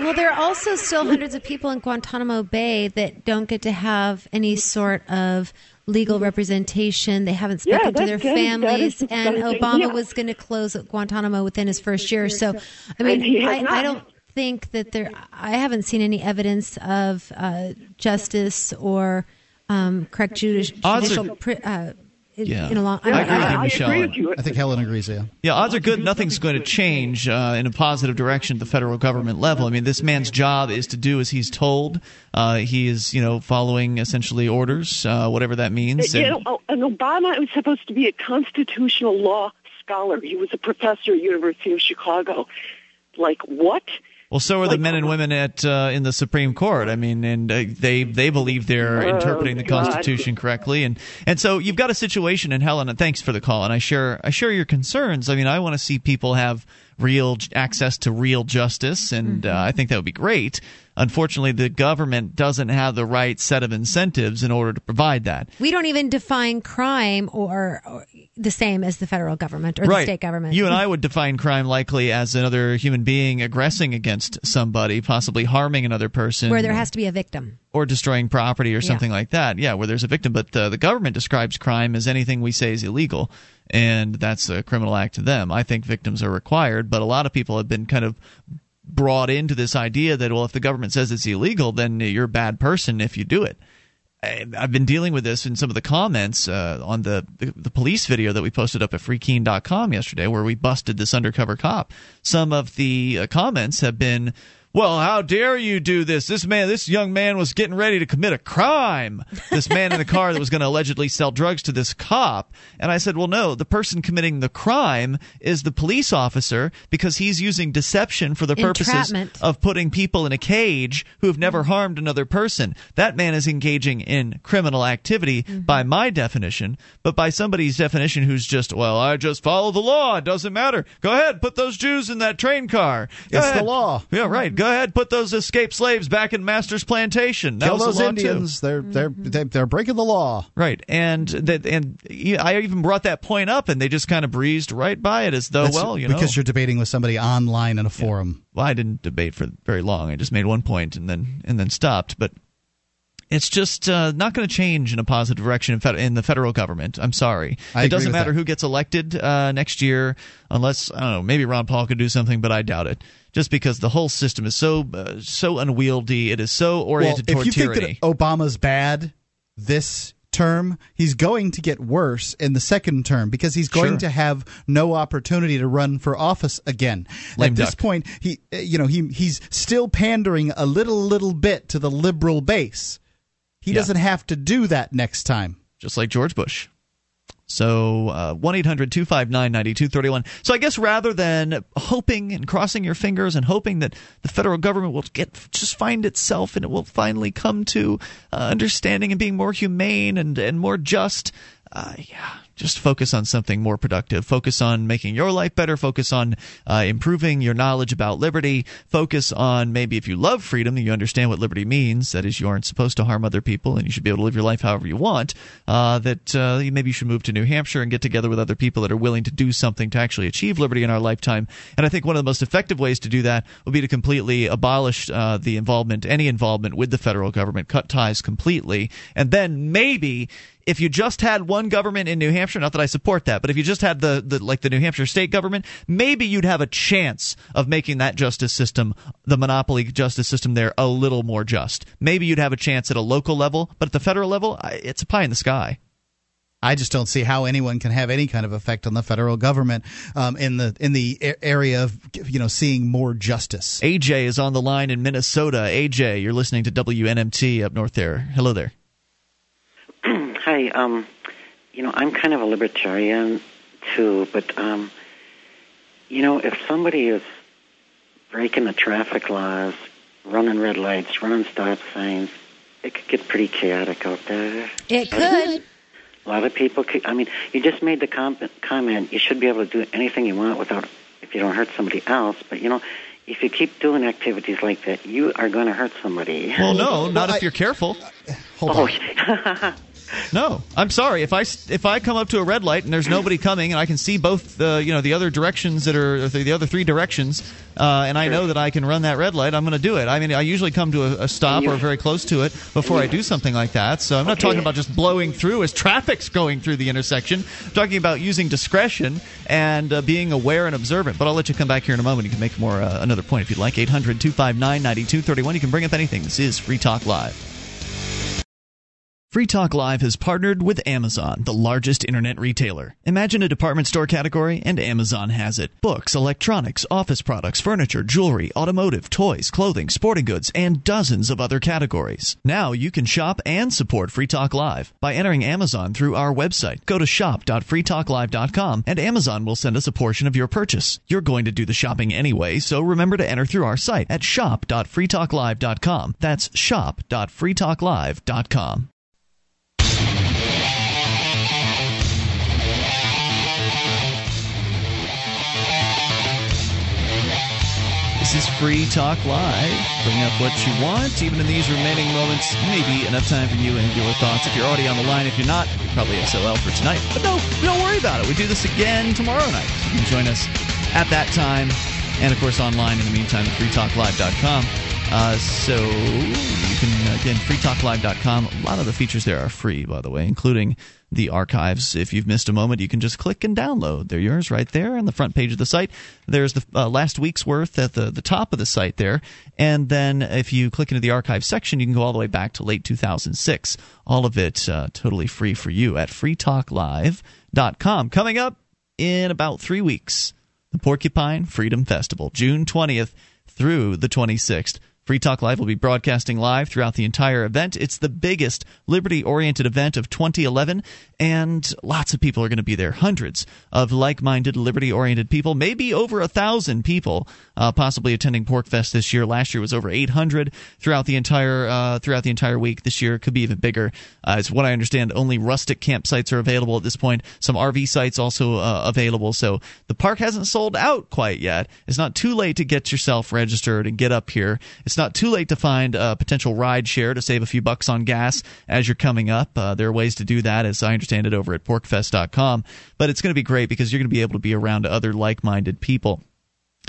Well, there are also still hundreds of people in Guantanamo Bay that don't get to have any sort of legal representation. They haven't Yeah, spoken to their that is- families, and. Obama Yeah. was going to close Guantanamo within his first year. So, I mean, I, I don't think that there. I haven't seen any evidence of uh, justice or um, correct judi- Odds are- judicial. pri- uh, in, Yeah. in a long. I agree with you, Michelle. I think Helen agrees. Yeah. Yeah, odds are good nothing's going to change uh, in a positive direction at the federal government level. I mean, this man's job is to do as he's told. Uh, he is, you know, following essentially orders, uh, whatever that means. You And- know, and Obama was supposed to be a constitutional law scholar. He was a professor at University of Chicago. Like what? Well, so are the men and women at uh, in the Supreme Court. I mean, and uh, they they believe they're Oh, interpreting the God. Constitution correctly, and and so you've got a situation. And Helen, and thanks for the call, and I share I share your concerns. I mean, I want to see people have real access to real justice, and uh, I think that would be great. Unfortunately, the government doesn't have the right set of incentives in order to provide that. We don't even define crime or, or the same as the federal government or the state government. You and I would define crime likely as another human being aggressing against somebody, possibly harming another person, where there has to be a victim. or destroying property or Yeah. something like that. Yeah, where there's a victim. But uh, the government describes crime as anything we say is illegal, and that's a criminal act to them. I think victims are required, but a lot of people have been kind of brought into this idea that well, if the government says it's illegal, then you're a bad person if you do it. I've been dealing with this in some of the comments uh, on the, the the police video that we posted up at freekeene.com yesterday, where we busted this undercover cop. Some of the uh, comments have been, "Well, how dare you do this? This man, this young man was getting ready to commit a crime. This man in the car that was going to allegedly sell drugs to this cop." And I said, "Well, no, the person committing the crime is the police officer because he's using deception for the purposes Entrapment. of putting people in a cage who have never harmed another person. That man is engaging in criminal activity mm-hmm. by my definition, but by somebody's definition who's just, well, I just follow the law. It doesn't matter. Go ahead, put those Jews in that train car. Go It's the law. Yeah, right. Go ahead, put those escaped slaves back in Master's plantation. That Kill those Indians. Too. They're they're mm-hmm. they're they're breaking the law. Right, and that, and I even brought that point up, and they just kind of breezed right by it as though, That's well, you know, because you're debating with somebody online in a forum. well, I didn't debate for very long. I just made one point and then and then stopped. But it's just uh, not going to change in a positive direction in, fed- in the federal government. I'm sorry. I it doesn't matter that. who gets elected uh, next year, unless I don't know. Maybe Ron Paul could do something, but I doubt it. Just because the whole system is so uh, so unwieldy, it is so oriented well, toward if you tyranny. think that Obama's bad this term, he's going to get worse in the second term because he's going Sure. to have no opportunity to run for office again. Lame At this duck. point, he you know he he's still pandering a little little bit to the liberal base. He Yeah. doesn't have to do that next time. just like George Bush. So uh, one eight hundred two five nine ninety two thirty one. So I guess rather than hoping and crossing your fingers and hoping that the federal government will get just find itself and it will finally come to uh, understanding and being more humane and and more just, uh, yeah, just focus on something more productive. Focus on making your life better. Focus on uh, improving your knowledge about liberty. Focus on maybe if you love freedom, you understand what liberty means. That is, you aren't supposed to harm other people, and you should be able to live your life however you want. Uh, that uh, maybe you should move to New Hampshire and get together with other people that are willing to do something to actually achieve liberty in our lifetime. And I think one of the most effective ways to do that would be to completely abolish uh, the involvement, any involvement with the federal government, cut ties completely, and then maybe if you just had one government in New Hampshire, not that I support that, but if you just had the, the like the New Hampshire state government, maybe you'd have a chance of making that justice system, the monopoly justice system there, a little more just. Maybe you'd have a chance at a local level, but at the federal level, it's a pie in the sky. I just don't see how anyone can have any kind of effect on the federal government um, in the in the area of you know seeing more justice. AJ is on the line in Minnesota. AJ, you're listening to WNMT up north there. Hello there. Hi, um, you know, I'm kind of a libertarian too, but um, you know, if somebody is breaking the traffic laws, running red lights, running stop signs. It could get pretty chaotic out there. It could. A lot of people. Could, I mean, you just made the com- comment. You should be able to do anything you want without, if you don't hurt somebody else. But you know, if you keep doing activities like that, you are going to hurt somebody. Well, no, not if you're careful. Hold on. No, I'm sorry. If I if I come up to a red light and there's nobody coming, and I can see both the you know the other directions that are the other three directions, uh, and I know that I can run that red light, I'm going to do it. I mean, I usually come to a, a stop or very close to it before I do something like that. So I'm not Okay. talking about just blowing through as traffic's going through the intersection. I'm talking about using discretion and uh, being aware and observant. But I'll let you come back here in a moment. You can make more uh, another point if you'd like. 800 259 9231. You can bring up anything. This is Free Talk Live. Free Talk Live has partnered with Amazon, the largest internet retailer. Imagine a department store category, and Amazon has it. Books, electronics, office products, furniture, jewelry, automotive, toys, clothing, sporting goods, and dozens of other categories. Now you can shop and support Free Talk Live by entering Amazon through our website. Go to shop.freetalklive.com, and Amazon will send us a portion of your purchase. You're going to do the shopping anyway, so remember to enter through our site at shop.freetalklive.com. That's shop.freetalklive.com. This is Free Talk Live. Bring up what you want, even in these remaining moments. Maybe enough time for you and your thoughts. If you're already on the line, if you're not, you're probably SOL for tonight. But no, don't worry about it. We do this again tomorrow night. You can join us at that time, and of course online in the meantime at freetalklive.com. Uh, so you can again freetalklive.com. A lot of the features there are free, by the way, including the archives. If you've missed a moment, you can just click and download. They're yours right there on the front page of the site. There's the uh, last week's worth at the, the top of the site there. And then if you click into the archive section, you can go all the way back to late 2006. All of it uh, totally free for you at freetalklive.com. Coming up in about three weeks, the Porcupine Freedom Festival, June 20th through the 26th. Free Talk Live will be broadcasting live throughout the entire event. It's the biggest liberty oriented event of 2011, and lots of people are going to be there. Hundreds of like minded, liberty oriented people, maybe over a thousand people, uh, possibly attending PorcFest this year. Last year was over 800 throughout the entire uh, throughout the entire week. This year could be even bigger. Uh, as what I understand, only rustic campsites are available at this point. Some RV sites also uh, available. So the park hasn't sold out quite yet. It's not too late to get yourself registered and get up here. It's not too late to find a potential ride share to save a few bucks on gas as you're coming up. Uh, there are ways to do that, as I understand it, over at porcfest.com. But it's going to be great because you're going to be able to be around other like minded people.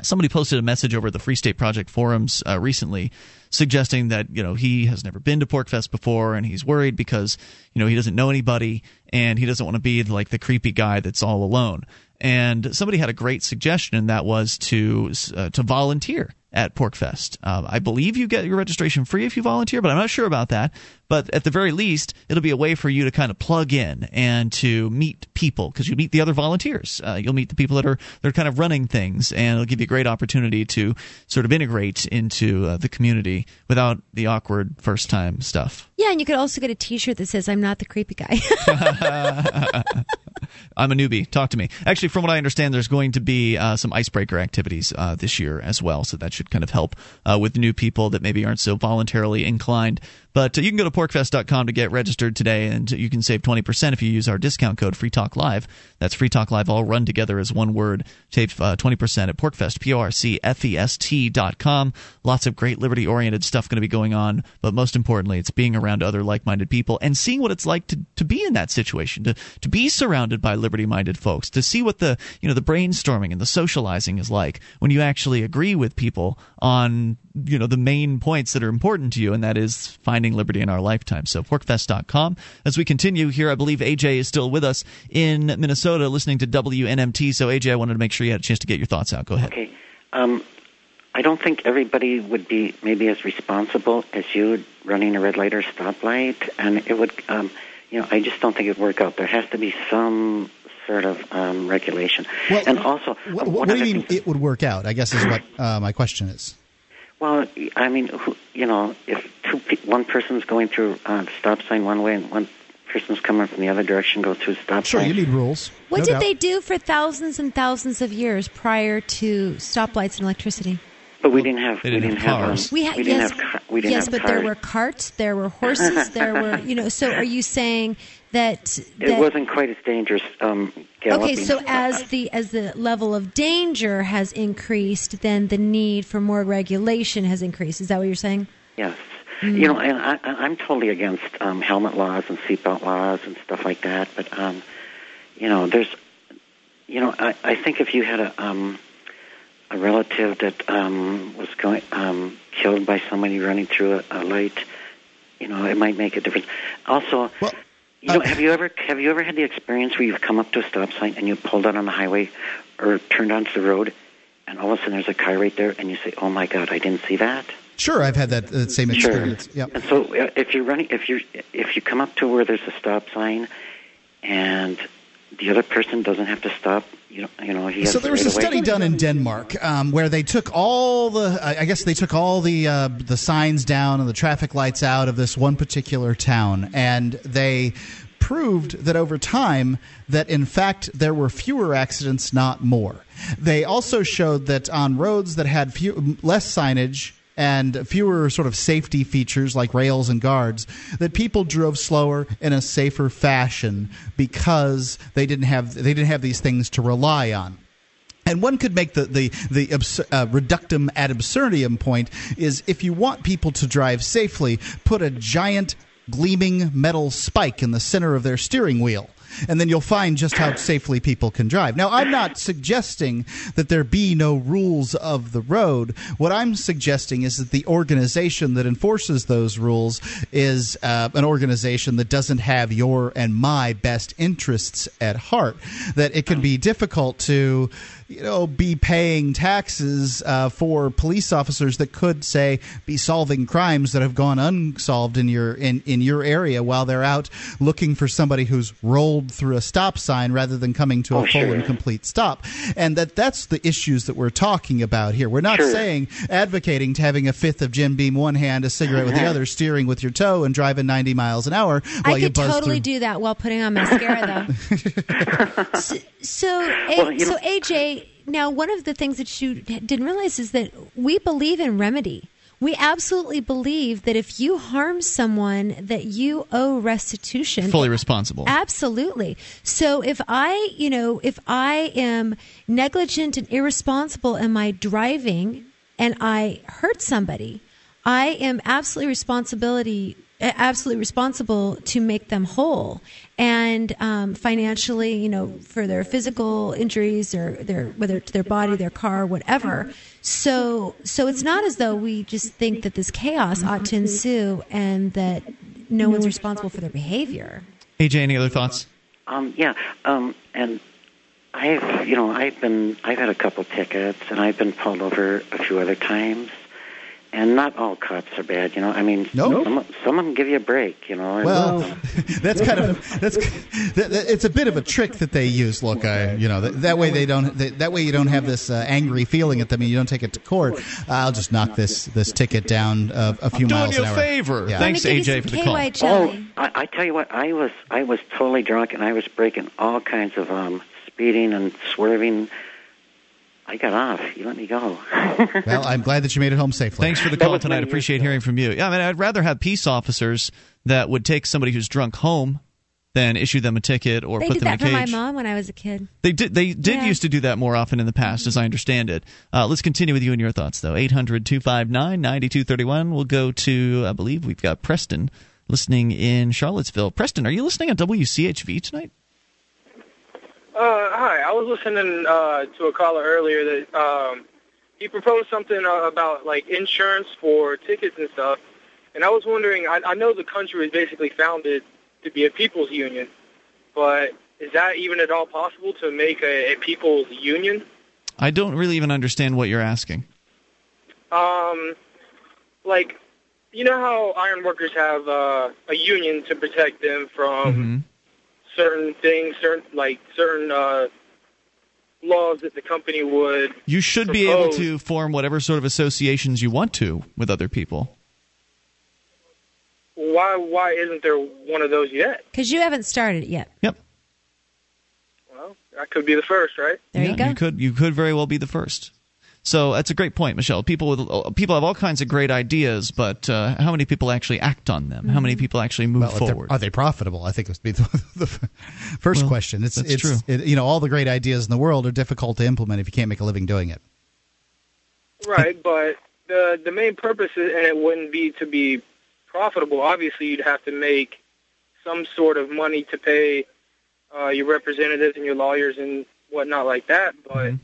Somebody posted a message over at the Free State Project forums uh, recently suggesting that you know he has never been to PorcFest before and he's worried because you know he doesn't know anybody and he doesn't want to be like the creepy guy that's all alone. And somebody had a great suggestion, and that was to uh, to volunteer at PorcFest. Uh, I believe you get your registration free if you volunteer, but I'm not sure about that. But at the very least, it'll be a way for you to kind of plug in and to meet people because you meet the other volunteers. Uh, you'll meet the people that are that are kind of running things, and it'll give you a great opportunity to sort of integrate into uh, the community without the awkward first time stuff. Yeah, and you could also get a T-shirt that says "I'm not the creepy guy." I'm a newbie. Talk to me. Actually, from what I understand, there's going to be uh, some icebreaker activities uh, this year as well, so that should kind of help uh, with new people that maybe aren't so voluntarily inclined. But uh, you can go to porcfest.com to get registered today, and you can save 20% if you use our discount code FreeTalkLive. That's FreeTalkLive all run together as one word. Save uh, 20% at PorcFest, P-O-R-C-F-E-S-T dot com. Lots of great liberty-oriented stuff going to be going on, but most importantly, it's being around other like-minded people and seeing what it's like to, to be in that situation, to, to be surrounded by liberty-minded folks, to see what the, you know, the brainstorming and the socializing is like when you actually agree with people on you know the main points that are important to you and that is finding liberty in our lifetime so porcfest.com as we continue here i believe aj is still with us in minnesota listening to wnmt so aj i wanted to make sure you had a chance to get your thoughts out go ahead Okay. Um, I don't think everybody would be maybe as responsible as you running a red light or stoplight, and it would, um, you know, I just don't think it would work out. There has to be some sort of um, regulation, and also, What, what do you mean it would work out? I guess is what uh, my question is. Well, I mean, you know, if two pe- one person's going through uh, stop sign one way and one person's coming from the other direction, go through a stop Sure, sign. you need rules. what no did doubt. they do for thousands and thousands of years prior to stoplights and electricity? But we didn't have They we didn't didn't have have um, cars. We had we didn't yes, have car- we didn't yes, have but cars. there were carts, there were horses, there were you know. So are you saying that It wasn't quite as dangerous. Um. Okay, so as the as the level of danger has increased, then the need for more regulation has increased. Is that what you're saying? Yes. Mm. You know, and I, I- I'm totally against um, helmet laws and seatbelt laws and stuff like that. But um, you know, there's, you know, I, I think if you had a um, a relative that um, was going um, killed by somebody running through a, a light, you know, it might make a difference. Also, you know, have you ever have you ever had the experience where you've come up to a stop sign and you pulled out on the highway or turned onto the road, and all of a sudden there's a car right there, and you say, "Oh my God, I didn't see that." Sure, I've had that, that same Sure. experience. Yep. And so uh, if you're running, if you if you come up to where there's a stop sign, and the other person doesn't have to stop, you know, you know, he has So there was a right of way. study done in Denmark um, where they took all the, I I guess they took all the uh, the signs down and the traffic lights out of this one particular town, and they proved that over time that in fact there were fewer accidents, not more. They also showed that on roads that had few, less signage and fewer sort of safety features like rails and guards that people drove slower in a safer fashion because they didn't have they didn't have these things to rely on and one could make the the the uh, reductio ad absurdum point is if you want people to drive safely, put a giant gleaming metal spike in the center of their steering wheel. And then you'll find just how safely people can drive. Now, I'm not suggesting that there be no rules of the road. What I'm suggesting is that the organization that enforces those rules is uh, an organization that doesn't have your and my best interests at heart. That it can be difficult to you know, be paying taxes uh, for police officers that could say be solving crimes that have gone unsolved in your in, in your area while they're out looking for somebody who's rolled through a stop sign rather than coming to a Oh, full sure. and complete stop. And that that's the issues that we're talking about here. We're not Sure. saying advocating to having a fifth of Jim Beam one hand, a cigarette with the other, steering with your toe, and driving 90 miles an hour while I you could buzz totally through. do that while putting on mascara, though. so, so, A- Well, you so AJ, now one of the things that you didn't realize is that we believe in remedy. We absolutely believe that if you harm someone, that you owe restitution. Fully responsible. Absolutely. So if I, you know, if I am negligent and irresponsible in my driving and I hurt somebody, I am absolutely responsibility absolutely responsible to make them whole and um, financially you know for their physical injuries or their whether to their body their car whatever. So so it's not as though we just think that this chaos ought to ensue and that no one's responsible for their behavior. AJ, any other thoughts? Um, yeah, um, and I've you know I've been I've had a couple tickets and I've been pulled over a few other times, and not all cops are bad. You know, I mean, Nope. some, some of them give you a break. You know, and- Well, that's kind of that's that, that- it's a bit of a trick that they use. Look, I you know that, that way they don't that, that way you don't have this uh, angry feeling at them and you don't take it to court. I'll just knock this this ticket down uh, a few doing miles you a favor. Yeah. Thanks, Let me AJ, for some the call. KY. Oh, I, I tell you what, I was I was totally drunk and I was breaking all kinds of um, speeding and swerving. I got off. You let me go. Well, I'm glad that you made it home safely. Thanks for the call tonight. Appreciate ago. hearing from you. Yeah, I mean, I'd rather have peace officers that would take somebody who's drunk home than issue them a ticket or they put did them that in for a my mom when i was a kid They did. They did Yeah. used to do that more often in the past, as I understand it. Uh, let's continue with you and your thoughts, though. 800-259-9231. We'll go to. I believe we've got Preston listening in Charlottesville. Preston, are you listening on WCHV tonight? Uh, hi. I was listening uh, to a caller earlier that um, he proposed something uh, about like insurance for tickets and stuff, and I was wondering. I, I know the country was basically founded to be a people's union, but is that even at all possible to make a, a people's union? I don't really even understand what you're asking. Um, like, you know how iron workers have uh, a union to protect them from hmm certain things, certain like certain uh, laws that the company would. You should be able to form whatever sort of associations you want to with other people. Why? Why isn't there one of those yet? because you haven't started it yet Yep. Well, that could be the first, right? there Yeah, you go You could you could very well be the first. So that's a great point, Michelle. People with people have all kinds of great ideas, but uh, how many people actually act on them? How many people actually move Well, forward? Are they profitable? I think would be the, the first Well, question. It's that's it's true. It, you know all the great ideas in the world are difficult to implement if you can't make a living doing it. Right, but the the main purpose, is, and it wouldn't be to be profitable. Obviously, you'd have to make some sort of money to pay uh, your representatives and your lawyers and whatnot like that. But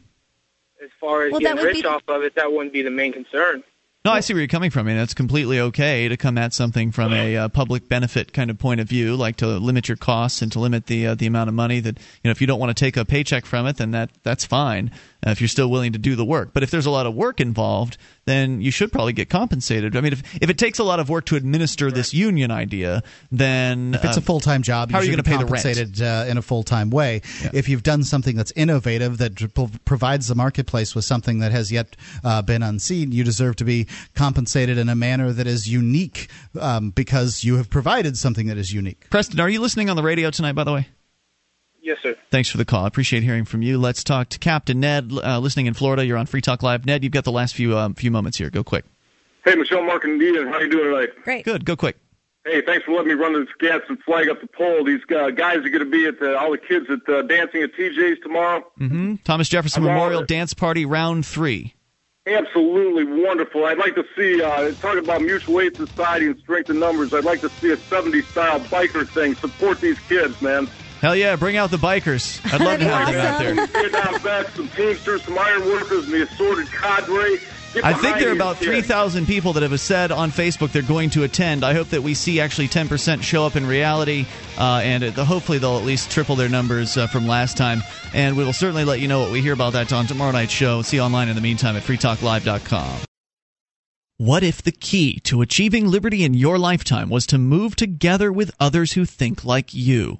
as far as Well, that getting would rich be- off of it, that wouldn't be the main concern. No, I see where you're coming from, and it's completely okay to come at something from a uh, public benefit kind of point of view, like to limit your costs and to limit the uh, the amount of money that you know. If you don't want to take a paycheck from it, then that that's fine. Uh, if you're still willing to do the work, but if there's a lot of work involved, then you should probably get compensated. I mean, if if it takes a lot of work to administer this union idea, then If it's uh, a full time job, how are you going to be pay the rent? compensated uh, in a full time way. If you've done something that's innovative that pro- provides the marketplace with something that has yet uh, been unseen, you deserve to be compensated in a manner that is unique um, because you have provided something that is unique. Preston, are you listening on the radio tonight? By the way. Yes, sir. Thanks for the call. I appreciate hearing from you. Let's talk to Captain Ned, uh, listening in Florida. You're on Free Talk Live. Ned, you've got the last few um, few moments here. Go quick. Hey, Michelle, Mark, and Ian, how you doing tonight? Great. Good. Go quick. Hey, thanks for letting me run the scats and flag up the poll. These uh, guys are going to be at the, all the kids at uh, dancing at TJ's tomorrow. hmm Thomas Jefferson Memorial right. Dance Party Round Three. Absolutely wonderful. I'd like to see, uh, talking about mutual aid society and strength in numbers, I'd like to see a 70s style biker thing. Support these kids, man. Hell yeah, bring out the bikers. I'd love to have them out there. Vietnam vets, some Teamsters, some iron workers, and the assorted cadre. I think there are about 3,000 people that have said on Facebook they're going to attend. I hope that we see actually 10% show up in reality, uh, and it, hopefully they'll at least triple their numbers uh, from last time. And we will certainly let you know what we hear about that on tomorrow night's show. See you online in the meantime at freetalklive.com. What if the key to achieving liberty in your lifetime was to move together with others who think like you?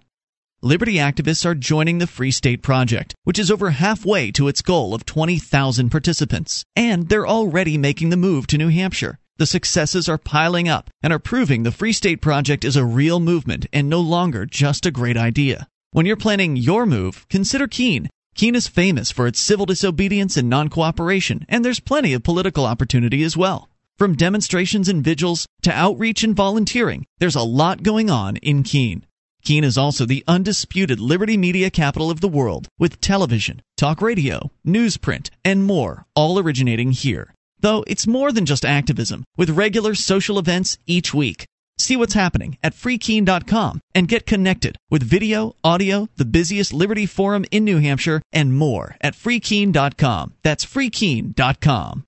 Liberty activists are joining the Free State Project, which is over halfway to its goal of 20,000 participants. And they're already making the move to New Hampshire. The successes are piling up and are proving the Free State Project is a real movement and no longer just a great idea. When you're planning your move, consider Keene. Keene is famous for its civil disobedience and non cooperation, and there's plenty of political opportunity as well. From demonstrations and vigils to outreach and volunteering, there's a lot going on in Keene. Keene is also the undisputed liberty media capital of the world, with television, talk radio, newsprint, and more, all originating here. Though it's more than just activism, with regular social events each week. See what's happening at freekeene.com and get connected with video, audio, the busiest Liberty Forum in New Hampshire, and more at freekeene.com. That's freekeene.com.